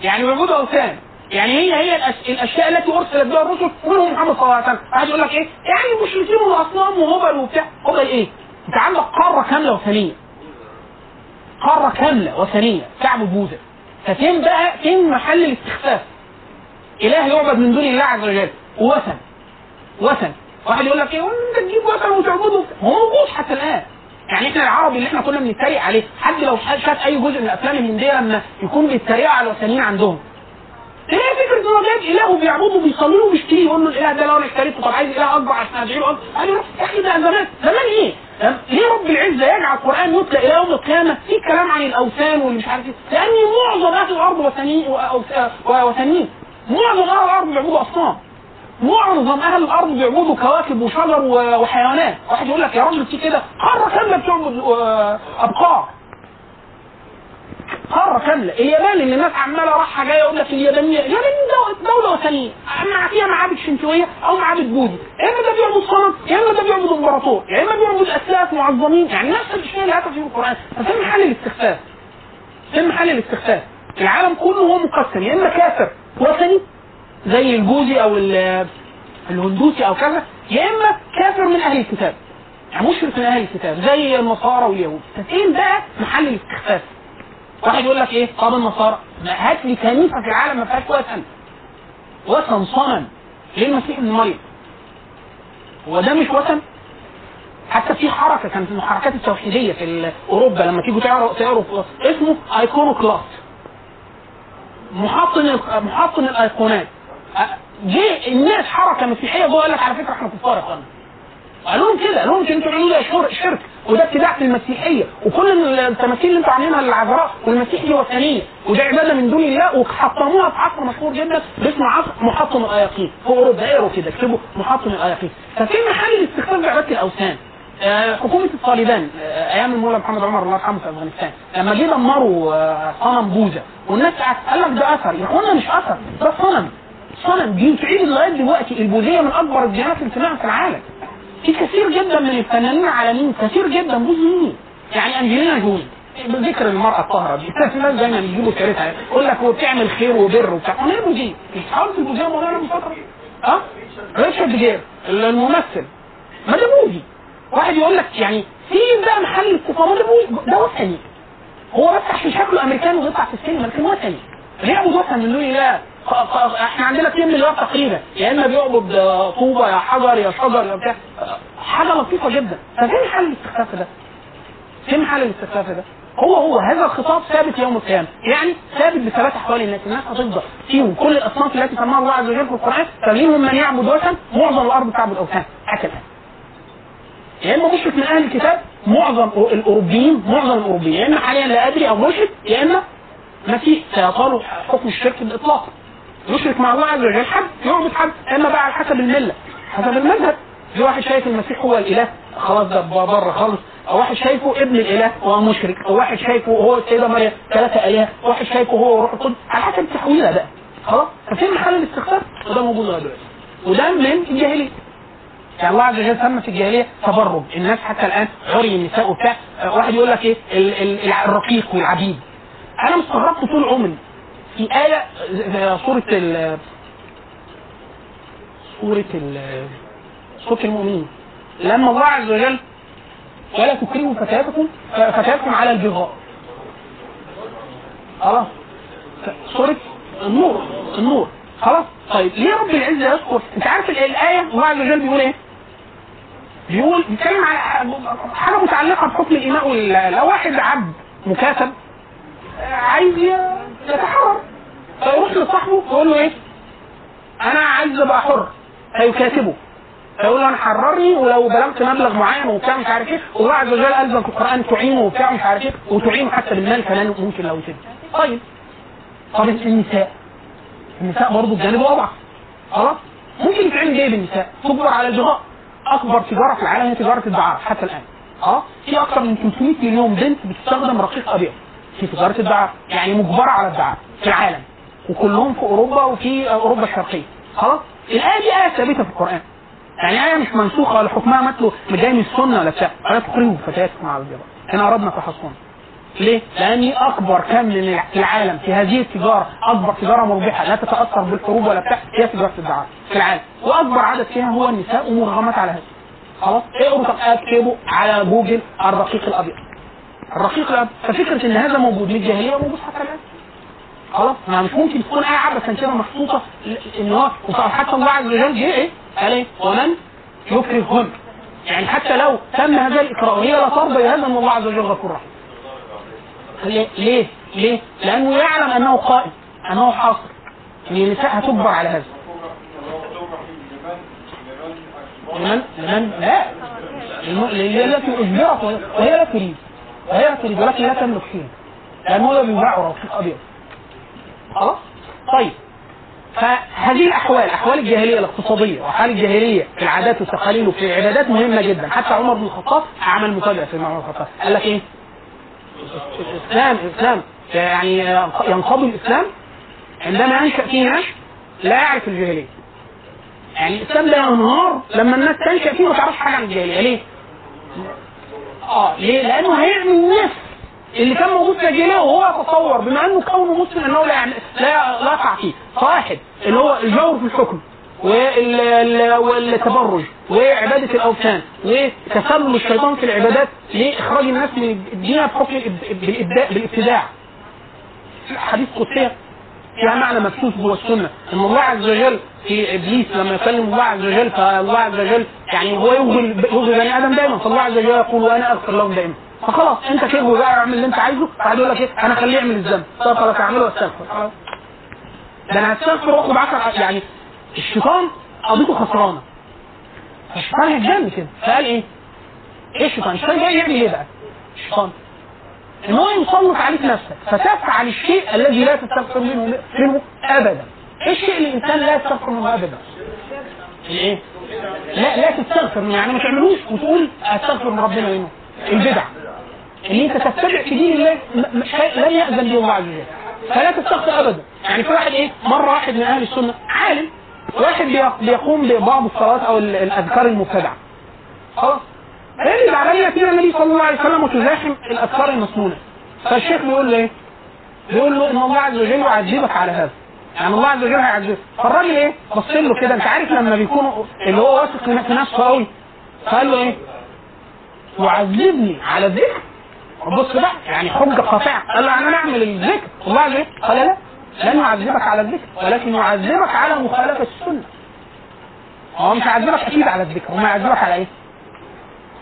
يعني بيعبدوا أوثان. يعني هي هي الأشياء التي أرسلت بها الرسل ومنهم محمد صلى الله عليه وسلم. واحد يقول لك إيه؟ يعني المشركين والاصنام وهبل وبتاع. هبل إيه؟ انت عندك قارة كاملة وثنيه قارة كاملة وثنيه تعبد بوذا ففين بقى؟ فين محل الاستخفاف؟ إله يعبد من دون الله عز وجل. وثن وثن واحد يقول لك إيه؟ انت تجيب وثن وتعبده. هو موجود حتى الآن. يعني إحنا العربي اللي إحنا كنا بنتريق عليه حد لو شاف أي جزء من الأفلام الهندية لما يكون بيتريقوا على الوثنيين عندهم. تلاقي فكرة إن هو جايب إله وبيعبده وبيصلي له وبيشتريه يقول له الإله ده لو أنا اشتريته طب عايز إله أكبر عشان أدعي له أكبر. قال له يا أخي ده زمان زمان إيه؟ ليه رب العزة يجعل القرآن يتلى إلى يوم القيامة؟ في كلام عن الأوثان واللي مش عارف إيه. لأن معظم أهل الأرض وثنيين وأوث- وثنيين معظم أهل الأرض بيعبدوا أصنام. معظم أهل الأرض بيعبدوا كواكب وشجر وحيوانات. واحد يقول لك يا رب في كده. قارة كاملة بتعبد آه، أبقار. قارة كاملة. اليابان اللي الناس عمالة رايحه جاية يقول لك اليابانية؟ اليابان دو- دولة وثنيه مع فيها معابد شنتويه أو معابد بوذي. يا إما ده بيعبد صنم يا إما ده بيعبد إمبراطور. يا إما بيعبد أسلاف معظمين. يعني نفس الشيء اللي هاتف فيه القرآن ففين محل الاستخفاف؟ فين محل الاستخفاف؟ العالم كله هو مقسم. يا إما كافر وثني زي البوذي أو ال- الهندوسي أو كذا يا إما كافر من أهل الكتاب. يعني مشرك من أهل الكتاب زي النصارى واليهود. فين بقى محل الاستخفاف؟ واحد يقول لك إيه؟ طب النصارى. هات لي كنيسة في العالم ما فيهاش وثن. وثن صنم ليه المسيح ابن مريم. هو ده مش وثن؟ حتى في حركة كانت من الحركات التوحيدية في أوروبا لما تيجوا تقروا تقروا اسمه ايكونوكلاست محطن محطن الأيقونات. جه الناس حركة مسيحية جوه قال لك على فكرة إحنا كفار يا اخوانا قالوا لهم كده قالوا لهم أنتوا بتعملوا ده شر- شرك. وده ابتداع في المسيحية. وكل التماثيل اللي أنتوا عاملينها للعذراء والمسيح دي وثنية. وده عبادة من دون الله وحطموها في عصر مشهور جدا باسم عصر محطم الاياقين في أوروبا اقروا كده؟ اكتبوا محطم الاياقين ففين محل الاستخفاف بعباده الأوثان؟ آه، حكومة الطالبان آه، أيام المولى محمد عمر الله يرحمه في أفغانستان. لما جه دمروا آه، صنم بوذا والناس قال لك ده أثر. يا إخوانا مش أثر ده صنم. صنم دي تعيد لغاية دلوقتي. البوذية من أكبر الديانات انتماء في العالم. في كثير جدا من الفنانين العالميين كثير جدا بوذيين. يعني أنجلينا جولي بذكر المرأة الطاهرة دي. الناس دايما بيجيبوا سيرتها. يقول لك هو بتعمل خير وبر وبتاع. ما هي بوذية حاولت البوذية مولانا من فترة. أه؟ ريتشارد جير الممثل. ما ده بوذي. واحد يقول لك يعني فين بقى محل الكفار ده بوذي. ده وثني. هو بس عشان شكله أمريكاني ويطلع في السينما لكن وثني. بيعبد وثن من ق- ق- إحنا عندنا 2 مليار تقريبا. يا إما بيعبد آه، طوبة يا حجر يا شجر يا بتاع. حاجة لطيفة جدا. ففين حل الاستخفاف ده؟ فين حل الاستخفاف ده؟ هو هو هذا الخطاب ثابت يوم القيامة، يعني ثابت بثبات احوال الناس، الناس هتفضل فيهم كل الأصناف التي سماها الله عز وجل في القرآن. فمنهم من يعبد وثن معظم الأرض تعبد أوثان. هكذا. يا إما مشرك من أهل الكتاب معظم الأوروبيين معظم الأوروبيين. يا إما حاليا لا أدري أو مشرك يا إما مسيح. سيطال حكم الشرك بالإطلاق. يشرك مع الله عز وجل حد يعبد حد. إما بقى على حسب الملة. حسب المذهب. في واحد شايف المسيح هو الإله خلاص ده بره خالص. أو واحد شايفه ابن الإله وهو مشرك. أو واحد شايفه هو السيدة مريم ثلاثة اله واحد شايفه هو روح القدس. على حسب التحويلة بقى. خلاص؟ ففين محل الاستخفاف وده موجود لغاية دلوقتي. وده من الجاهلية. يعني الله عز وجل سمى في الجاهلية تبرج. الناس حتى الآن عري النساء وبتاع. واحد يقول لك إيه؟ الرقيق والعبيد. أنا مستغربت طول عمري. في آية في سورة ال سورة ال سورة المؤمنين. لما الله عز وجل ولا تكرهوا فتياتكم فتياتكم على البغاء. خلاص؟ سورة النور النور. خلاص؟ طيب ليه رب العزة يذكر؟ انت عارف ال- الآية الله عز وجل بيقول إيه؟ بيقول بيتكلم على حاجة متعلقة بحكم الإماء وال- لو واحد عبد مكاتب. عايز يتحرر. فيروح لصاحبه يقول له إيه؟ أنا عايز أبقى حر. فيكاتبه. فيقول له أنا حررني ولو بلغت مبلغ معين وبتاع مش عارف إيه والله عز وجل الزم في القرآن تعينه وبتاع مش عارف إيه وتعينه حتى بالمال كمان ممكن لو يسد طيب. طب النساء. النساء برضه الجانب اضعف خلاص؟ ممكن يتعمل إيه بالنساء؟ تجبر على البغاء أكبر تجارة في العالم هي تجارة الدعاره حتى الآن. آه في أكثر من 300 مليون بنت بتستخدم رقيق ابيض في تجارة الدعاره يعني مجبرة على الدعاره في العالم. وكلهم في أوروبا وفي أوروبا الشرقية. خلاص؟ الآية دي آية ثابتة في القرآن. يعني آية مش منسوخة ولا حكمها مثله جاي من السنة ولا بتاع. ولا تكرهوا فتياتكم على البغاء إن أردنا تحصنا ليه؟ لأن أكبر كم من العالم في هذه التجارة أكبر تجارة مربحة لا تتأثر بالحروب ولا بتاع هي تجارة الدعارة في العالم. وأكبر عدد فيها هو النساء ومرغمات على هذا خلاص؟ اقروا طب اكتبوا على جوجل الرقيق الأبيض. الرقيق الأبيض ففكرة إن هذا موجود من الجاهلية موجود حتى الآن خلاص ما مش ممكن تكون آية عبثا كده محطوطة ل- إن هو حتى الله عز وجل جه إيه؟ قال إيه؟ ومن يكرههن يعني حتى لو تم هذا الإكراه وهي لا ترضى بهذا إن الله عز وجل غفور رحيم. ليه؟ ليه؟ ليه؟ لأنه يعلم أنه قائم أنه حاصل. إن النساء هتجبر على هذا. لمن؟ لمن؟ لا. التي اجبرت وهي لا تريد. تريد ولكن لا تملك شيء لأنه هو بيباع رقيق ابيض خلاص؟ طيب. فهذه الأحوال أحوال الجاهلية الاقتصادية وأحوال الجاهلية في العادات والتقاليد وفي العبادات مهمة جدا. حتى عمر بن الخطاب عمل مفاجاه في عمر بن الخطاب. قال لك إيه؟ الإسلام الإسلام. يعني ينقضي الإسلام عندما ينشأ فيه ناس لا يعرف الجاهلية. يعني الإسلام ده ينهار لما الناس تنشأ فيه وما تعرفش حاجة عن الجاهلية. ليه؟ آه ليه؟ لأنه هيعمل نفس اللي كان موجود في الجاهليه وهو يتصور بما إنه كونه مسلم إنه لا يعمل لا يقع فيه. فواحد اللي هو الجور في الحكم وال- ال- والتبرج وعبادة الأوثان وتسلل الشيطان في العبادات لإخراج الناس من الدين بحكم بالابتداع. حديث قدسية فيها معنى مبثوث جوه السنة. ان الله عز وجل في إبليس لما يكلم الله عز وجل فالله عز وجل يعني هو يغوي يغوي بني آدم دايما. فالله عز وجل يقول وأنا أغفر لهم دائما فخلاص أنت كده بقى أعمل اللي أنت عايزه؟ بعد يقول لك إيه؟ أنا خليه يعمل الذنب. طب خلاص أعمله وأستغفر. ده أنا هستغفر واخد 10 يعني الشيطان قضيته خسرانة. فالشيطان هيتجنن كده. فقال إيه؟ إيه الشيطان؟ الشيطان جاي يعمل إيه بقى؟ الشيطان إن هو يسلط عليك نفسك فتفعل الشيء الذي لا تستغفر منه منه ابدا. إيه الشيء اللي الإنسان لا يستغفر منه ابدا؟ الإيه؟ لا لا تستغفر منه يعني ما تعملوش وتقول أستغفر من ربنا منه البدع. إن أنت تتبع في دين الله لم يأذن به الله عز وجل. فلا تستغفر ابدا. يعني في واحد إيه؟ مرة واحد من أهل السنة عالم. واحد بي- بيقوم ببعض الصلاه أو ال- الأذكار المبتدعة. خلاص. فيجب على يأتينا النبي صلى الله عليه وسلم وتزاحم الأذكار المسنونة؟ فالشيخ بيقول له إيه؟ بيقول له إن الله عز وجل يعذبك على هذا. يعني الله عز وجل هيعذبك. فالراجل إيه؟ بص له كده. أنت عارف لما بيكونوا اللي هو واثق في نفسه قوي. فقال له إيه؟ يعذبني على الذكر. بص بقى يعني حجة قاطعة. قال له أنا نعمل الذكر. الله عز وجل قال لا لن يعذبك على الذكر ولكن يعذبك على مخالفة السنة. هو مش هيعذبك أكيد على الذكر هو هيعذبك على إيه؟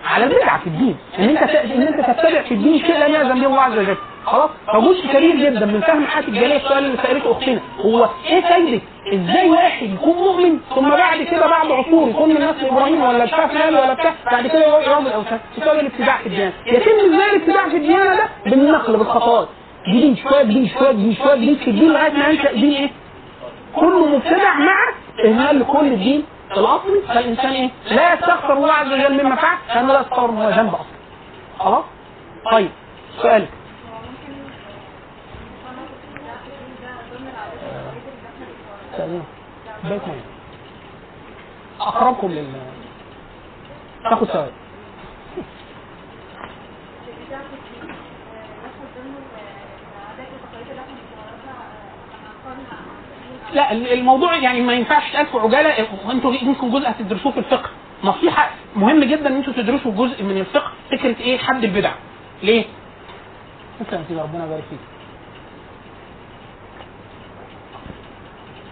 على بدعة في الدين. إن أنت إن أنت تتبع في الدين شيء لم يأذن به الله عز وجل. خلاص؟ فجزء كبير جدا من فهم حياه الجاليه السؤال اللي سألته أختنا. هو إيه فايده إزاي واحد يكون مؤمن ثم بعد كده بعد عصور يكون من نسل إبراهيم ولا بتاع فلان ولا بتاع بعد كده يروح يعمل الأوثان. يسوي الابتداع في الديانه يتم إزاي الابتداع في الديانه ده بالنقل بالخطوات. جديد شوية جديد شوية جديد شوية جديد في الدين لغاية ما ينشأ دين إيه؟ كله مبتدع مع إهمال لكل الدين. الاصلي فالإنسان إيه؟ لا يستغفر الله عز وجل مما فعل لأنه لا يستغفر هو ذنب أصلا. خلاص؟ طيب ميه أقربكم لل تاخد ثواب لا الموضوع يعني ما ينفعش في عجالة. وانتوا يمكن جزء هتدرسوه في الفقه. نصيحة مهم جدا إن أنتوا تدرسوا جزء من الفقه. فكرة إيه؟ حد البدع. ليه؟ شكرا كده ربنا يبارك فيك.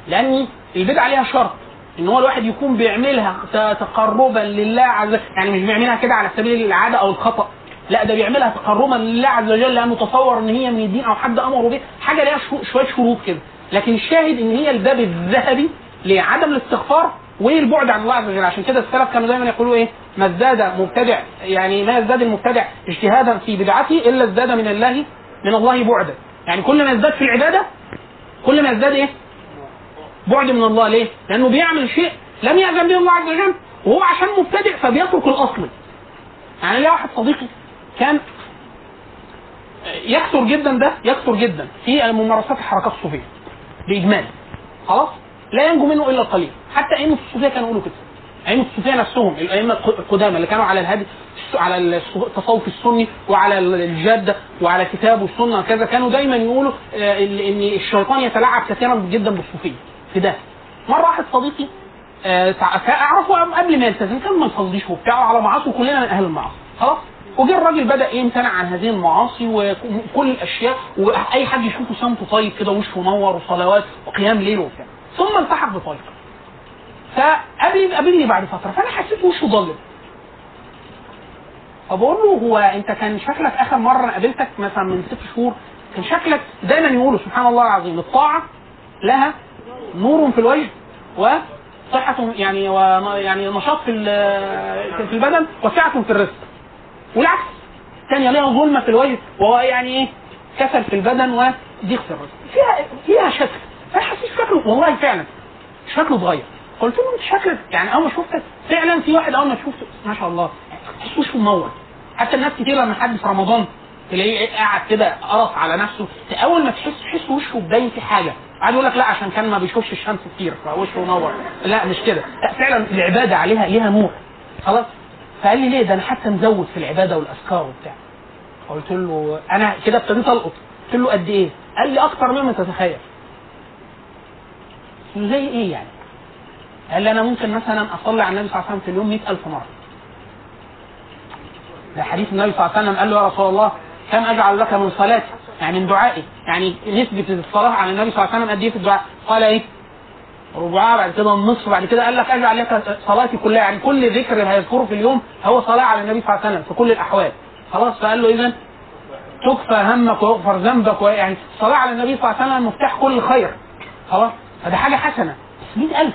لأن البدعه ليها شرط. إن هو الواحد يكون بيعملها تقربا لله عز وجل. يعني مش بيعملها كده على سبيل العادة أو الخطأ. لا ده بيعملها تقربا لله عز وجل. لأنه تصور إن هي من الدين أو حد أمره بيه. حاجة ليها شو- شوية شروط كده. لكن الشاهد إن هي الباب الذهبي لعدم الاستغفار والبعد عن الله عز وجل. عشان كده السلف كانوا دايما يقولوا إيه؟ ما ازداد مبتدع يعني ما يزداد المبتدع اجتهادا في بدعته إلا ازداد من الله من الله بعدا. يعني كل ما يزداد في العبادة كل ما يزداد إيه؟ بعد من الله. ليه؟ لأنه بيعمل شيء لم يأذن به الله عز وجل. وهو عشان مبتدئ فبيترك الأصل. يعني ليا واحد صديقي كان يكثر جدا ده؟ يكثر جدا في ممارسات الحركات الصوفية. باجمال خلاص؟ لا ينجو منه إلا القليل. حتى أئمة الصوفيه كانوا يقولوا كده. أئمة الصوفيه نفسهم الأئمة الق- القدامى اللي كانوا على الهدي على التصوف السني وعلى الجادة وعلى الكتاب والسنة وكذا كانوا دايما يقولوا آه، إن الشيطان يتلاعب كثيرا جدا بالصوفية في ده. مرة واحد صديقي آه، اعرفه قبل ما يلتزم كان ما يصليش وبتاع على معاصي وكلنا من أهل المعاصي. خلاص؟ وجه الراجل بدأ يمتنع عن هذه المعاصي وكل الأشياء وأي حد يشوفه سمته طيب كده وشه منور وصلوات وقيام ليل وبتاع ثم التحق بطريقة. فقابل قابلني بعد فترة فأنا حسيت وشه ضلم فبقول له هو أنت كان شكلك آخر مرة قابلتك مثلا من ست شهور كان شكلك دايما يقولوا سبحان الله العظيم الطاعة لها نور في الوجه وصحة يعني يعني نشاط في في البدن وسعة في الرزق. والعكس. الثانية ليها ظلمة في الوجه وهو يعني إيه؟ كسل في البدن وضيق في الرزق فيها فيها شكل. أنا حسيت شكله والله فعلا شكله اتغير. قلت له أنت شكلك يعني أول ما شفتك فعلا في واحد أول ما شفته ما شاء الله وشه منور حتى الناس كتير لما حد في رمضان تلاقيه قاعد كده قرص على نفسه. اول ما تحس تحس وشه باين في حاجة. قاعد يقول لك لا عشان كان ما بيشوفش الشمس كتير فوشه منور لا مش كده. لا فعلا العبادة عليها ليها نور. خلاص؟ فقال لي ليه ده أنا حتى مزود في العبادة والأذكار وبتاع قلت له أنا كده ابتديت ألقط قلت له قد إيه؟ قال لي أكتر مما تتخيل قلت له زي إيه يعني؟ قال لي أنا ممكن مثلا أصلي على النبي صلى الله عليه وسلم في اليوم 100000 مرة ده حديث النبي صلى الله عليه وسلم قال له يا رسول الله كم أجعل لك من صلاتي يعني من دعائي يعني نسبة الصلاة على النبي صلى الله عليه وسلم قد إيه في الدعاء؟ قال إيه؟ ربعها بعد كده النصف بعد كده قال لك أجعل لك صلاتي كلها. يعني كل ذكر هيذكره في اليوم هو صلاة على النبي صلى الله عليه وسلم في كل الأحوال. خلاص؟ فقال له اذا تكفى همك ويغفر ذنبك يعني الصلاة على النبي صلى الله عليه وسلم مفتاح كل خير. خلاص؟ فده حاجة حسنة. بس 100000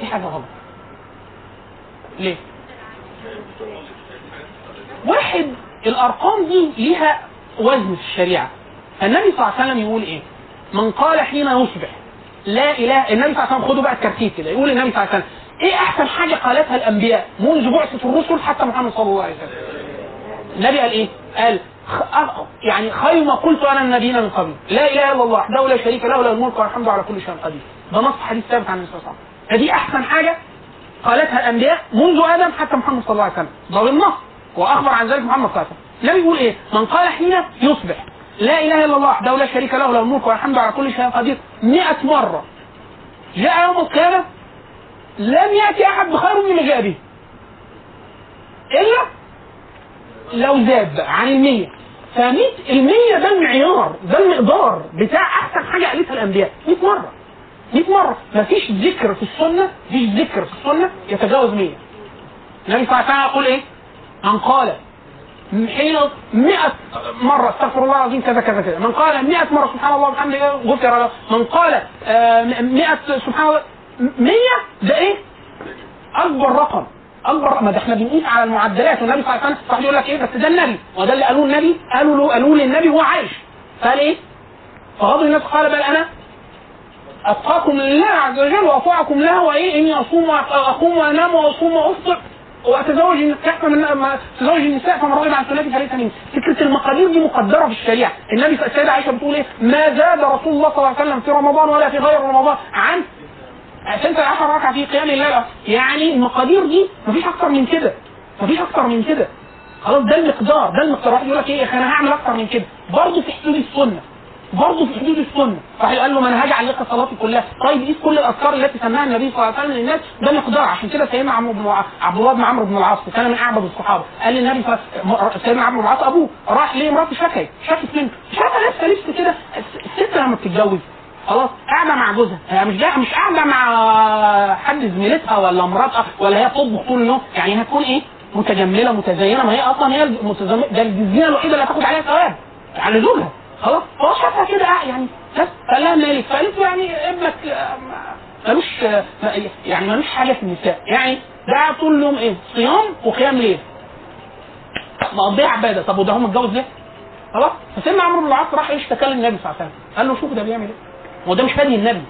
في حاجة غلط. ليه؟ واحد الأرقام دي ليها وزن في الشريعة. النبي صلى الله عليه وسلم يقول إيه؟ من قال حين يصبح لا إله النبي صلى الله عليه وسلم خدوا بقى الترتيب كده. يقول النبي صلى الله عليه وسلم إيه أحسن حاجة قالتها الأنبياء؟ منذ بعثة الرسل حتى محمد صلى الله عليه وسلم. النبي قال إيه؟ قال يعني خير ما قلت أنا النبيين من قبل. لا إله إلا الله وحده لا شريك له له الملك والحمد على كل شيء قدير. ده نص حديث ثابت عن النبي صلى الله عليه وسلم. فدي أحسن حاجة قالتها الأنبياء منذ آدم حتى محمد صلى الله عليه وسلم. ده بالنص. وأخبر عن ذلك محمد صلى الله عليه وسلم. النبي يقول إيه؟ من قال حين يصبح. لا إله إلا الله وحده لا شريك له له الملك والحمد على كل شيء قدير. 100 مرة جاء يوم القيامة لم يأتي أحد بخير مما جاء به. إلا لو زاد عن المية. فمية المية ده المعيار ده المقدار بتاع أحسن حاجة قالتها الأنبياء. 100 مرة. 100 مرة. مفيش ذكر في السنة مفيش ذكر في السنة يتجاوز 100 النبي صلى الله عليه وسلم يقول إيه؟ من قال حين 100 مرة أستغفر الله العظيم كذا كذا كذا. من قال 100 مرة سبحان الله وبحمده غفر له. من قال آه، 100 سبحان الله 100 ده إيه؟ أكبر رقم أكبر ما ده إحنا بنقيس على المعدلات والنبي صلى الله عليه وسلم واحد يقول لك إيه؟ بس ده النبي. وده اللي قالوه النبي قالوا له قالوه للنبي وهو عايش. فقال إيه؟ فغضب الناس قال بل أنا أتقاكم لله عز وجل وأطاعكم له وايه اني اصوم واقوم وأنام وأصوم وأفطر. فمن ما تزوج النساء فمن رغب عن سنتي فليس مني فكره المقادير دي مقدرة في الشريعة. النبي السيدة عائشة بتقول إيه؟ ما زاد رسول الله صلى الله عليه وسلم في رمضان ولا في غير رمضان. عن انت 10 ركعة في قيام الليل. يعني المقادير دي مفيش أكتر من كده. مفيش أكتر من كده. خلاص ده المقدار ده المقدار. واحد يقول لك إيه؟ أخي أنا هعمل أكتر من كده. برضه في حدود السنة. برضه في حدود السنة. واحد قال له ما أنا هجعل لك صلاتي كلها. طيب قيس كل الأذكار التي سماها النبي صلى الله عليه وسلم للناس؟ ده مقدار. عشان كده سيدنا عمرو بن عبد الله بن عمرو بن العاص كان من أعبد الصحابة. قال للنبي سيدنا عمرو بن العاص أبوه راح ليه؟ مراته شكت شكت منه شكت لسه لسه كده. الست لما بتتجوز خلاص قاعدة مع جوزها. هي مش جاية مش قاعدة مع حد زميلتها ولا مراتها ولا هي تطبخ طول اليوم. يعني هتكون إيه؟ متجملة متزينة. ما هي أصلا هي. ده الزينة الوحيدة اللي هتاخد عليها ثواب. على زوجها. خلاص هو شافها كده آه يعني بس قال لها مالك؟ فقالت له يعني ابنك آه، ملوش آه، ما- يعني ملوش حاجة في النساء. يعني ده طول اليوم إيه؟ صيام وقيام ليل. مقضيها عبادة. طب وده هو متجوز ليه؟ خلاص. فسيدنا عمرو بن العاص راح اشتكى للنبي صلى الله عليه وسلم. قال له شوف ده بيعمل إيه؟ هو ده مش هدي النبي.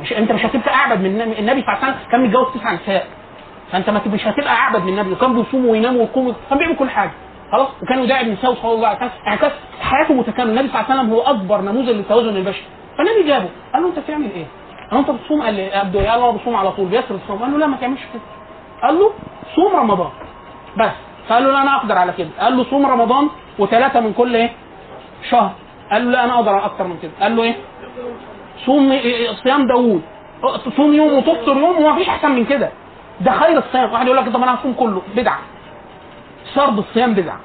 مش أنت مش هتبقى أعبد من النبي. صلى الله عليه وسلم كان متجوز تسع نساء. فأنت مش هتبقى أعبد من النبي. وكان بيصوم وينام ويقوم كان بيعمل كل حاجة. خلاص؟ وكان يداعب نساء صلى الله عليه وسلم يعني كانت حياته متكاملة. النبي صلى الله عليه وسلم هو أكبر نموذج للتوازن البشري. فالنبي جابه. قال له أنت بتعمل إيه؟ قال له أنت بتصوم؟ قال لي ابدو قال له بصوم على طول. بيسر الصوم. قال له لا ما تعملش كده. قال له صوم رمضان. بس. فقال له لا أنا أقدر على كده. قال له صوم رمضان وثلاثة من كل إيه؟ شهر. قال له لا أنا أقدر أكتر من كده. قال له إيه؟ صوم إيه- صيام داوود. تصوم يوم وتفطر يوم وما فيش أحسن من كده. ده خير الصيام. واحد يقول لك طب أنا هصوم كله. بدعة. شرب الصيام بدعة.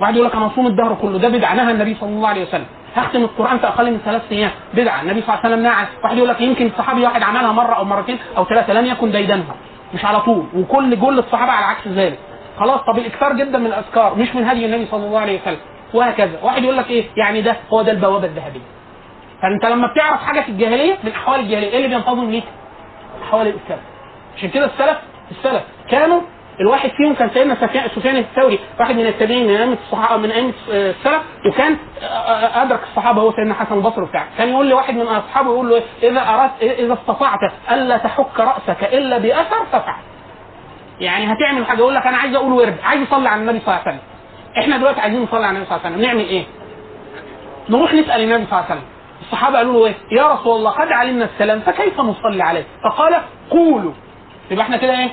واحد يقول لك أنا هصوم الدهر كله ده بدعة نهى النبي صلى الله عليه وسلم. هختم القرآن في أقل من ثلاث أيام بدعة. النبي صلى الله عليه وسلم نهى واحد يقول لك يمكن الصحابي واحد عملها مرة أو مرتين أو ثلاثة لم يكن ديدنها. مش على طول. وكل جل الصحابة على عكس ذلك. خلاص طب الإكثار جدا من الأذكار مش من هدي النبي صلى الله عليه وسلم. وهكذا. واحد يقول لك إيه؟ يعني ده هو ده البوابة الذهبية. فأنت لما بتعرف حاجة في الجاهلية من احوال الجاهلية إيه اللي بينتظم ليك؟ أحوال الإسلام. عشان كده السلف السلف كانوا الواحد فيهم كان سيدنا سفيان الثوري واحد من التابعين من ائمه الصحابه من أئمة السلف وكان أدرك الصحابة هو سيدنا حسن البصري بتاعه كان يقول لواحد من اصحابه يقول له؟ إذا أردت إذا استطعت ألا تحك رأسك إلا بأثر فافعل يعني هتعمل حاجة يقول لك أنا عايز أقول ورد عايز اصلي على النبي صلى الله عليه وسلم إحنا دلوقتي عايزين نصلي على النبي صلى الله عليه وسلم نعمل إيه؟ نروح نسأل النبي صلى الله عليه وسلم الصحابة قالوا له إيه؟ يا رسول الله قد علمنا السلام فكيف نصلي عليه؟ فقال قولوا يبقى إحنا كده إيه؟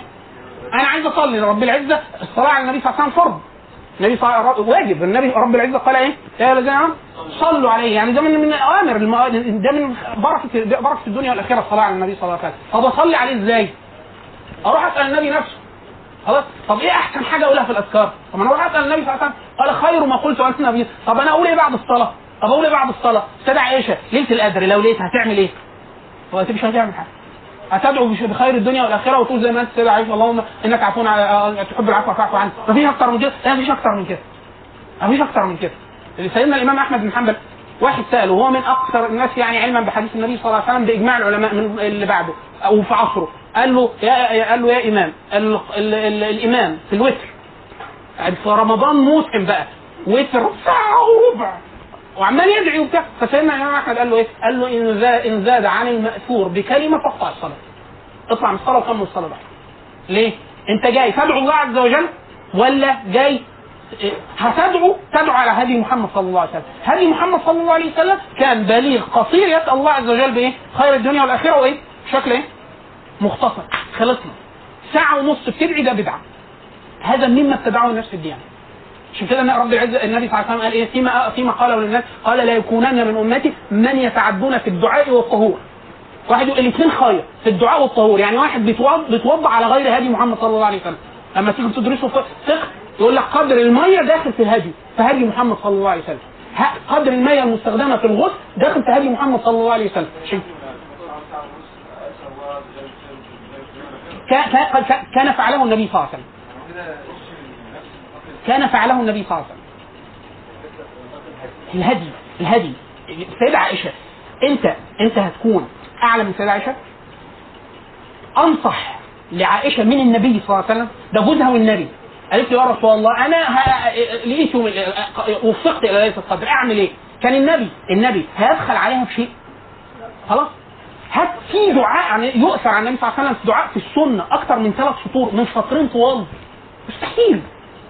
أنا عايز أصلي لرب العزة الصلاه على النبي صلى الله عليه وسلم فرض النبي صلى الله عليه وسلم واجب النبي رب العزة قال إيه؟ يا الذين آمنوا صلوا عليه يعني ده من من أوامر الم- ده من بركه بركة الدنيا والآخرة الصلاه على النبي صلى الله عليه وسلم طب أصلي عليه إزاي؟ أروح أسأل النبي نفسه خلاص طب إيه أحسن حاجة أقولها في الأذكار؟ طب أنا أروح أسأل النبي صلى الله عليه وسلم قال خير ما قلت انت نبي طب أنا أقول إيه بعد الصلاة؟ طب أقول إيه بعد الصلاة؟ سيدة عائشة ليلة القدر لو ليت هتعمل إيه؟ هو مش هتعمل حاجة هتدعو بش- بخير الدنيا والآخرة وتقول زي ما أنت سيدة عائشه اللهم إنك عفو تحب العفو فاعف عني. مفيش أكتر من كده. لا مفيش أكتر من كده. مفيش أكتر من كده. سيدنا الإمام أحمد بن حنبل واحد سأله وهو من أكثر الناس يعني علما بحديث النبي صلى الله عليه وسلم بإجماع العلماء من اللي بعده أو في عصره. قال له يا قال له يا إمام ال ال ال الإمام في الوتر. في رمضان موسم بقى. وتر ساعه وربع وعمال يدعي وبتاع. فسيدنا الامام أحمد قال له إيه؟ قال له إن زاد إن زاد عن المأثور بكلمة فاقطع الصلاة. اطلع من الصلاة وكمل الصلاة بقى ليه؟ أنت جاي تدعو الله عز وجل ولا جاي إيه، هتدعو؟ تدعو على هدي محمد صلى الله عليه وسلم. هدي محمد صلى الله عليه وسلم كان بليغ قصير يسال الله عز وجل بإيه؟ خير الدنيا والآخرة وإيه؟ شكل إيه؟ مختصر. خلصنا. ساعة ونص بتدعي ده بدعة. هذا مما ابتدعه الناس في الديانة. عشان كده رب العزة النبي صلى الله عليه وسلم قال إيه؟ فيما فيما قاله للناس قال لا يكونن من أمتي من يتعدون في الدعاء والطهور. واحد الاثنين خير في الدعاء والطهور. يعني واحد بيتوض- بيتوضأ على غير هدي محمد صلى الله عليه وسلم. لما تيجي تدرسه فقه يقول لك قدر المية داخل في هدي في هدي محمد صلى الله عليه وسلم. قدر المية المستخدمة في الغسل داخل في هدي محمد صلى الله عليه وسلم. كان فعله النبي صلى الله عليه وسلم. كان فعله النبي صلى الله عليه وسلم. الهدي الهدي. السيدة عائشة انت انت هتكون أعلى من السيدة عائشة؟ أنصح لعائشة من النبي صلى الله عليه وسلم ده جوزها والنبي. قالت له يا رسول الله أنا لقيت وفقت إلى ليلة القدر أعمل إيه؟ كان النبي النبي هيبخل عليها بشيء خلاص؟ هات في دعاء عن يؤثر عن النبي صلى الله عليه وسلم دعاء في السنة أكتر من ثلاث سطور من سطرين طوال. مستحيل.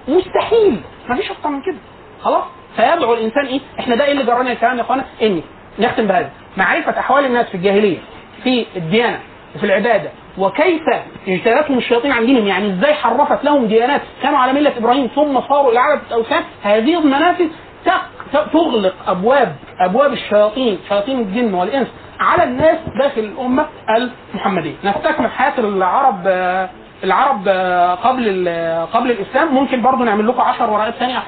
مستحيل. مفيش أكتر من كده. خلاص؟ فيدعو الإنسان إيه؟ إحنا ده إيه اللي جرانا الكلام يا إخوانا إني نختم بهذا. معرفة أحوال الناس في الجاهلية في الديانة وفي العبادة وكيف اجتالتهم الشياطين عن دينهم يعني إزاي حرفت لهم ديانات كانوا على ملة إبراهيم ثم صاروا إلى عبده الاوثان هذه المنافذ تغلق أبواب أبواب الشياطين شياطين الجن والإنس على الناس داخل الأمة المحمدية. نستكمل حياة العرب آه، العرب آه، قبل آه، قبل الإسلام ممكن برضو نعمل لكم 10 ورقات ثانية